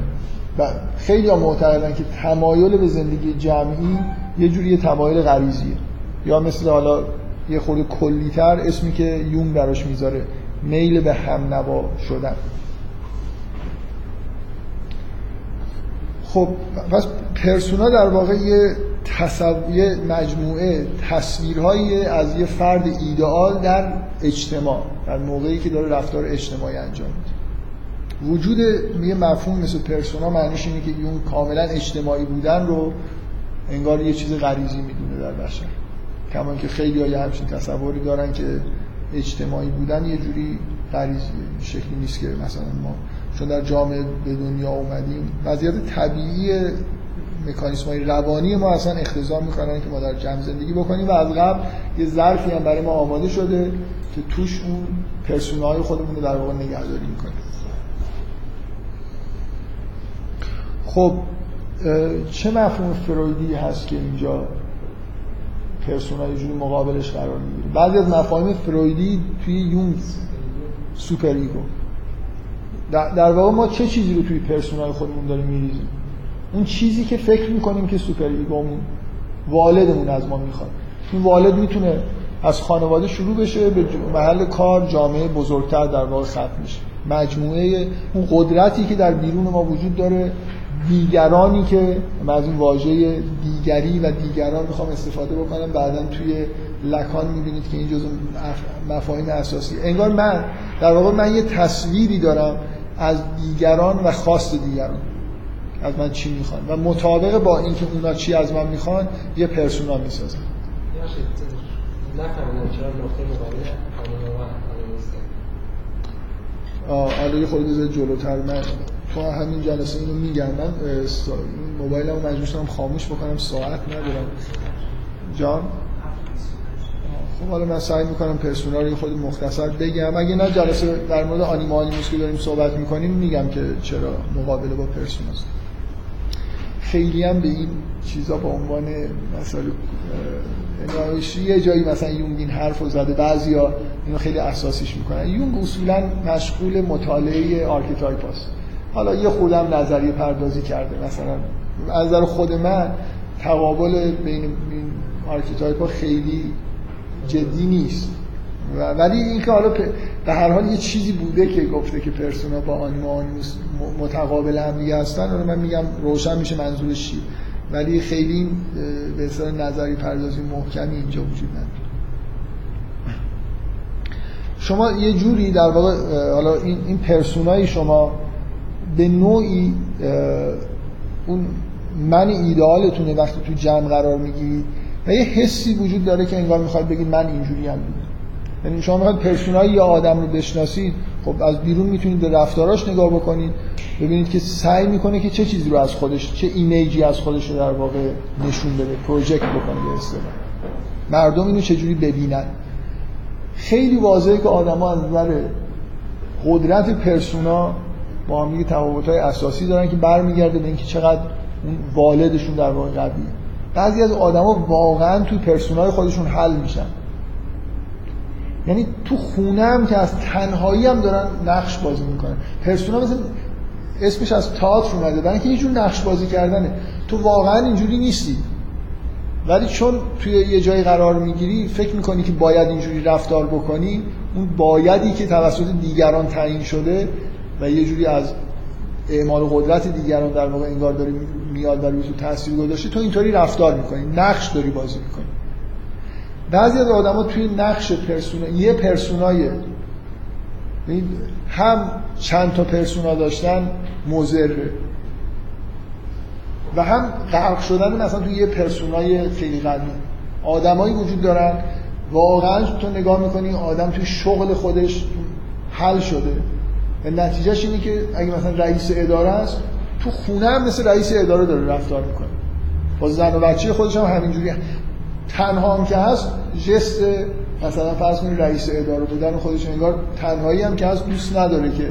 و خیلی ها معتقدن که تمایل به زندگی جمعی یه جوری یه تمایل غریزیه. یا مثل حالا یه خورده کلیتر اسمی که یون براش می‌ذاره میل به هم نوا شدن. خب پس پرسونا در واقع یه تصو... یه مجموعه تصویرهایی از یه فرد ایدئال در اجتماع در موقعی که داره رفتار اجتماعی انجام میده. وجود یه مفهوم مثل پرسونا معنیش اینه که یون کاملا اجتماعی بودن رو انگار یه چیز غریزی می‌دونه در بشر. کما که خیلی های همچین تصوری دارن که اجتماعی بودن یه جوری غریزی شکلی نیست که مثلا ما چون در جامعه به دنیا اومدیم وضعیت طبیعی مکانیسم های روانی ما اصلا اختزام می‌کنن که ما در جمع زندگی بکنیم و از قبل یه ظرفی هم برای ما آماده شده که توش اون persona ی خودمون رو در واقع نگهداری می‌کنیم. خب چه مفهوم فرویدی هست که اینجا persona یه جوری مقابلش قرار می‌گیره؟ بعضی از مفاهیم فرویدی توی یونگ super ego. در, در واقع ما چه چیزی رو توی persona ی خودمون داریم میریزیم؟ اون چیزی که فکر می‌کنیم که super ego مون والدمون از ما می‌خواد. این والد می‌تونه از خانواده شروع بشه به محل کار جامعه بزرگتر در واقع ختم میشه. مجموعه اون قدرتی که در بیرون ما وجود داره دیگرانی که من از این واژه دیگری و دیگران می‌خوام استفاده بکنم بعدا توی لکان می‌بینید که این جزء مفاهیم اساسی. انگار من در واقع من یه تصویری دارم از دیگران و خواست دیگران از من چی می‌خوان. و مطابق با اینکه اونا چی از من می‌خوان یه پرسونا می‌سازم. نفهمیدم چرا نقطه مقابل قانون و قانون نیست آه، حالا یه خورده جلوتر من تو همین جلسه اینو میگم من موبایلمو مجبور شدم خاموش بکنم ساعت ندارم. جان؟ خب حالا من سعی می‌کنم پرسونا رو یه خود مختصر بگم. اگه نه جلسه در مورد آنیمالیموس که داریم صحبت می‌کنیم میگم که چرا مقابله با پرسوناست خیلی هم به این چیزا به عنوان مثلا یه جایی مثلا یونگ این حرف رو زده. بعضیا اینو خیلی اساسیش می‌کنن یونگ اصولا مشغول مطالعه archetype هست حالا یه خرده هم نظریه پردازی کرده. مثلا از نظر خود من تقابل بین این archetype ها خیلی جدی نیست. و ولی اینکه حالا به هر حال یه چیزی بوده که گفته که persona با anima animus متقابل هم دیگه هستن حالا من میگم روشن میشه منظورش چیه ولی خیلی به نظری پردازی محکمی اینجا وجود نداره. شما یه جوری در واقع حالا این, این پرسونای شما به نوعی اون من ایدئالتونه وقتی تو جمع قرار می‌گیرید و یه حسی وجود داره که انگار می‌خواد بگید من اینجوری هم یعنی شما می‌خواد پرسونای یه آدم رو بشناسید خب از بیرون می‌تونید به رفتاراش نگاه بکنید ببینید که سعی می‌کنه که چه چیزی رو از خودش چه image ی از خودش رو در واقع نشون بده project بکنه به اصطلاح مردم اینو چجوری ببینن؟ خیلی واضحه که آدما از نظر قدرت persona با هم دیگه تفاوت‌های اساسی دارن که برمیگرده به اینکه چقدر اون والدشون در واقع قویه. بعضی از آدما واقعا تو persona ی خودشون حل میشن. یعنی تو خونه هم که از تنهایی هم دارن نقش بازی می‌کنن. پرسونا مثل اسمش از تئاتر اومده برای اینکه یه جور نقش بازی کردنه. تو واقعا اینجوری نیستی. ولی چون توی یه جایی قرار می‌گیری فکر می‌کنی که باید اینجوری رفتار بکنی اون بایدی که توسط دیگران تعیین شده و یه جوری از اعمال قدرت دیگران در واقع انگار داره میاد و روی تو تاثیر گذاشته تو اینطوری رفتار می‌کنی نقش داری بازی می‌کنی. بعضی از آدما توی نقش پرسونا یه پرسونای ببین، هم چند تا پرسونا داشتن مضره و هم غرق شدن مثلا توی یه پرسونای خیلی قوی آدمایی وجود دارن. واقعا تو نگاه می‌کنی آدم توی شغل خودش حل شده. و نتیجهش اینه که اگه مثلا رئیس اداره است تو خونه هم مثل رئیس اداره داره رفتار می‌کنه. با زن و بچه خودش هم همینجوری. هم. تنها هم که هست جست مثلا فرض کنید رئیس اداره بودن خودش انگار تنهایی هم که هست دوست نداره که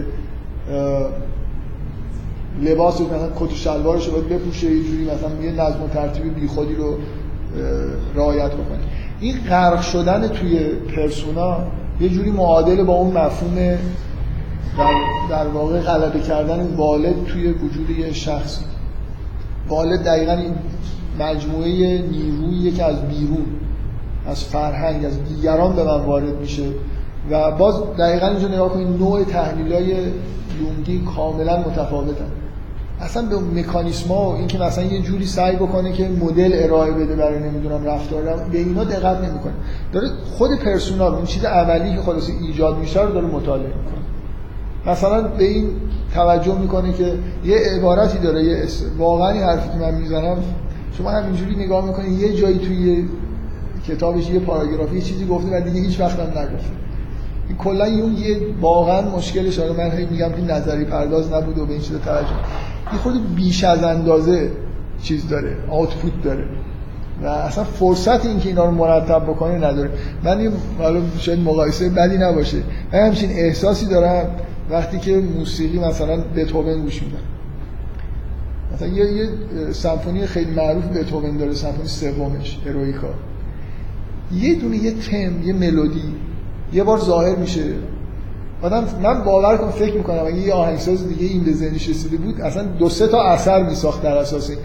لباس رو مثلا کت و شلوارش رو بپوشه یه جوری مثلا یه نظم و ترتیب بیخودی رو رعایت بکنه. این غرق شدن توی پرسونا یه جوری معادل با اون مفهوم در, در واقع غلبه کردن والد توی وجود یه شخص. والد دقیقا این مجموعه نیرویی که از بیرون از فرهنگ از دیگران به من وارد میشه و باز دقیقا اینجا نگاه کنید نوع تحلیل های یونگی کاملا متفاوتن. اصلا به مکانیسما و اینکه مثلا یه جوری سعی بکنه که مدل ارائه بده برای نمی‌دونم رفتار به اینا دقت نمی‌کنه. داره خود پرسونال اون چیز اولی که خلاص ایجاد میشه رو داره مطالعه می‌کنه. مثلا به این توجه می‌کنه که یه عبارتی داره یه اس... واقعا این حرفی که من می‌زنم شما همینجوری نگاه می‌کنید یه جایی توی یه کتابش یه پاراگرافی چیزی گفته و دیگه هیچ وقت هم نگفته. این کلا یه واقعا مشکلش حالا من هی میگم که نظری پرداز نبوده و به این چیزا توجه. این خود بیش از اندازه چیز داره آوتپوت داره. و اصلا فرصت این که اینا رو مرتب بکنه نداره. من این حالا شاید مقایسه بدی نباشه. من همچین احساسی دارم وقتی که موسیقی مثلا بتوون گوش میدم مثلا یه, یه سمفونی خیلی معروف بتوون داره سمفونی سومش ارویکا یه دونه یه تم یه ملودی یه بار ظاهر میشه. آدم من باور کنم فکر می‌کنم اگه یه آهنگساز دیگه این به ذهنش رسیده بود اصلا دو سه تا اثر میساخت در اساس این.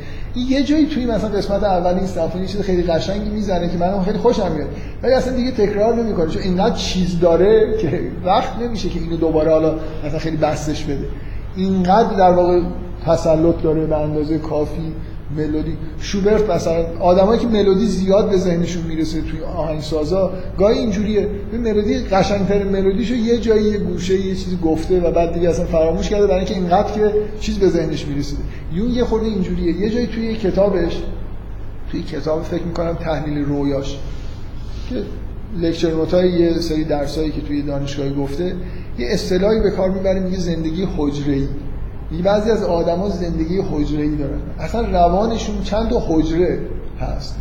یه جایی توی مثلا قسمت اول این سمفونی چیز خیلی قشنگی می‌زنه که منم خیلی خوشم میاد. ولی اصلا دیگه تکرار نمی‌کنه چون اینقدر چیز داره که وقت نمیشه که اینو دوباره حالا مثلا خیلی بستش بده. اینقدر در واقع تسلط داره به اندازه کافی. ملودی. شوبرت مثلا آدمایی که ملودی زیاد به ذهنشون می‌رسه توی آهنگسازا گاهی اینجوریه. به ملودی قشنگترین ملودیشو یه جایی یه گوشه یه چیزی گفته و بعد دیگه اصلا فراموش کرده برای اینکه اینقدر که چیز به ذهنش می‌رسیده یون یه خورده اینجوریه. یه جایی توی کتابش توی کتاب فکر می‌کنم تحلیل رویاش که لکچر نوتای یه سری درسایی که توی دانشگاه گفته یه اصطلاحی به کار می‌بره میگه زندگی حجره‌ای. بعضی از آدما زندگی حجره‌ای دارن. اصلا روانشون چند تا حجره هست.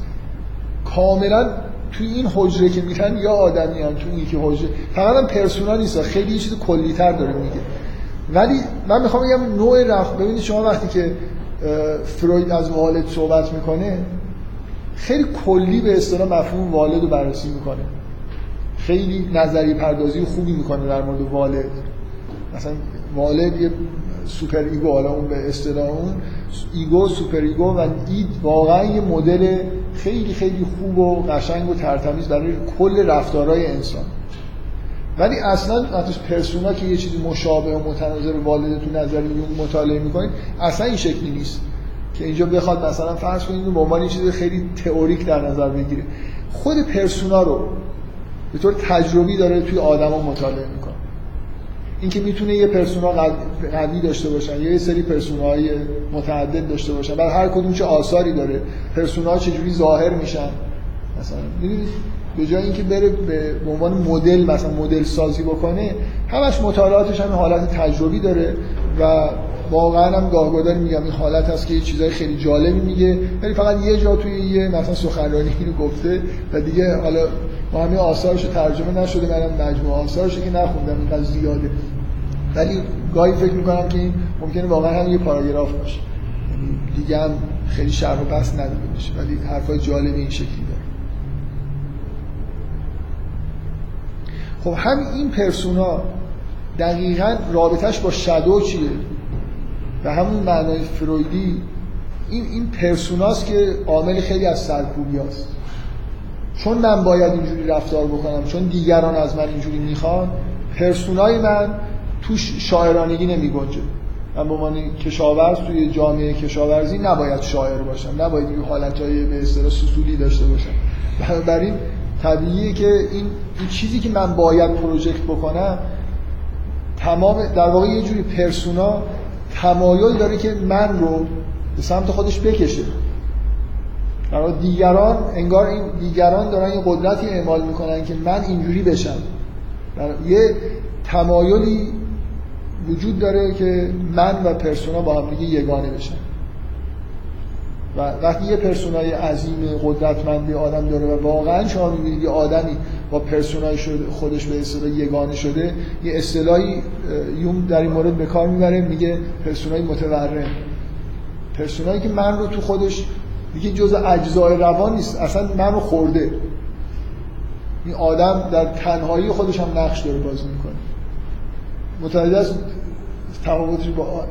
کاملا توی این حجره که میرن یا آدمی هم توی این که حجره. فقط هم پرسونا نیست. خیلی یه چیز کلیتر داره میگه. ولی من می‌خوام بگم نوع رفت. ببینید شما وقتی که فروید از والد صحبت می‌کنه خیلی کلی به اصطلاح مفهوم والد رو بررسی می‌کنه. خیلی نظریه پردازی خوبی می‌کنه در مورد والد. مثلا والد یه super ego حالا اون به اصطلاح اون ego super ego و id واقعا یه مدل خیلی خیلی خوب و قشنگ و ترتمیز برای کل رفتارهای انسان. ولی اصلا وقتی persona که یه چیزی مشابه و متناظر والد تو نظر یونگ مطالعه می‌کنید اصلا این شکلی نیست. که اینجا بخواد مثلا فرض کنید به عنوان یه چیز خیلی تئوریک در نظر بگیره. خود پرسونا رو به طور تجربی داره توی آدما مطالعه می‌کنه. اینکه می‌تونه یه پرسونا قوی داشته باشن یا یه سری پرسوناهای متعدد داشته باشن. بعد هر کدوم چه آثاری داره پرسونا چجوری ظاهر میشن. مثلا می‌دونید به جای اینکه بره به عنوان مدل مثلا مدل سازی بکنه همش مطالعاتش هم حالت تجربی داره و واقعا هم گاهگدار میگم این حالت هست که یه چیزای خیلی جالبی میگه ولی فقط یه جا توی یه مثلا سخنرانی رو گفته و دیگه حالا ما همین آثارش ترجمه نشده منم مجموعه آثارش که نخوندم اینقدر زیاده. ولی گاهی فکر می‌کنم که این ممکنه واقعا هم یه پاراگراف باشه. یعنی دیگه هم خیلی شرح و بحث نداره بشه ولی حرفای جالب این شکلی داره. خب هم این پرسونا دقیقا رابطش با شادو چیه؟ به همون معنای فرویدی این این پرسوناست که عامل خیلی از سرکوبی هست. چون من باید اینجوری رفتار بکنم چون دیگران از من اینجوری می‌خوان پرسونای من توش شاعرانگی نمی گنجه من به عنوان کشاورز توی جامعه کشاورزی نباید شاعر باشم. نباید این حالتهای به اصطلاح سسولی داشته باشم. بنابراین طبیعیه که این, این چیزی که من باید پروژکت بکنم تمام در واقع یه جوری پرسونا تمایل داره که من رو به سمت خودش بکشه. در دیگران انگار این دیگران دارن یه قدرتی اعمال می‌کنن که من اینجوری بشم. یه تمایلی وجود داره که من و پرسونا با هم دیگه یگانه بشن. و وقتی یه پرسونای عظیم قدرتمندی آدم داره و واقعا شما می‌بینید یه آدمی با پرسونای خودش به اصطلاح یگانه شده یه اصطلاحی یوم در این مورد به کار می‌بره میگه پرسونای متورم. پرسونایی که من رو تو خودش دیگه جز اجزای روان نیست اصلا من رو خورده. این آدم در تنهایی خودش هم نقش داره بازی می‌کنه. متوجه است تفاوتش با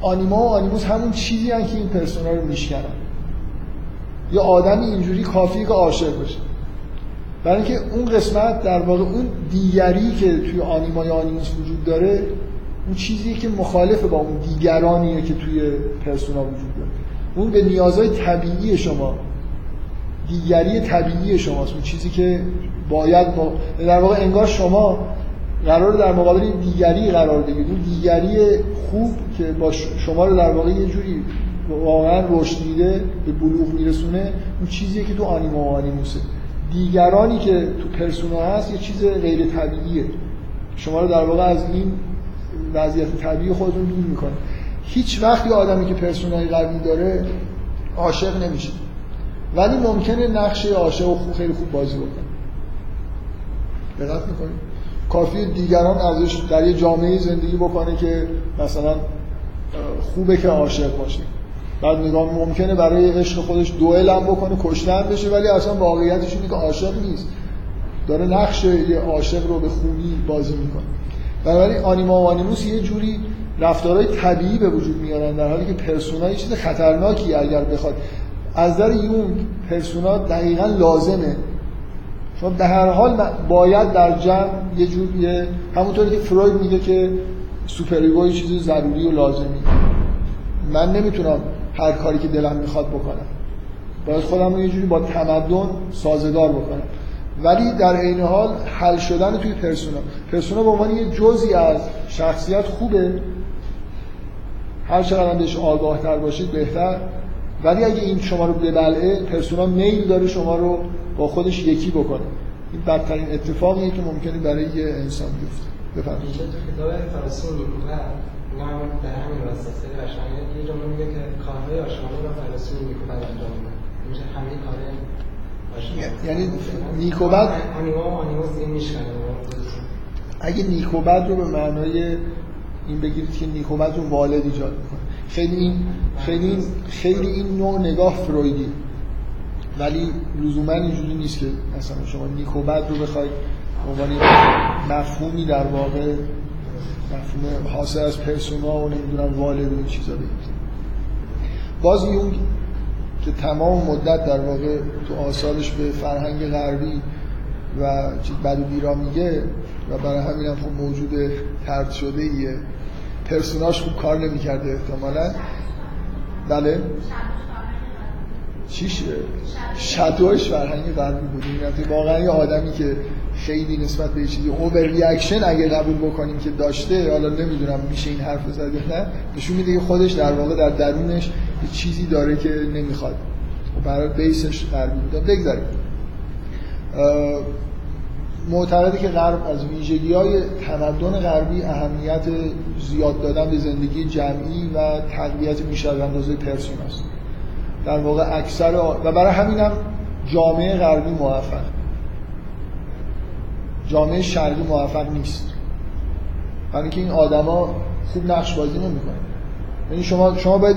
آنیما و آنیموس همون چیزی هن که این پرسونا رو میشکنن یه آدمی اینجوری کافیه که عاشق باشه برای اینکه اون قسمت در واقع اون دیگری که توی آنیما یا آنیموس وجود داره اون چیزی که مخالف با اون دیگرانیه که توی پرسونا وجود داره. اون به نیازهای طبیعی شما دیگری طبیعی شماست. اون چیزی که باید با... در واقع انگار شما قرار در مقابل دیگری قرار بگیرید. اون دیگری خوب که با شما رو در واقع یه جوری واقعا رشد میده به بلوغ میرسونه اون چیزیه که تو آنیما و آنیموسه. دیگرانی که تو پرسونا هست یه چیز غیر طبیعیه. شما رو در واقع از این وضعیت طبیعی خودتون دور می‌کنه. هیچ وقتی آدمی که پرسونای قوی داره عاشق نمیشه. ولی ممکنه نقش عاشق خیلی خوب بازی بکنه. دقت می‌کنید کافی دیگران ازش در یه جامعه زندگی بکنه که مثلا خوبه که عاشق باشه. بعد نگاه ممکنه برای عشق خودش دوئل هم بکنه کشتن بشه ولی اصلا واقعیتش اینه که عاشق نیست. داره نقش یه عاشق رو به خوبی بازی می‌کنه. بنابراین آنیما و آنیموس یه جوری رفتارهای طبیعی به وجود میارن در حالی که پرسونا یه چیز خطرناکی اگر بخواد. از نظر یونگ persona دقیقا لازمه چون به هر حال باید در جمع یه جوریه همونطوری که فروید میگه که super ego چیزی ضروری و لازمی. من نمی‌تونم هر کاری که دلم می‌خواد بکنم. باید خودم رو یه جوری با تمدن سازگار بکنم. ولی در عین حال حل شدن توی persona. persona به عنوان یه جزئی از شخصیت خوبه. هر چقدر بهش آگاه تر باشید بهتر. ولی اگه این شما رو ببلعه پرسونا میل داره شما رو با خودش یکی بکنه. این بدترین اتفاقیه که ممکنه برای یه انسان بیفته. بفرمایید. تو کتاب فلسفه هم در همین خیلی قشنگه یه جمله میگه که کارهای آشنایی را فلسفه نیکوبر انجام میده. میشه همه کار آشنایی یعنی نیکوبر آنیما و آنیموس دیگه میشکنه اگه نیکوبد رو به معنای این بگیرید که نیکوبد رو والد ایجاد می‌کنه. خیلی این خیلی خیلی این نوع نگاه فرویدی. ولی لزوما اینجوری نیست که مثلا شما نیکوبد رو بخواید عنوان مفهومی در واقع مفهوم حاصل از پرسونا و نمی‌دونم والد و این چیزا بگیرید باز یونگ که تمام مدت در واقع تو آثارش به فرهنگ غربی و چیز بد و میگه و برای همین هم خب موجود ترد شده ایه پرسوناش خوب کار نمی‌کرده احتمالا. بله. چیش شدوش فرهنگ غربی بود. این واقعا یه آدمی که خیلی نسبت به چیزی اوور ریاکشن اگه قبول بکنیم که داشته حالا نمی‌دونم میشه این حرف زد نه نشون میده خودش در واقع در درونش یه چیزی داره که نمی‌خواد. و برای بیسش غربی بود. بگذاریم. معتقده که غرب از ویژگی های تمدن غربی اهمیت زیاد دادن به زندگی جمعی و تقویت میشه از اندازه است. در واقع اکثر و برای همین هم جامعه غربی موفق. جامعه شرقی موفق نیست. برای اینکه این آدما خوب نقش بازی نمی‌کنن. یعنی شما شما باید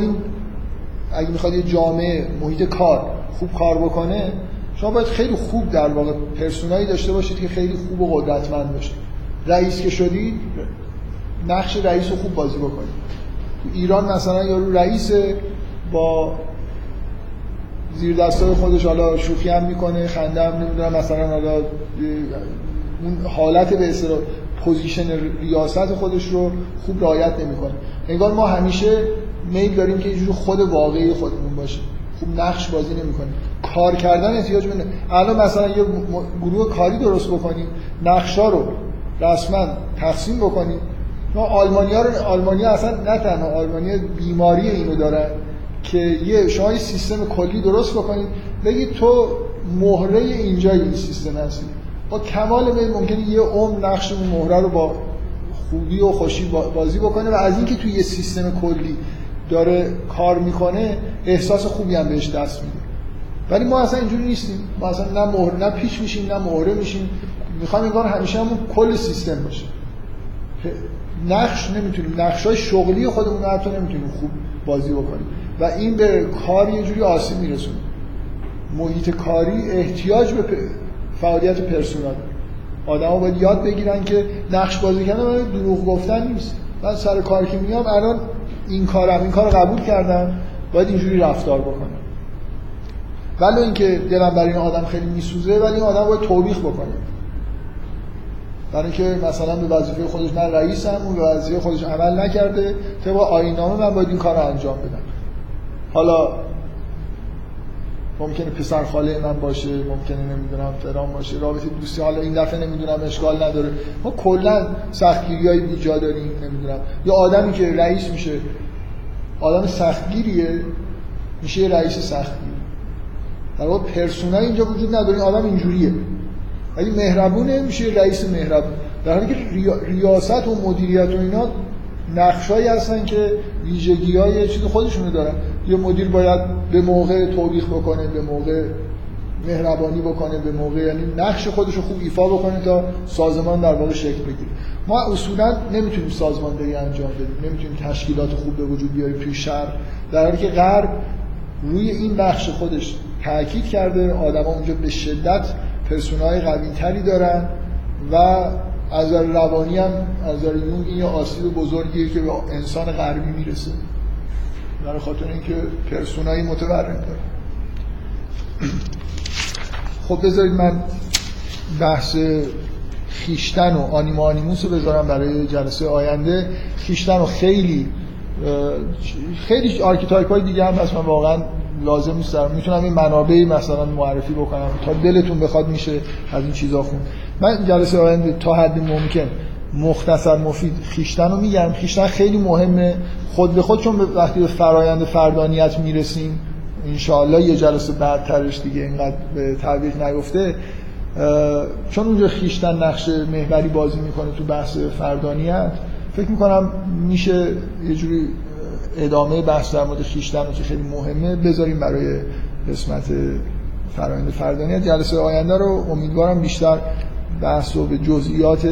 اگه می‌خواد یه جامعه محیط کار خوب کار بکنه شما باید خیلی خوب در واقع پرسونایی داشته باشید که خیلی خوب و قدرتمند باشه رئیس که شدید نقش رئیس رو خوب بازی بکنید. تو ایران مثلا یارو رئیس با زیر دستای خودش حالا شوخی هم می‌کنه خنده هم نمی‌دونم مثلا حالا اون حالت به اصطلاح position ریاست خودش رو خوب رعایت نمی‌کنه. انگار ما همیشه میل داریم که یه خود واقعی خودمون باشه. خوب نقش بازی نمی‌کنیم کار کردن احتیاج به الان مثلا یه گروه کاری درست بکنیم نقشا رو رسما تقسیم بکنیم ما آلمانیا رو آلمانیا اصلا نه تنها آلمانیا بیماری اینو دارن که یه شما یه سیستم کلی درست بکنید بگید تو مهره اینجا این سیستم هستی. با کمال میل ممکنه یه عمر نقش مهره رو با خوبی و خوشی بازی بکنه و از اینکه توی یه سیستم کلی داره کار می‌کنه احساس خوبی هم بهش دست میده. ولی ما اصلا اینجوری نیستیم. ما اصلا نه مهر نه پیش میشیم نه مهره میشیم. می‌خوام این کار همیشه همون کل سیستم باشه. نقش نمی‌تونیم نقش های شغلی خودمون رو حتی نمی‌تونیم خوب بازی بکنیم. و این به کار یه جوری آسیب میرسونه. محیط کاری احتیاج به فعالیت پرسونال. آدم باید یاد بگیرن که نقش بازی کردن دروغ گفتن نیست. من سر کار که میام الان این کارم این کار قبول کردم باید اینجوری رفتار بکنم. ولی اینکه دلم برای این آدم خیلی میسوزه ولی این آدم باید توبیخ بکنه. برای اینکه مثلا به وظیفه خودش من رئیسم اون وظیفه خودش عمل نکرده طبق آینامه من باید این کار رو انجام بدم. حالا ممکنه پسر خاله من باشه ممکنه نمی‌دونم فرام باشه. رابطه دوستی حالا این دفعه نمی‌دونم اشکال نداره. ما کلا سختگیری های بیجا داریم نمی‌دونم. یا آدمی که رئیس میشه آدم سختگیریه میشه رئیس سختگیر در واقع پرسونای اینجا وجود نداره این آدم اینجوریه. اگه مهربونه میشه رئیس مهربون. در حالی که ریاست و مدیریت و اینا نقشایی هستن که ویژگی های چیز خودشونو دارن. یه مدیر باید به موقع توبیخ بکنه به موقع مهربانی بکنه به موقع یعنی نقش خودش رو خوب ایفا بکنه تا سازمان در واقع شکل بگیره. ما اصولا نمی‌تونیم سازماندهی انجام بدیم نمی‌تونیم تشکیلات خوب به وجود بیاریم توی شهر در حالی که غرب روی این بخش خودش تاکید کرده آدما اونجا به شدت persona ی قوی تری دارن و از روانی هم از یونگ این آسیب بزرگیه که به انسان غربی می‌رسه. در خاطر اینکه persona یی متورم داره. خب بذارید من بحث خویشتن و anima animus رو بذارم برای جلسه آینده. خویشتن رو خیلی خیلی archetype های دیگه هم هست. من واقعا لازم نیست دارم می‌تونم این منابعی مثلا معرفی بکنم. تا دلتون بخواد میشه از این چیزا خون. من جلسه آینده تا حد ممکن مختصر مفید خیشتن رو میگم. خیشتن خیلی مهمه. خود به خود چون وقتی به فرایند فردانیت می‌رسیم انشاءالله یه جلسه بعدترش دیگه اینقدر به تعبیر نگفته. چون اونجا خیشتن نقش محوری بازی می‌کنه تو بحث فردانیت فکر می‌کنم میشه یه جوری ادامه بحث در مورد خیشتن که خیلی مهمه بذاریم برای قسمت فرایند فردانیت. جلسه آینده رو امیدوارم بیشتر بحث و به جزئیات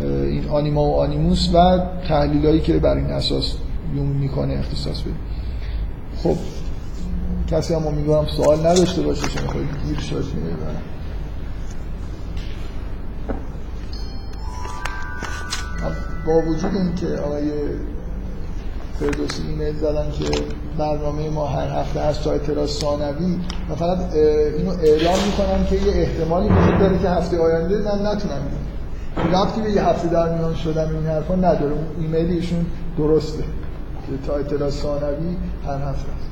این آنیما و آنیموس و تحلیلایی که بر این اساس یوم می‌کنه اختصاص بدیم. خب کسی هم امیدوارم سوال نداشته باشه چون خیلی گیر شد. با وجود اینکه آقای فردوسی ایمیل زدن که برنامه ما هر هفته هست تا اعتراض ثانوی و فقط اینو اعلام می‌کنم که یه احتمالی وجود داره که هفته آینده من نتونم ربطی به یه هفته در میان شدن این حرفا نداره. ایمیل ایشون درسته. که تا اعتراض ثانوی هر هفته هست